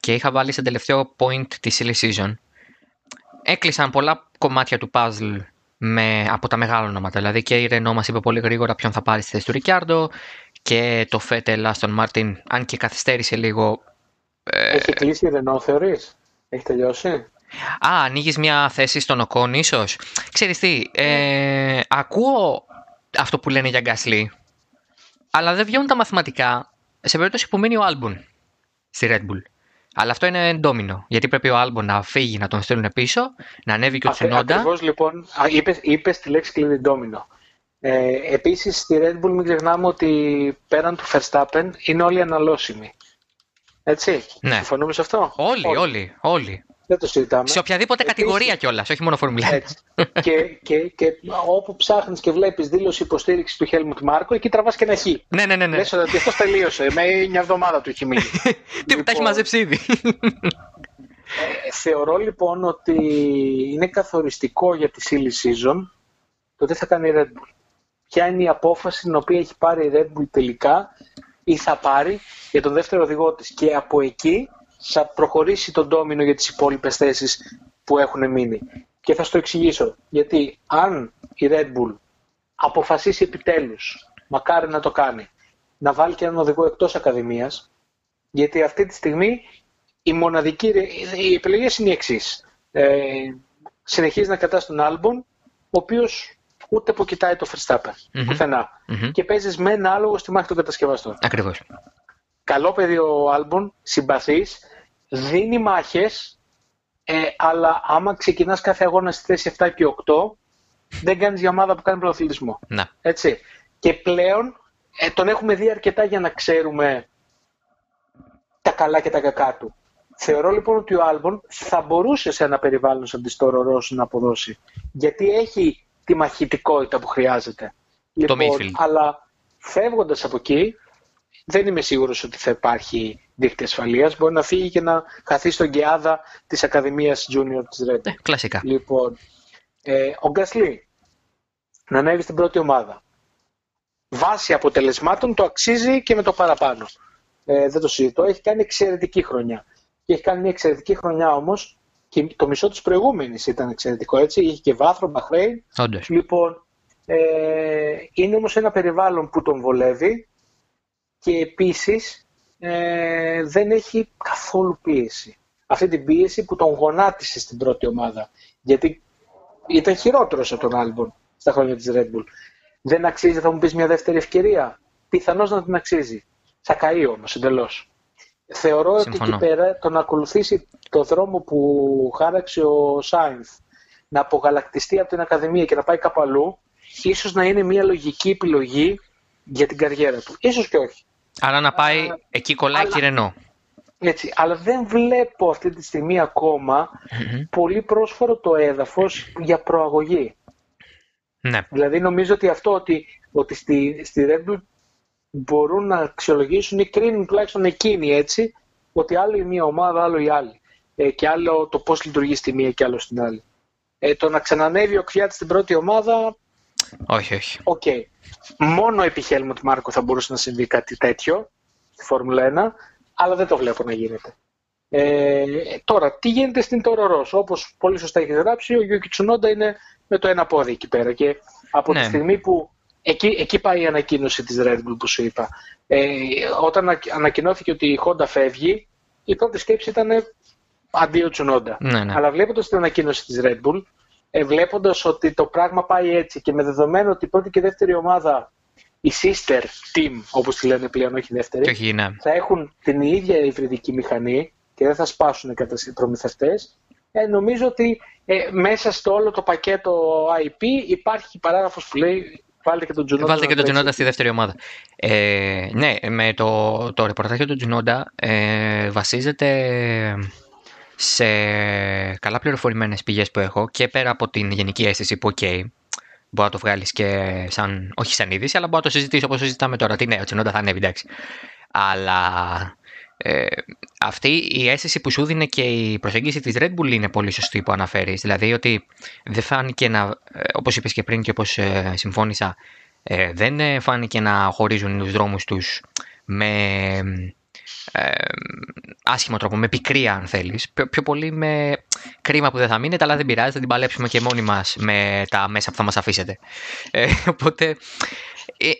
Speaker 1: και είχα βάλει σε τελευταίο point τη silly season έκλεισαν πολλά κομμάτια του παζλ με, από τα μεγάλα ονόματα. Δηλαδή και η Ρενό μας είπε πολύ γρήγορα ποιον θα πάρει στη θέση του Ρικιάρντο και το Φέτελ Άστον Μάρτιν, αν και καθυστέρησε λίγο.
Speaker 2: Ε, Έχει κλείσει η Ρενό, θεωρείς; Έχει τελειώσει;
Speaker 1: Α, ανοίγεις μια θέση στον Οκόν, ίσως. Ξέρεις τι, ε, ακούω αυτό που λένε για Γκάσλι, αλλά δεν βγαίνουν τα μαθηματικά σε περίπτωση που μείνει ο Άλμπουν στη Red Bull. Αλλά αυτό είναι ντόμινο. Γιατί πρέπει ο Άλμπο να φύγει, να τον στείλουν πίσω, να ανέβει και ο Τσινόντα.
Speaker 2: Ακριβώς λοιπόν, είπε τη λέξη κλειδί ντόμινο. Ε, Επίσης στη Red Bull μην ξεχνάμε ότι πέραν του Verstappen είναι όλοι αναλώσιμοι. Έτσι. Ναι. Συμφωνούμε σε αυτό;
Speaker 1: Όλοι, όλοι, όλοι. όλοι.
Speaker 2: Δεν το συζητάμε.
Speaker 1: Σε οποιαδήποτε Επίσης, κατηγορία κιόλας, όχι μόνο Φόρμουλα.
Speaker 2: και, και, και όπου ψάχνεις και βλέπεις δήλωση υποστήριξης του Χέλμουντ Μάρκο, εκεί τραβάς και ένα χ.
Speaker 1: Ναι, ναι, ναι. ναι.
Speaker 2: Λες ότι αυτός τελείωσε. Με μια εβδομάδα του έχει μείνει.
Speaker 1: Τι λοιπόν, τα έχει μαζέψει ήδη.
Speaker 2: Ε, θεωρώ λοιπόν ότι είναι καθοριστικό για τη silly season το τι θα κάνει η Red Bull. Ποια είναι η απόφαση την οποία έχει πάρει η Red Bull τελικά ή θα πάρει για τον δεύτερο οδηγό της. Και από εκεί θα προχωρήσει τον ντόμινο για τις υπόλοιπες θέσεις που έχουν μείνει. Και θα στο εξηγήσω. Γιατί αν η Red Bull αποφασίσει επιτέλους, μακάρι να το κάνει, να βάλει και έναν οδηγό εκτός Ακαδημίας, γιατί αυτή τη στιγμή η μοναδική, οι επιλογές είναι οι εξής. Ε, συνεχίζει να κρατάς τον Άλμπον, ο οποίος ούτε που κοιτάει το Verstappen, mm-hmm. πουθενα Και παίζεις με ένα άλογο στη μάχη των κατασκευαστών.
Speaker 1: Ακριβώς
Speaker 2: καλό παιδί ο Άλμπον, συμπαθής, δίνει μάχες, ε, αλλά άμα ξεκινάς κάθε αγώνα στη θέση 7 και 8, δεν κάνεις για ομάδα που κάνει πρωτοαθλητισμό.
Speaker 1: Ναι.
Speaker 2: Έτσι. Και πλέον ε, τον έχουμε δει αρκετά για να ξέρουμε τα καλά και τα κακά του. Θεωρώ λοιπόν ότι ο Άλμπον θα μπορούσε σε ένα περιβάλλον σαν τη να αποδώσει. Γιατί έχει τη μαχητικότητα που χρειάζεται.
Speaker 1: Το
Speaker 2: λοιπόν, αλλά φεύγοντας από εκεί, δεν είμαι σίγουρος ότι θα υπάρχει δίκτυα ασφαλείας. Μπορεί να φύγει και να χαθεί στον Γκεάδα της Ακαδημίας Junior της Red.
Speaker 1: Ε, κλασικά.
Speaker 2: Λοιπόν, ε, ο Γκασλή να ανέβει στην πρώτη ομάδα. Βάσει αποτελεσμάτων το αξίζει και με το παραπάνω. Ε, δεν το συζητώ. Έχει κάνει εξαιρετική χρονιά. Και έχει κάνει μια εξαιρετική χρονιά όμως Και το μισό της προηγούμενης ήταν εξαιρετικό, έτσι. Είχε και βάθρο, Μπαχρέιν.
Speaker 1: Όντως.
Speaker 2: Λοιπόν, ε, είναι όμως ένα περιβάλλον που τον βολεύει και επίσης ε, δεν έχει καθόλου πίεση. Αυτή την πίεση που τον γονάτισε στην πρώτη ομάδα. Γιατί ήταν χειρότερος από τον Άλμπον στα χρόνια της Red Bull. Δεν αξίζει, θα μου πεις, μια δεύτερη ευκαιρία; Πιθανώς να την αξίζει. Θα καεί όμως εντελώς. Θεωρώ ότι εκεί πέρα το να ακολουθήσει το δρόμο που χάραξε ο Σάινθ να απογαλακτιστεί από την Ακαδημία και να πάει κάπου αλλού, ίσως να είναι μια λογική επιλογή για την καριέρα του. Ίσως και όχι.
Speaker 1: Άρα να πάει εκεί κολλάει αλλά... Ρενό.
Speaker 2: Έτσι, αλλά δεν βλέπω αυτή τη στιγμή πολύ πρόσφορο το έδαφος για προαγωγή.
Speaker 1: Ναι.
Speaker 2: Δηλαδή νομίζω ότι αυτό ότι, ότι στη, στη Red Bull μπορούν να αξιολογήσουν ή κρίνουν τουλάχιστον εκείνοι έτσι, ότι άλλο η μία ομάδα, άλλο η άλλη. Ε, και άλλο το πώς λειτουργεί στη μία και άλλο στην άλλη. Ε, το να ξανανεύει ο Κβιάτ στην πρώτη ομάδα.
Speaker 1: Όχι, όχι.
Speaker 2: Okay. Μόνο επί Χέλμουντ Μάρκο θα μπορούσε να συμβεί κάτι τέτοιο στη Φόρμουλα 1, αλλά δεν το βλέπω να γίνεται. Ε, τώρα, τι γίνεται στην Τόρο Όπως πολύ σωστά έχει γράψει, ο Γιώκη Τσουνόντα είναι με το ένα πόδι εκεί πέρα. Και από ναι. τη στιγμή που Εκεί, εκεί πάει η ανακοίνωση της Red Bull που σου είπα. Ε, όταν ανακοινώθηκε ότι η Honda φεύγει, η πρώτη σκέψη ήταν αντίο Τσουνόντα.
Speaker 1: Ναι, ναι.
Speaker 2: Αλλά βλέποντας την ανακοίνωση της Red Bull, ε, βλέποντας ότι το πράγμα πάει έτσι και με δεδομένο ότι η πρώτη και η δεύτερη ομάδα, η sister team, όπως τη λένε πλέον, όχι η δεύτερη,
Speaker 1: όχι, ναι.
Speaker 2: θα έχουν την ίδια υβριδική μηχανή και δεν θα σπάσουν κατά προμηθευτές, ε, νομίζω ότι ε, μέσα στο όλο το πακέτο IP υπάρχει παράγραφος που λέει Βάλτε και τον Τζουνόντα.
Speaker 1: Βάλτε και τον Τζουνόντα στη δεύτερη ομάδα. Ε, ναι, με το, το ρεπορτάζ του Τζουνόντα ε, βασίζεται σε καλά πληροφορημένες πηγές που έχω και πέρα από την γενική αίσθηση που, OK, μπορεί να το βγάλεις και σαν, όχι σαν είδηση, αλλά μπορεί να το συζητήσεις όπως συζητάμε τώρα. Τι ναι, ο Τζουνόντα θα ανέβει, εντάξει. Αλλά ε, αυτή η αίσθηση που σου δίνει και η προσέγγιση της Red Bull είναι πολύ σωστή που αναφέρεις. Δηλαδή ότι δεν φάνηκε να, ε, όπως είπες και πριν και όπως ε, συμφώνησα, ε, δεν φάνηκε να χωρίζουν τους δρόμους τους με ε, άσχημο τρόπο, με πικρία αν θέλεις. Πιο, πολύ με κρίμα που δεν θα μείνετε, αλλά δεν πειράζει, θα την παλέψουμε και μόνοι μας με τα μέσα που θα μας αφήσετε. Ε, οπότε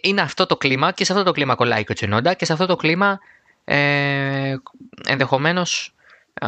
Speaker 1: είναι αυτό το κλίμα και σε αυτό το κλίμα κολλάει η Τσενόντα και σε αυτό το κλίμα ε, ενδεχομένως ε,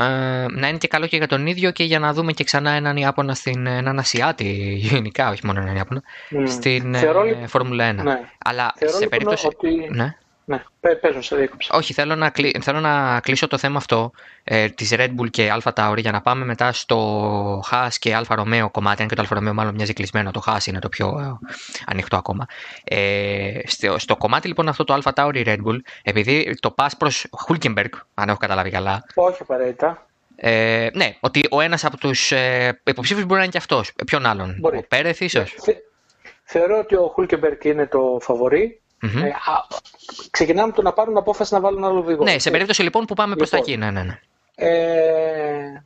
Speaker 1: να είναι και καλό και για τον ίδιο και για να δούμε και ξανά έναν Ιάπωνα στην, έναν Ασιάτη γενικά, όχι μόνο έναν Ιάπωνα, mm. στην Θεωρώ, ε, Φόρμουλα 1. Ναι. Αλλά Θεωρώ, σε λοιπόν, περίπτωση...
Speaker 2: Ότι...
Speaker 1: Ναι.
Speaker 2: Ναι, παίζω σε διέκοψα.
Speaker 1: Όχι, θέλω να, κλει... θέλω να κλείσω το θέμα αυτό ε, της Red Bull και Alpha Tauri για να πάμε μετά στο Haas και Alfa Romeo κομμάτι, αν και το Alfa Romeo μάλλον μοιάζει κλεισμένο, το Haas είναι το πιο ε, ανοιχτό ακόμα. Ε, στο, στο, κομμάτι λοιπόν αυτό το Alpha Tauri Red Bull, επειδή το πας προς Hulkenberg, αν έχω καταλάβει καλά.
Speaker 2: Όχι απαραίτητα.
Speaker 1: Ε, ναι, ότι ο ένας από τους ε, υποψήφιους μπορεί να είναι και αυτός. Ε, ποιον άλλον, μπορεί. ο Πέρεθ ίσως;
Speaker 2: Ναι, θεωρώ ότι ο Hulkenberg είναι το φαβορή Mm-hmm. Ε, ξεκινάμε από το να πάρουν απόφαση να βάλουν άλλο βίγο.
Speaker 1: Ναι, σε περίπτωση λοιπόν που πάμε προς τα λοιπόν, εκεί. Ναι, ναι, ναι.
Speaker 2: Ε,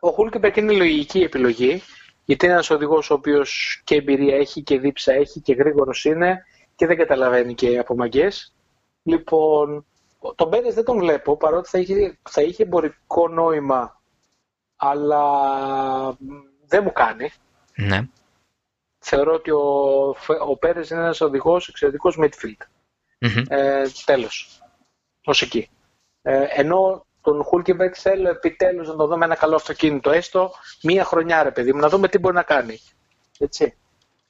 Speaker 2: ο Χούλκεμπερκ είναι λογική επιλογή, γιατί είναι ένας οδηγός ο οποίος και εμπειρία έχει και δίψα έχει και γρήγορος είναι και δεν καταλαβαίνει και από μαγκές. Λοιπόν, τον Μπέρε δεν τον βλέπω παρότι θα είχε, θα είχε εμπορικό νόημα, αλλά δεν μου κάνει.
Speaker 1: Ναι
Speaker 2: θεωρώ ότι ο, ο Πέρες είναι ένας οδηγός εξαιρετικός midfield. Mm-hmm. Ε, τέλος. Ως εκεί. Ε, ενώ τον Χούλκεμπερκ θέλω επιτέλους να το δούμε ένα καλό αυτοκίνητο, έστω μία χρονιά ρε παιδί μου, να δούμε τι μπορεί να κάνει. Έτσι.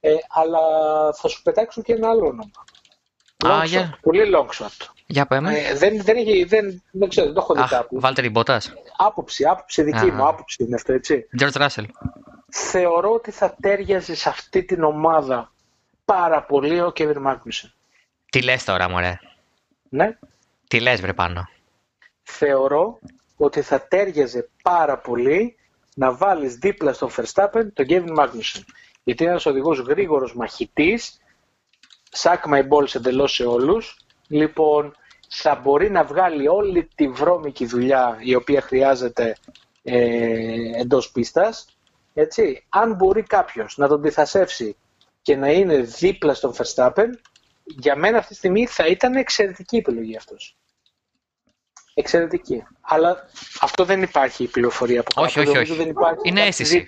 Speaker 2: Ε, αλλά θα σου πετάξουν και ένα άλλο όνομα.
Speaker 1: Ah, yeah.
Speaker 2: Πολύ long shot.
Speaker 1: Για πάμε.
Speaker 2: Ε, δεν, δεν, έχει, δεν, δεν ξέρω, δεν το έχω δει κάπου.
Speaker 1: Βάλτε Μπότας.
Speaker 2: Άποψη, άποψη δική μου, άποψη είναι αυτό, έτσι.
Speaker 1: George Russell
Speaker 2: θεωρώ ότι θα τέριαζε σε αυτή την ομάδα πάρα πολύ ο Κέβιν Μάγνουσεν.
Speaker 1: Τι λες τώρα, μωρέ;
Speaker 2: Ναι.
Speaker 1: Τι λες, βρε πάνω;
Speaker 2: Θεωρώ ότι θα τέριαζε πάρα πολύ να βάλεις δίπλα στον Verstappen τον Κέβιν Μάγνουσεν. Γιατί είναι ένας οδηγός γρήγορος μαχητής, σάκμα οι balls εντελώς σε όλους. Λοιπόν, θα μπορεί να βγάλει όλη τη βρώμικη δουλειά η οποία χρειάζεται ε, εντός πίστας έτσι, αν μπορεί κάποιος να τον διθασεύσει και να είναι δίπλα στον Verstappen, για μένα αυτή τη στιγμή θα ήταν εξαιρετική επιλογή αυτός. εξαιρετική. Αλλά αυτό δεν υπάρχει η πληροφορία από
Speaker 1: Όχι, όχι, όχι.
Speaker 2: Δεν υπάρχει
Speaker 1: είναι αίσθηση.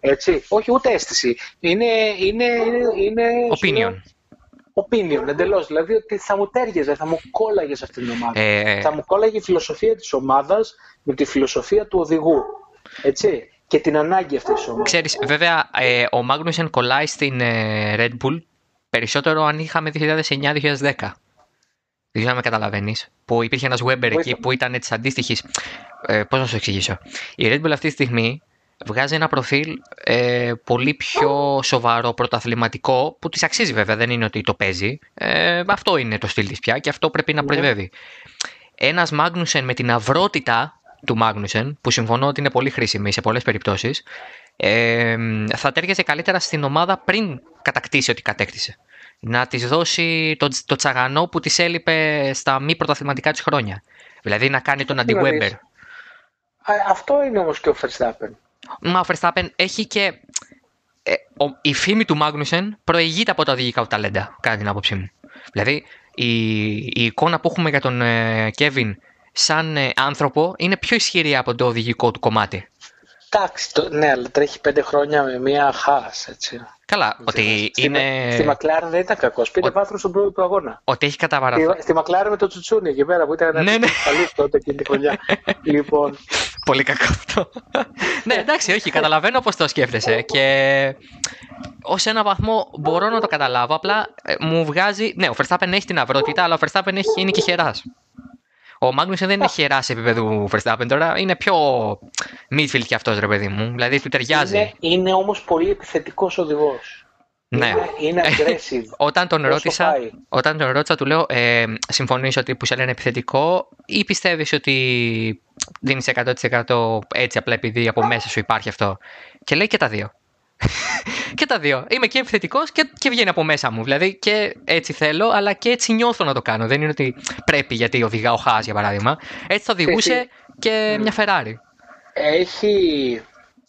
Speaker 2: Έτσι. Όχι, ούτε αίσθηση. Είναι, είναι, είναι,
Speaker 1: Opinion.
Speaker 2: Opinion, εντελώς. Δηλαδή ότι θα μου τέριαζε, θα μου κόλλαγε σε αυτήν την ομάδα. Ε... Θα μου κόλλαγε η φιλοσοφία της ομάδας με τη φιλοσοφία του οδηγού. Έτσι. Και την ανάγκη αυτής τη ομάδα.
Speaker 1: Ξέρεις, βέβαια, ε, ο Μάγνουσεν κολλάει στην ε, Red Bull περισσότερο αν είχαμε 2009-2010. Δεν ξέρω αν με καταλαβαίνεις. Που υπήρχε ένας Weber εκεί που ήταν της αντίστοιχης. Ε, Πώς να σου εξηγήσω. Η Red Bull αυτή τη στιγμή βγάζει ένα προφίλ ε, πολύ πιο σοβαρό, πρωταθληματικό, που της αξίζει βέβαια, δεν είναι ότι το παίζει. Ε, αυτό είναι το στυλ της πια και αυτό πρέπει να πρεσβεύει. Ένας Μάγνουσεν με την αυρότητα του Μάγνουσεν, που συμφωνώ ότι είναι πολύ χρήσιμη σε πολλές περιπτώσεις, ε, θα τέριαζε καλύτερα στην ομάδα πριν κατακτήσει ό,τι κατέκτησε να της δώσει το, το τσαγανό που της έλειπε στα μη πρωταθληματικά της χρόνια. Δηλαδή να κάνει τον αντι-Weber.
Speaker 2: Αυτό είναι όμως και ο Verstappen.
Speaker 1: Μα ο Verstappen έχει και... Ε, η φήμη του Μάγνουσεν προηγείται από τα οδηγικά του ταλέντα, κατά την άποψή μου. Δηλαδή η, η εικόνα που έχουμε για τον Κέβιν σαν ε, άνθρωπο είναι πιο ισχυρή από το οδηγικό του κομμάτι.
Speaker 2: Εντάξει, ναι, αλλά τρέχει πέντε χρόνια με μία χάς, έτσι.
Speaker 1: Καλά, ότι
Speaker 2: στη,
Speaker 1: είναι.
Speaker 2: Στη Μακλάρεν δεν ήταν κακός. Πήρε βάθρος στον πρώτο του αγώνα.
Speaker 1: Ότι έχει καταβαραθεί.
Speaker 2: Στη, στη Μακλάρεν με το Τσουτσούνι εκεί πέρα που ήταν ένα ναι, ναι. τότε εκείνη τη χρονιά. λοιπόν.
Speaker 1: Πολύ κακό αυτό. ναι, εντάξει, όχι, καταλαβαίνω πώς το σκέφτεσαι. Και ως ένα βαθμό μπορώ να το καταλάβω. Απλά ε, μου βγάζει. Ναι, ο Verstappen έχει την αυρότητα, αλλά ο Verstappen έχει, είναι και χεράς. Ο Μάγνουσεν δεν είναι χερά σε επίπεδο Verstappen τώρα. Είναι πιο midfield κι αυτός, ρε παιδί μου. Δηλαδή του ταιριάζει.
Speaker 2: Είναι, είναι όμως πολύ επιθετικός οδηγός.
Speaker 1: Ναι.
Speaker 2: Είναι, aggressive.
Speaker 1: όταν, τον ρώτησα, όταν τον ρώτησα, του λέω: ε, Συμφωνείς ότι που σε λένε επιθετικό, ή πιστεύεις ότι δίνεις 100% έτσι απλά επειδή από μέσα σου υπάρχει αυτό; Και λέει και τα δύο και τα δύο. Είμαι και επιθετικός και, και βγαίνει από μέσα μου. Δηλαδή και έτσι θέλω, αλλά και έτσι νιώθω να το κάνω. Δεν είναι ότι πρέπει γιατί οδηγάω Χάς, για παράδειγμα. Έτσι θα οδηγούσε και μια Ferrari.
Speaker 2: Έχει,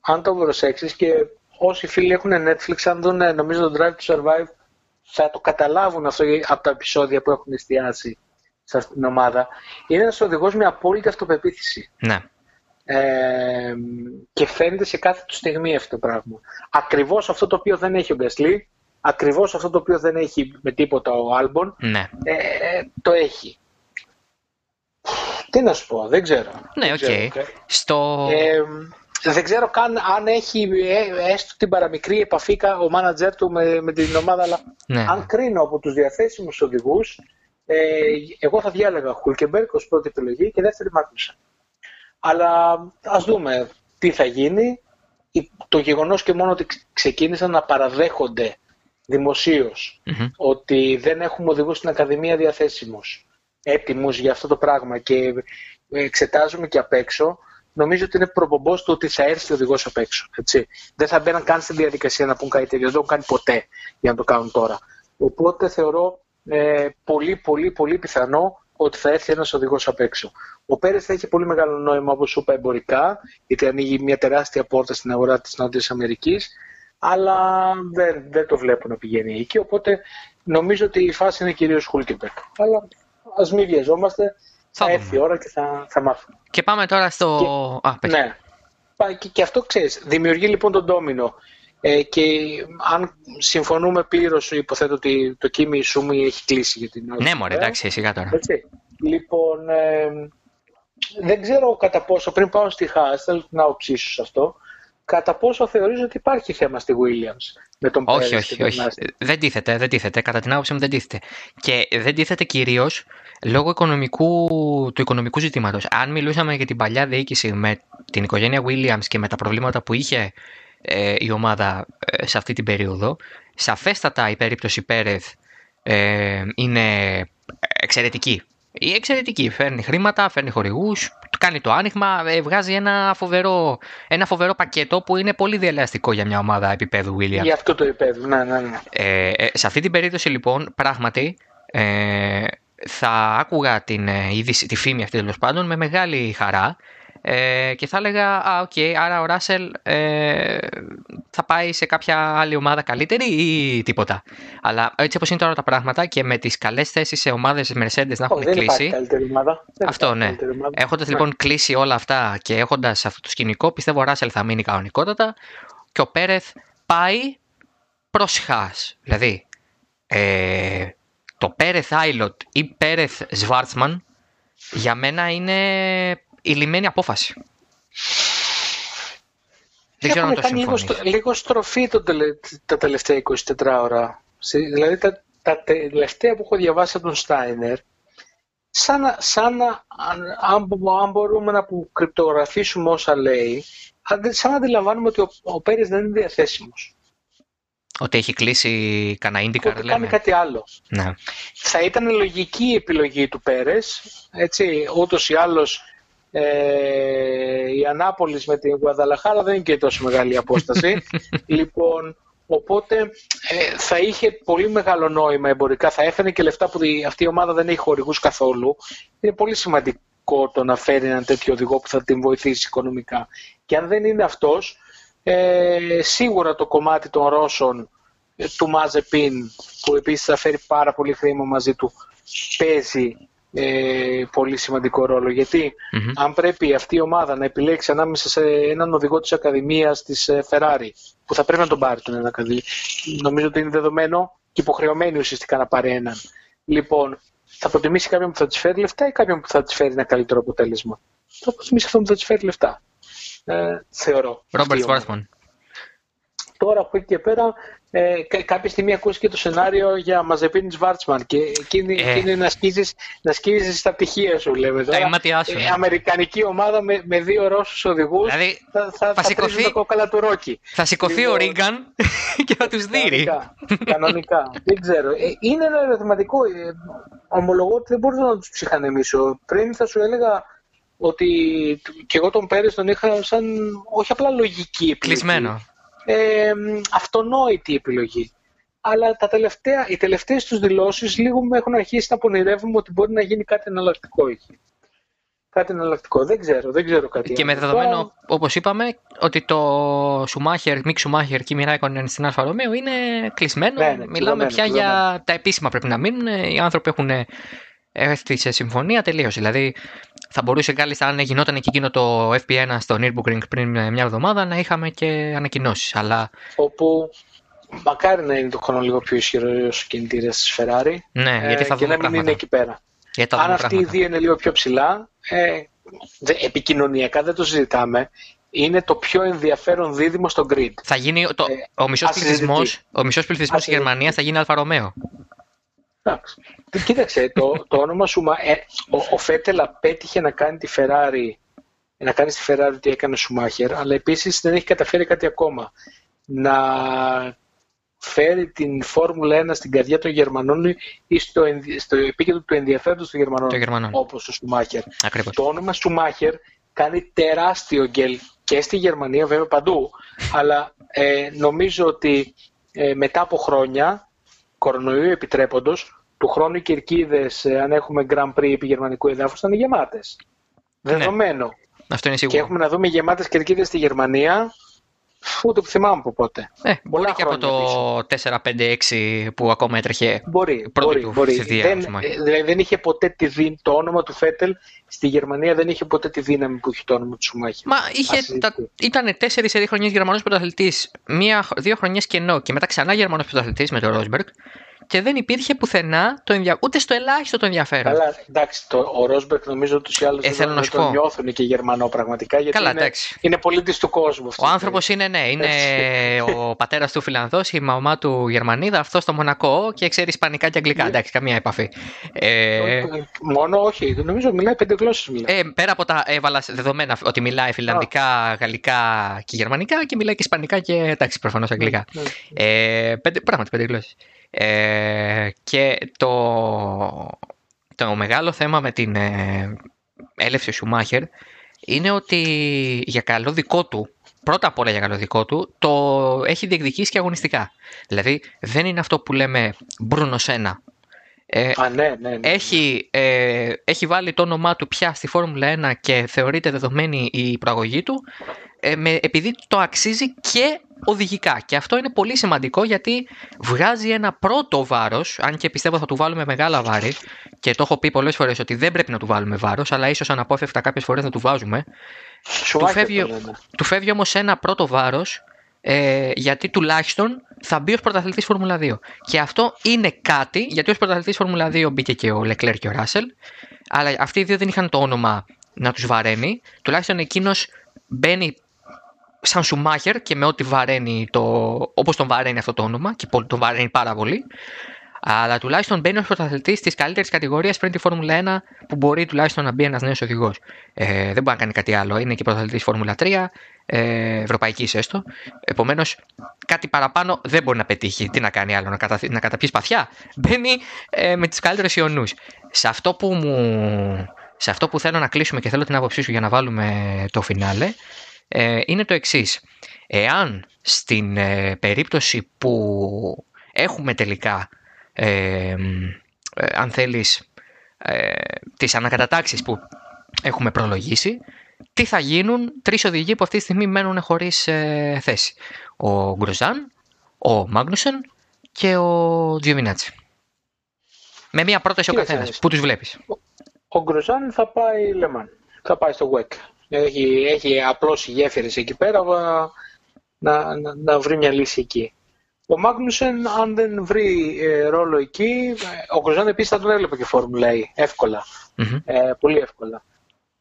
Speaker 2: αν το προσέξεις και όσοι φίλοι έχουν Netflix, αν δουν νομίζω το Drive to Survive, θα το καταλάβουν αυτό από τα επεισόδια που έχουν εστιάσει σε αυτήν την ομάδα. Είναι ένας οδηγός με απόλυτη αυτοπεποίθηση.
Speaker 1: Ναι
Speaker 2: και φαίνεται σε κάθε του στιγμή αυτό το πράγμα. Ακριβώς αυτό το οποίο δεν έχει ο Γκασλή, ακριβώς αυτό το οποίο δεν έχει με τίποτα ο Άλμπον,
Speaker 1: ναι.
Speaker 2: ε, το έχει. Τι να σου πω, δεν ξέρω.
Speaker 1: Ναι, OK. Okay. Στο...
Speaker 2: Ε, δεν ξέρω καν αν έχει ε, έστω την παραμικρή επαφή ο μάνατζερ του με, με την ομάδα, αλλά ναι. αν κρίνω από τους διαθέσιμους οδηγούς, ε, εγώ θα διάλεγα Χουλκεμπέρκ ως πρώτη επιλογή και δεύτερη Μάκνουσεν. Αλλά ας δούμε τι θα γίνει. Το γεγονός και μόνο ότι ξεκίνησαν να παραδέχονται ότι δεν έχουμε οδηγούς στην Ακαδημία διαθέσιμους, έτοιμους για αυτό το πράγμα και εξετάζουμε και απ' έξω, νομίζω ότι είναι προπομπός του ότι θα έρθει ο οδηγός απ' έξω. Έτσι. Δεν θα μπαίναν καν στην διαδικασία να πούν κάτι τέτοιο. Δεν το έχουν κάνει ποτέ για να το κάνουν τώρα. Οπότε θεωρώ ε, πολύ, πολύ, πολύ πιθανό ότι θα έρθει ένας οδηγός απ' έξω. Ο Πέρες θα έχει πολύ μεγάλο νόημα, όπως σου είπα, εμπορικά, γιατί ανοίγει μια τεράστια πόρτα στην αγορά της Νότιας Αμερικής, αλλά δεν, δεν το βλέπω να πηγαίνει εκεί. Οπότε νομίζω ότι η φάση είναι κυρίως Χούλκεμπεκ. Αλλά ας μην βιαζόμαστε. Θα, θα έρθει η ώρα και θα, θα μάθουμε.
Speaker 1: Και πάμε τώρα στο.
Speaker 2: Και, Α, ναι. Και, και αυτό ξέρεις, δημιουργεί λοιπόν τον ντόμινο. Ε, και αν συμφωνούμε πλήρως, υποθέτω ότι το Kimi Σούμι έχει κλείσει για την
Speaker 1: ώρα. Ναι, μωρέ, εντάξει, σιγά τώρα.
Speaker 2: Έτσι. Λοιπόν, ε, δεν ξέρω κατά πόσο, πριν πάω στη Haas, θέλω την άποψή σου σε αυτό, κατά πόσο θεωρείς ότι υπάρχει θέμα στη Williams με τον
Speaker 1: Όχι, όχι, όχι. Δεν τίθεται, δεν τίθεται. Κατά την άποψή μου δεν τίθεται. Και δεν τίθεται κυρίως λόγω οικονομικού, του οικονομικού ζητήματος. Αν μιλούσαμε για την παλιά διοίκηση με την οικογένεια Williams και με τα προβλήματα που είχε ε, η ομάδα ε, σε αυτή την περίοδο. Σαφέστατα η περίπτωση Πέρεθ ε, είναι εξαιρετική. Η εξαιρετική. Φέρνει χρήματα, φέρνει χορηγούς, κάνει το άνοιγμα, ε, βγάζει ένα φοβερό, ένα φοβερό πακέτο που είναι πολύ δελεαστικό για μια ομάδα επίπεδου Williams.
Speaker 2: Για αυτό το επίπεδο, ναι, ναι, ναι.
Speaker 1: Ε, σε αυτή την περίπτωση λοιπόν, πράγματι, ε, θα άκουγα την είδηση, τη φήμη αυτή τέλος πάντων με μεγάλη χαρά Ε, και θα έλεγα, α, οκ, άρα ο Ράσελ ε, θα πάει σε κάποια άλλη ομάδα καλύτερη ή τίποτα. Αλλά έτσι όπως είναι τώρα τα πράγματα και με τις καλές θέσεις σε ομάδες Mercedes να έχουν
Speaker 2: δεν
Speaker 1: κλείσει.
Speaker 2: ομάδα.
Speaker 1: αυτό, ναι. Έχοντας ναι. λοιπόν κλείσει όλα αυτά και έχοντας αυτό το σκηνικό, πιστεύω ο Ράσελ θα μείνει κανονικότατα και ο Πέρεθ πάει προς Χάς. Δηλαδή, ε, το Πέρεθ Άιλοτ ή Πέρεθ Σβάρτσμαν για μένα είναι η λιμένη απόφαση.
Speaker 2: Δεν ξέρω αν το λίγο, λίγο στροφή το τα τελευταία 24 ώρα. Δηλαδή τα, τα τελευταία που έχω διαβάσει από τον Στάινερ, σαν, σαν αν, αν, μπορούμε να που κρυπτογραφήσουμε όσα λέει, σαν να αντιλαμβάνουμε ότι ο, ο Πέρις δεν είναι διαθέσιμος.
Speaker 1: Ότι έχει κλείσει κανένα ίνδικα,
Speaker 2: Ότι κάνει κάτι άλλο.
Speaker 1: Ναι.
Speaker 2: Θα ήταν λογική η επιλογή του Πέρες, έτσι, ούτως ή άλλως ε, η Ανάπολης με την Γουαδαλαχάρα δεν είναι και τόσο μεγάλη απόσταση. λοιπόν, οπότε ε, θα είχε πολύ μεγάλο νόημα εμπορικά, θα έφερε και λεφτά που αυτή η ομάδα δεν έχει χορηγούς καθόλου. Είναι πολύ σημαντικό το να φέρει έναν τέτοιο οδηγό που θα την βοηθήσει οικονομικά. Και αν δεν είναι αυτός, ε, σίγουρα το κομμάτι των Ρώσων ε, του Μαζεπίν, που επίσης θα φέρει πάρα πολύ χρήμα μαζί του, παίζει ε, πολύ σημαντικό ρόλο. αν πρέπει αυτή η ομάδα να επιλέξει ανάμεσα σε έναν οδηγό της Ακαδημίας της ε, Ferrari, που θα πρέπει να τον πάρει τον ένα νομίζω ότι είναι δεδομένο και υποχρεωμένη ουσιαστικά να πάρει έναν. Λοιπόν, θα προτιμήσει κάποιον που θα της φέρει λεφτά ή κάποιον που θα της φέρει ένα καλύτερο αποτέλεσμα; Θα προτιμήσει αυτόν που θα της φέρει λεφτά. Ε, θεωρώ.
Speaker 1: Ρόμπερτ
Speaker 2: Τώρα από εκεί και πέρα ε, κάποια στιγμή ακούστηκε το σενάριο για Μαζεπίνη Βάρτσμαν και εκείνη, ε. εκείνη να σκίζεις, να σκίζεις στα πτυχία σου λέμε τώρα.
Speaker 1: Ε,
Speaker 2: ναι. αμερικανική ομάδα με, με δύο Ρώσους οδηγούς δηλαδή, θα, θα, θα, σηκωθεί, το κόκαλα του Ρόκι.
Speaker 1: Θα σηκωθεί λοιπόν, ο Ρίγκαν και θα τους δείρει.
Speaker 2: Κανονικά, κανονικά. δεν ξέρω. Ε, είναι ένα ερωτηματικό. Ε, ομολογώ ότι δεν μπορούσα να τους ψυχανεμίσω. Πριν θα σου έλεγα ότι και εγώ τον Πέρες τον είχα σαν όχι απλά λογική επιλογή.
Speaker 1: Κλεισμένο
Speaker 2: ε, αυτονόητη επιλογή. Αλλά τα τελευταία, οι τελευταίες τους δηλώσεις λίγο με έχουν αρχίσει να πονηρεύουνε ότι μπορεί να γίνει κάτι εναλλακτικό εκεί. Κάτι εναλλακτικό. Δεν ξέρω, δεν ξέρω κάτι.
Speaker 1: Και με δεδομένο, Τώρα... όπως είπαμε, ότι το Σουμάχερ, Μικ Σουμάχερ και Κίμι Ράικονεν στην Άλφα Ρομέο είναι κλεισμένο. Ναι, ναι, Μιλάμε πια για τα επίσημα πρέπει να μείνουν. Οι άνθρωποι έχουν έρθει σε συμφωνία τελείως. Δηλαδή, θα μπορούσε κάλλιστα αν γινόταν και εκείνο το FP1 στο Nürburgring πριν μια εβδομάδα να είχαμε και ανακοινώσεις. Αλλά...
Speaker 2: Όπου μακάρι να είναι το χρόνο λίγο πιο ισχυρό ο κινητήρα της Ferrari.
Speaker 1: Ναι, γιατί θα
Speaker 2: ε, και να μην είναι εκεί πέρα. Αν αυτοί οι δύο είναι λίγο πιο ψηλά, ε, επικοινωνιακά δεν το συζητάμε. Είναι το πιο ενδιαφέρον δίδυμο στο grid.
Speaker 1: Θα γίνει το, ε, ο μισός πληθυσμός της Γερμανίας θα γίνει Άλφα Ρομέο.
Speaker 2: Κοίταξε, το, το όνομα σου, ε, ο, ο Φέτελ απέτυχε να κάνει τη Ferrari, να κάνει στη Ferrari ό,τι έκανε ο Σουμάχερ, αλλά επίσης δεν έχει καταφέρει κάτι ακόμα. Να φέρει την Φόρμουλα 1 στην καρδιά των Γερμανών ή στο, στο επίκεντρο του ενδιαφέροντος των Γερμανών,
Speaker 1: Γερμανών.
Speaker 2: όπως ο Σουμάχερ. Το όνομα Σουμάχερ κάνει τεράστιο γκέλ και στη Γερμανία βέβαια παντού, αλλά ε, νομίζω ότι ε, μετά από χρόνια κορονοϊού επιτρέποντος, του χρόνου οι κερκίδες, ε, αν έχουμε Grand Prix επί γερμανικού εδάφους, θα είναι γεμάτες. Ναι. Δεδομένο.
Speaker 1: Αυτό είναι σίγουρο.
Speaker 2: Και έχουμε να δούμε γεμάτες κερκίδες στη Γερμανία, ούτε που θυμάμαι από πότε.
Speaker 1: Ε, μπορεί και από το 4-5-6 που ακόμα έτρεχε
Speaker 2: μπορεί, μπορεί, του μπορεί. Δεν, δηλαδή δεν είχε ποτέ τη δύναμη, το όνομα του Φέτελ στη Γερμανία δεν είχε ποτέ τη δύναμη που είχε το όνομα του Σουμάχη.
Speaker 1: Μα είχε, τα, ήταν τέσσερις σε δύο χρονιέ Γερμανό πρωταθλητή, δύο χρονιές κενό και μετά ξανά Γερμανός πρωταθλητής με τον Ρόσμπεργκ και δεν υπήρχε πουθενά το ενδια... ούτε στο ελάχιστο το ενδιαφέρον.
Speaker 2: Καλά, εντάξει, το, ο Ρόσμπερκ νομίζω ότι οι άλλοι ε, δεν τον νιώθουν και Γερμανό πραγματικά. Γιατί
Speaker 1: Καλά,
Speaker 2: είναι, είναι πολίτης του κόσμου.
Speaker 1: Ο άνθρωπος είναι, ναι, είναι ο πατέρας του Φιλανδός, η μαμά του Γερμανίδα, αυτός στο Μονακό και ξέρει Ισπανικά και Αγγλικά. Ναι. Εντάξει, καμία επαφή.
Speaker 2: Ε... Μόνο όχι, νομίζω μιλάει πέντε γλώσσες.
Speaker 1: Ε, πέρα από τα έβαλα δεδομένα ότι μιλάει Φιλανδικά, Γαλλικά και Γερμανικά και μιλάει και Ισπανικά και εντάξει, προφανώς Αγγλικά. Ναι, ναι. Ε, πέντε, πράγματι πέντε γλώσσες. Ε, και το, το μεγάλο θέμα με την ε, έλευση Σουμάχερ είναι ότι για καλό δικό του, πρώτα απ' όλα για καλό δικό του, το έχει διεκδικήσει και αγωνιστικά. Δηλαδή δεν είναι αυτό που λέμε Μπρούνο Σένα. Ε,
Speaker 2: Α, ναι, ναι, ναι.
Speaker 1: Έχει, ε, έχει βάλει το όνομά του πια στη Φόρμουλα 1 και θεωρείται δεδομένη η προαγωγή του ε, με, επειδή το αξίζει και οδηγικά. Και αυτό είναι πολύ σημαντικό γιατί βγάζει ένα πρώτο βάρος, αν και πιστεύω θα του βάλουμε μεγάλα βάρη, και το έχω πει πολλές φορές ότι δεν πρέπει να του βάλουμε βάρος, αλλά ίσως αναπόφευκτα κάποιες φορές να του βάζουμε. Του φεύγει, του φεύγει όμως ένα πρώτο βάρος ε, γιατί τουλάχιστον θα μπει ως πρωταθλητής Φόρμουλα 2. Και αυτό είναι κάτι, γιατί ως πρωταθλητής Φόρμουλα 2 μπήκε και ο Λεκλέρ και ο Ράσελ, αλλά αυτοί οι δύο δεν είχαν το όνομα να τους βαραίνει. Τουλάχιστον εκείνος μπαίνει σαν Σουμάχερ και με ό,τι βαραίνει το, όπως τον βαραίνει αυτό το όνομα και τον βαραίνει πάρα πολύ αλλά τουλάχιστον μπαίνει ως πρωταθλητής της καλύτερης κατηγορίας πριν τη Φόρμουλα 1 που μπορεί τουλάχιστον να μπει ένας νέος οδηγός. Ε, δεν μπορεί να κάνει κάτι άλλο. Είναι και πρωταθλητής Φόρμουλα 3, ε, ευρωπαϊκής έστω. Επομένως, κάτι παραπάνω δεν μπορεί να πετύχει. Τι να κάνει άλλο, να, κατα... να καταπιείς σπαθιά. Μπαίνει ε, με τις καλύτερες ιονούς. Σε αυτό που μου. Σε αυτό που θέλω να κλείσουμε και θέλω την άποψή σου για να βάλουμε το φινάλε, ε, είναι το εξής. Εάν στην ε, περίπτωση που έχουμε τελικά, ε, αν θέλεις, τις ανακατατάξεις που έχουμε προλογίσει, τι θα γίνουν τρεις οδηγοί που αυτή τη στιγμή μένουν χωρίς θέση. Ο Γκροζάν, ο Μάγνουσεν και ο Τζιοβινάτσι. Με μία πρόταση ο καθένας. Πού τους βλέπεις.
Speaker 2: Ο Γκροζάν θα πάει Λεμάν. Θα πάει στο WEC έχει, έχει απλώσει γέφυρες εκεί πέρα να, να, να, βρει μια λύση εκεί. Ο Μάγνουσεν, αν δεν βρει ε, ρόλο εκεί, ο Κροζάν επίσης θα τον έβλεπε και Φόρμουλα E, ευκολα ε, πολύ εύκολα.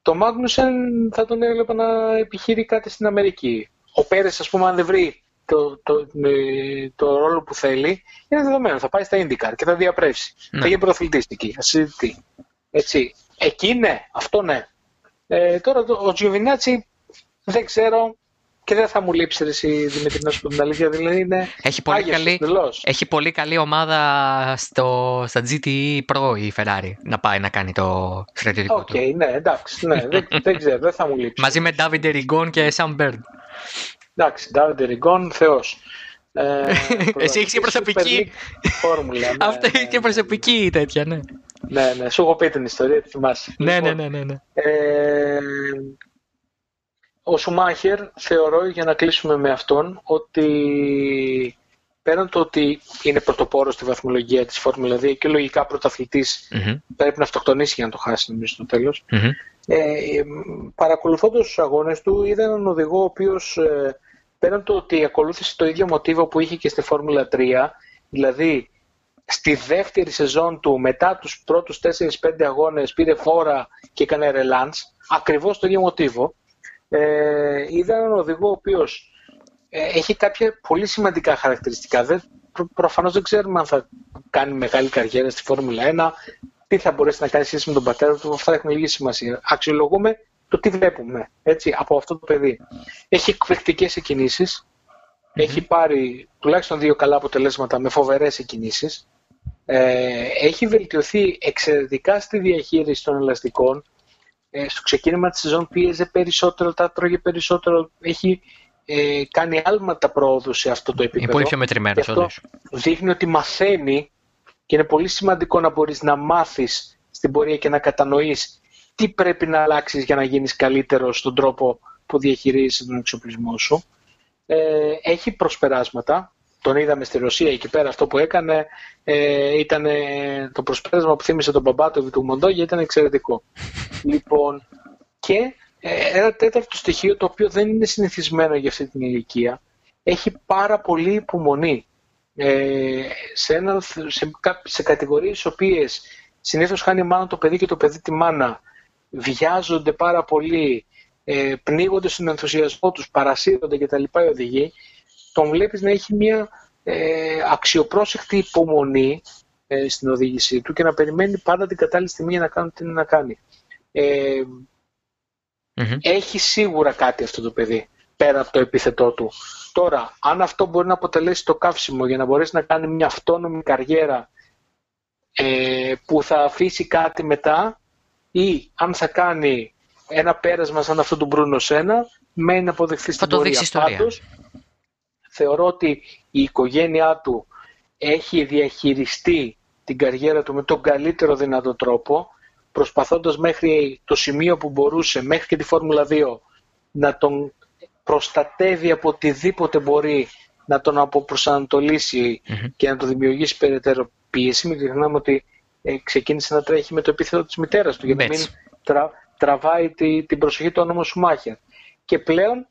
Speaker 2: Το Μάγνουσεν θα τον έβλεπε να επιχείρει κάτι στην Αμερική. Ο Πέρες, ας πούμε, αν δεν βρει το, το, το, ρόλο που θέλει, είναι δεδομένο. Θα πάει στα IndyCar και θα διαπρέψει. Ναι. Θα γίνει πρωταθλητής εκεί, θα συζητεί. Έτσι. Εκεί ναι, αυτό ναι. Ε, τώρα ο Τζιοβινάτσι δεν ξέρω και δεν θα μου λείψει εσύ Δημήτρη να σου πω την αλήθεια. Δηλαδή είναι
Speaker 1: έχει, πολύ καλή, έχει πολύ καλή ομάδα στο, στα GTE Pro η Ferrari να πάει να κάνει το στρατιωτικό
Speaker 2: okay, του. Οκ, ναι, εντάξει, ναι, δεν, δεν ξέρω, δεν θα μου λείψει.
Speaker 1: Μαζί με Davide Rigon και Sam Bird.
Speaker 2: Εντάξει, Davide Rigon, θεός.
Speaker 1: Ε, Εσύ έχεις και προσωπική.
Speaker 2: Φόρμουλα. Ναι,
Speaker 1: Αυτό έχεις και προσωπική τέτοια, ναι.
Speaker 2: Ναι, ναι, σου έχω πει την ιστορία, τη θυμάσαι.
Speaker 1: Ναι, ναι, ναι, ναι. ναι.
Speaker 2: Ε, ο Σουμάχερ θεωρώ για να κλείσουμε με αυτόν ότι πέραν το ότι είναι πρωτοπόρος στη βαθμολογία της Φόρμουλα 2 και λογικά πρωταθλητής mm-hmm. πρέπει να αυτοκτονήσει για να το χάσει νομίζω στο τελος mm-hmm. ε, παρακολουθώντας τους αγώνες του είδα έναν οδηγό ο οποίος ε, πέραν το ότι ακολούθησε το ίδιο μοτίβο που είχε και στη Φόρμουλα 3 δηλαδή στη δεύτερη σεζόν του, μετά τους πρώτους 4-5 αγώνες, πήρε φόρα και έκανε ρελάντς, ακριβώς το ίδιο μοτίβο. Ε, είδα έναν οδηγό ο οποίος ε, έχει κάποια πολύ σημαντικά χαρακτηριστικά. Δεν, προ, προφανώς δεν ξέρουμε αν θα κάνει μεγάλη καριέρα στη Φόρμουλα 1, τι θα μπορέσει να κάνει σχέση με τον πατέρα του, αυτά έχουν λίγη σημασία. Αξιολογούμε το τι βλέπουμε έτσι, από αυτό το παιδί. Έχει εκπληκτικές εκκινήσεις, έχει πάρει τουλάχιστον δύο καλά αποτελέσματα με φοβερές εκκινήσεις. Ε, έχει βελτιωθεί εξαιρετικά στη διαχείριση των ελαστικών. Ε, στο ξεκίνημα της σεζόν πίεζε περισσότερο, τα τρώγε περισσότερο. Έχει ε, κάνει άλματα πρόοδου σε αυτό το επίπεδο.
Speaker 1: Είναι πολύ πιο μετρημένος όντως.
Speaker 2: Δείχνει ότι μαθαίνει και είναι πολύ σημαντικό να μπορείς να μάθεις στην πορεία και να κατανοείς τι πρέπει να αλλάξεις για να γίνεις καλύτερος στον τρόπο που διαχειρίζεσαι τον εξοπλισμό σου. Ε, έχει προσπεράσματα, τον είδαμε στη Ρωσία εκεί πέρα αυτό που έκανε ε, ήταν το προσπέρασμα που θύμισε τον Μπαμπάτο του Μοντόγια ήταν εξαιρετικό. λοιπόν, και ε, ένα τέταρτο στοιχείο το οποίο δεν είναι συνηθισμένο για αυτή την ηλικία έχει πάρα πολύ υπομονή. Ε, σε, ένα, σε, σε κατηγορίες οποίες συνήθως χάνει μάνα το παιδί και το παιδί τη μάνα βιάζονται πάρα πολύ, ε, πνίγονται στον ενθουσιασμό τους, παρασύρονται κτλ. οι οδηγοί τον βλέπεις να έχει μια ε, αξιοπρόσεκτη υπομονή ε, στην οδήγησή του και να περιμένει πάντα την κατάλληλη στιγμή για να κάνει τι να κάνει. Ε, Έχει σίγουρα κάτι αυτό το παιδί, πέρα από το επίθετό του. Τώρα, αν αυτό μπορεί να αποτελέσει το καύσιμο για να μπορέσει να κάνει μια αυτόνομη καριέρα ε, που θα αφήσει κάτι μετά ή αν θα κάνει ένα πέρασμα σαν αυτό του Μπρούνο Σένα, μένει να αποδεχθεί στην πορεία. Πάντως, θεωρώ ότι η οικογένειά του έχει διαχειριστεί την καριέρα του με τον καλύτερο δυνατό τρόπο, προσπαθώντας μέχρι το σημείο που μπορούσε, μέχρι και τη Φόρμουλα 2, να τον προστατεύει από οτιδήποτε μπορεί να τον αποπροσανατολισει και να το δημιουργήσει περαιτέρω πίεση. Μην ξεχνάμε ότι ε, ξεκίνησε να τρέχει με το επίθετο της μητέρας του, για να μην τραβάει τη, την προσοχή του όνομο Σουμάχερ. Και πλέον, ε,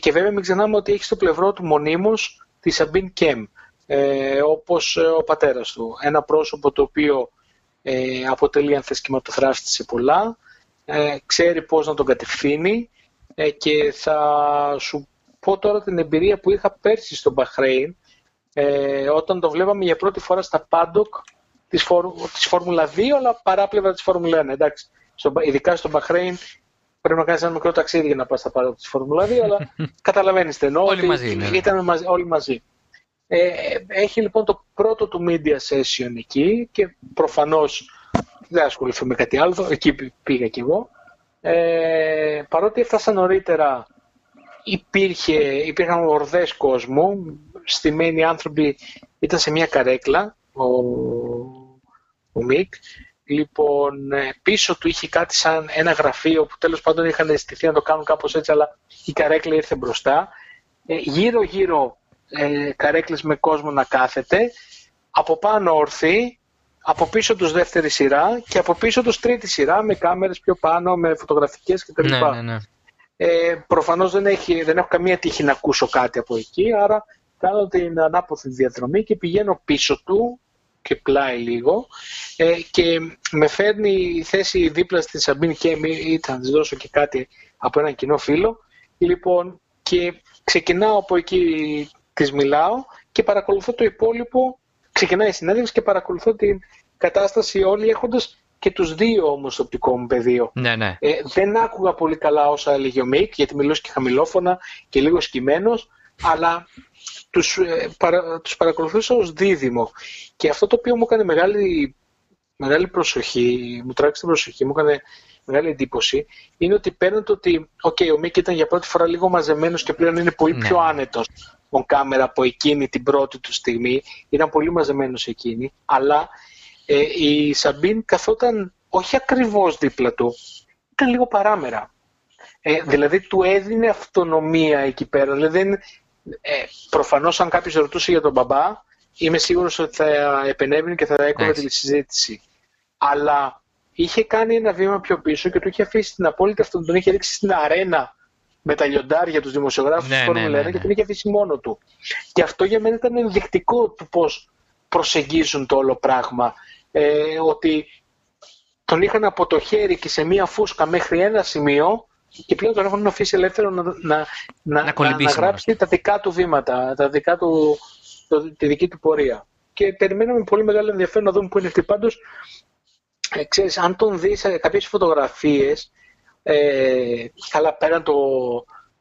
Speaker 2: και βέβαια μην ξεχνάμε ότι έχει στο πλευρό του μονίμως τη Σαμπίν Κέμ, ε, όπως ε, ο πατέρας του. Ένα πρόσωπο το οποίο ε, αποτελεί αν θες σε πολλά, ε, ξέρει πώς να τον κατευθύνει ε, και θα σου πω τώρα την εμπειρία που είχα πέρσι στο Μπαχρέιν ε, όταν το βλέπαμε για πρώτη φορά στα πάντοκ της, της Φόρμουλα 2 αλλά παράπλευρα της Φόρμουλα 1. Εντάξει, στο, ειδικά στο Μπαχρέιν πρέπει να κάνεις ένα μικρό ταξίδι για να πας στα πάντοκ της Φόρμουλα 2 αλλά καταλαβαίνεις τι εννοώ.
Speaker 1: Όλοι μαζί είναι.
Speaker 2: Ήταν μαζί, όλοι μαζί. Ε, έχει λοιπόν το πρώτο του media session εκεί και προφανώς δεν ασχοληθώ με κάτι άλλο, εκεί πήγα κι εγώ. Ε, παρότι έφτασα νωρίτερα, υπήρχε, υπήρχαν ορδές κόσμου, στημένοι άνθρωποι ήταν σε μια καρέκλα, ο, ο Μικ. Λοιπόν, ε, πίσω του είχε κάτι σαν ένα γραφείο που τέλος πάντων είχαν αισθηθεί να το κάνουν κάπως έτσι, αλλά η καρέκλα ήρθε μπροστά. Ε, γύρω-γύρω ε, καρέκλες με κόσμο να κάθεται, από πάνω ορθή, από πίσω τους δεύτερη σειρά και από πίσω τους τρίτη σειρά με κάμερες πιο πάνω, με φωτογραφικές κτλ.
Speaker 1: Ναι, ναι, ναι.
Speaker 2: Ε, προφανώς δεν, έχει, δεν έχω καμία τύχη να ακούσω κάτι από εκεί, άρα κάνω την ανάποδη διαδρομή και πηγαίνω πίσω του και πλάι λίγο ε, και με φέρνει η θέση δίπλα στη Σαμπίν και ήταν να της δώσω και κάτι από έναν κοινό φίλο λοιπόν και ξεκινάω από εκεί της μιλάω και παρακολουθώ το υπόλοιπο ξεκινάει η συνέντευξη και παρακολουθώ την κατάσταση όλοι έχοντας και τους δύο όμως στο οπτικό μου πεδίο.
Speaker 1: Ναι, ναι.
Speaker 2: Ε, δεν άκουγα πολύ καλά όσα έλεγε ο Μικ, γιατί μιλούσε και χαμηλόφωνα και λίγο σκυμμένος, αλλά τους, ε, παρα, τους παρακολουθούσα ως δίδυμο. Και αυτό το οποίο μου έκανε μεγάλη, μεγάλη προσοχή, μου τράβηξε την προσοχή, μου έκανε μεγάλη εντύπωση, είναι ότι πέραν το ότι okay, ο Μικ ήταν για πρώτη φορά λίγο μαζεμένος και πλέον είναι πολύ ναι. πιο άνετος on κάμερα από εκείνη την πρώτη του στιγμή, ήταν πολύ μαζεμένος εκείνη, αλλά ε, η Σαμπίν καθόταν όχι ακριβώς δίπλα του, ήταν λίγο παράμερα. Ε, δηλαδή του έδινε αυτονομία εκεί πέρα. Δηλαδή, ε, προφανώς αν κάποιος ρωτούσε για τον μπαμπά, είμαι σίγουρος ότι θα επενέβαινε και θα έκοβε τη συζήτηση. Αλλά είχε κάνει ένα βήμα πιο πίσω και του είχε αφήσει την απόλυτη αυτονομία, τον είχε ρίξει στην αρένα με τα λιοντάρια τους δημοσιογράφους ναι, τους ναι, ναι, ναι, και τον είχε αφήσει μόνο του. Και αυτό για μένα ήταν ενδεικτικό του πώς προσεγγίζουν το όλο πράγμα. Ε, ότι τον είχαν από το χέρι και σε μία φούσκα μέχρι ένα σημείο και πλέον τον έχουν αφήσει ελεύθερο να, να, να, να, να γράψει τα δικά του βήματα, τα δικά του, το, τη δική του πορεία. Και περιμέναμε πολύ μεγάλο ενδιαφέρον να δούμε πού είναι αυτή. Πάντως, ε, ξέρεις, αν τον δεις σε κάποιες φωτογραφίες, ε, καλά πέραν το,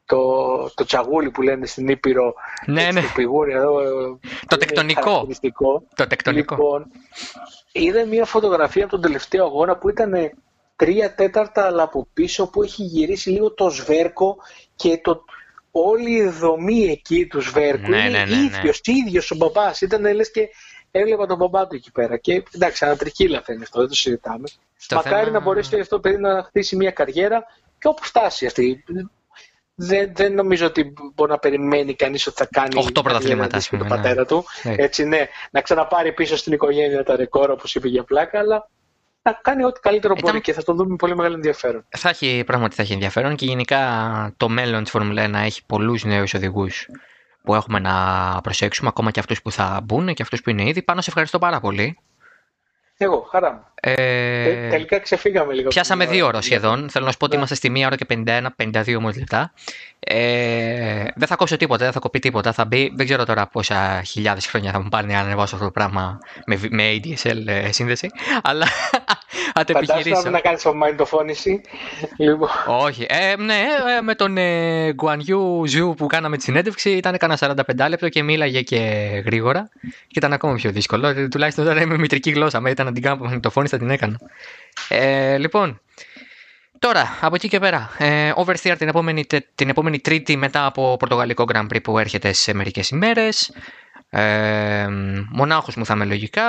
Speaker 2: το, το τσαγούλι που λένε στην Ήπειρο,
Speaker 1: ναι, ναι.
Speaker 2: το πηγούρι εδώ,
Speaker 1: το τεκτονικό. Το τεκτονικό.
Speaker 2: Λοιπόν, είδα μια φωτογραφία από τον τελευταίο αγώνα που ήταν τρία τέταρτα αλλά από πίσω που έχει γυρίσει λίγο το σβέρκο και το, όλη η δομή εκεί του σβέρκου ναι, είναι ναι, ναι, ίδιος, ναι. ίδιος ο μπαμπάς. Ήταν λες και έβλεπα τον μπαμπά του εκεί πέρα. Και εντάξει, ανατριχίλα φαίνεται αυτό, δεν το συζητάμε. Το Μακάρι θέμα... να μπορέσει αυτό το παιδί να χτίσει μια καριέρα και όπου φτάσει αυτή. Δεν, δεν νομίζω ότι μπορεί να περιμένει κανείς ότι θα κάνει.
Speaker 1: 8 πρωταθλήματα,
Speaker 2: με τον πατέρα του. Ναι. Έτσι, ναι, να ξαναπάρει πίσω στην οικογένεια τα ρεκόρ, όπως είπε για πλάκα, αλλά να κάνει ό,τι καλύτερο Ήταν... μπορεί και θα το δούμε με πολύ μεγάλο ενδιαφέρον.
Speaker 1: Θα έχει, πράγματι θα έχει ενδιαφέρον και γενικά το μέλλον της Φόρμουλα 1 έχει πολλούς νέους οδηγούς που έχουμε να προσέξουμε, ακόμα και αυτούς που θα μπουν και αυτούς που είναι ήδη. Πάνω σε ευχαριστώ πάρα πολύ.
Speaker 2: Εγώ, χαρά μου. Ε... τελικά ξεφύγαμε λίγο.
Speaker 1: Πιάσαμε δύο ώρε σχεδόν. Θέλω να σου πω ότι ναι. είμαστε στη μία ώρα και 51-52 μόλις λεπτά. Ε, δεν θα κόψω τίποτα, δεν θα κοπεί τίποτα. Θα μπει, δεν ξέρω τώρα πόσα χιλιάδες χρόνια θα μου πάρει να ανεβάσω αυτό το πράγμα με, με ADSL ε, σύνδεση. Αλλά θα το επιχειρήσω.
Speaker 2: να κάνεις ομαϊντοφώνηση. Λοιπόν.
Speaker 1: Όχι. Ε, ναι, ε, με τον ε, Guanyu Zhu που κάναμε τη συνέντευξη ήταν κανένα 45 λεπτό και μίλαγε και γρήγορα. Και ήταν ακόμα πιο δύσκολο. Ε, τουλάχιστον τώρα είμαι μητρική γλώσσα. Με ήταν να την κάνω μαγνητοφώνηση θα την έκανα. Ε, λοιπόν, Τώρα, από εκεί και πέρα, ε, Oversteer την επόμενη, την επόμενη Τρίτη μετά από Πορτογαλικό Grand Prix που έρχεται σε μερικές ημέρες. Ε, μονάχος μου θα είμαι λογικά.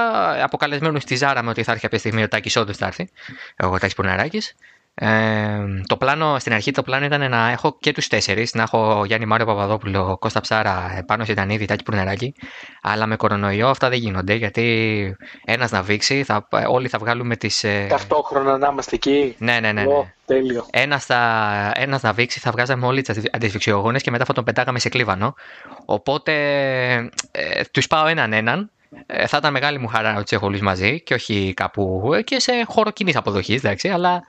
Speaker 1: Αποκαλεσμένος στη Ζάρα με ότι θα έρθει κάποια στιγμή ο Τάκης όντως θα έρθει. Εγώ Τάκης Πουρναράκης. Ε, το πλάνο, στην αρχή το πλάνο ήταν να έχω και τους τέσσερις, να έχω Γιάννη Μάριο Παπαδόπουλο, Κώστα Ψάρα, πάνω Σιτανίδη, Τάκη Πουρνεράκη. Αλλά με κορονοϊό αυτά δεν γίνονται γιατί ένας να βήξει, θα, όλοι θα βγάλουμε τις... Ε,
Speaker 2: Ταυτόχρονα να είμαστε εκεί.
Speaker 1: Ναι, ναι, ναι. ναι.
Speaker 2: τέλειο.
Speaker 1: Ένας, θα, ένας να βήξει, θα βγάζαμε όλοι τις αντισφυξιογόνες και μετά θα τον πετάγαμε σε κλίβανο. Οπότε ε, τους πάω έναν έναν ε, θα ήταν μεγάλη μου χαρά να τους έχω όλους μαζί και όχι κάπου και σε χώρο κοινής αποδοχής, εντάξει, αλλά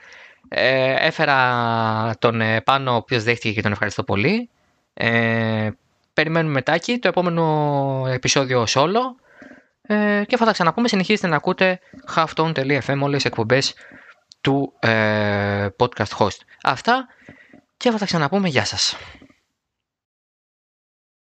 Speaker 1: ε, έφερα τον ε, πάνω, ο οποίος δέχτηκε και τον ευχαριστώ πολύ. Ε, περιμένουμε μετάκι το επόμενο επεισόδιο solo ε, και θα τα ξαναπούμε. Συνεχίζετε να ακούτε halftone.fm όλες τις εκπομπές του ε, podcast host. Αυτά και θα τα ξαναπούμε. Γεια σας.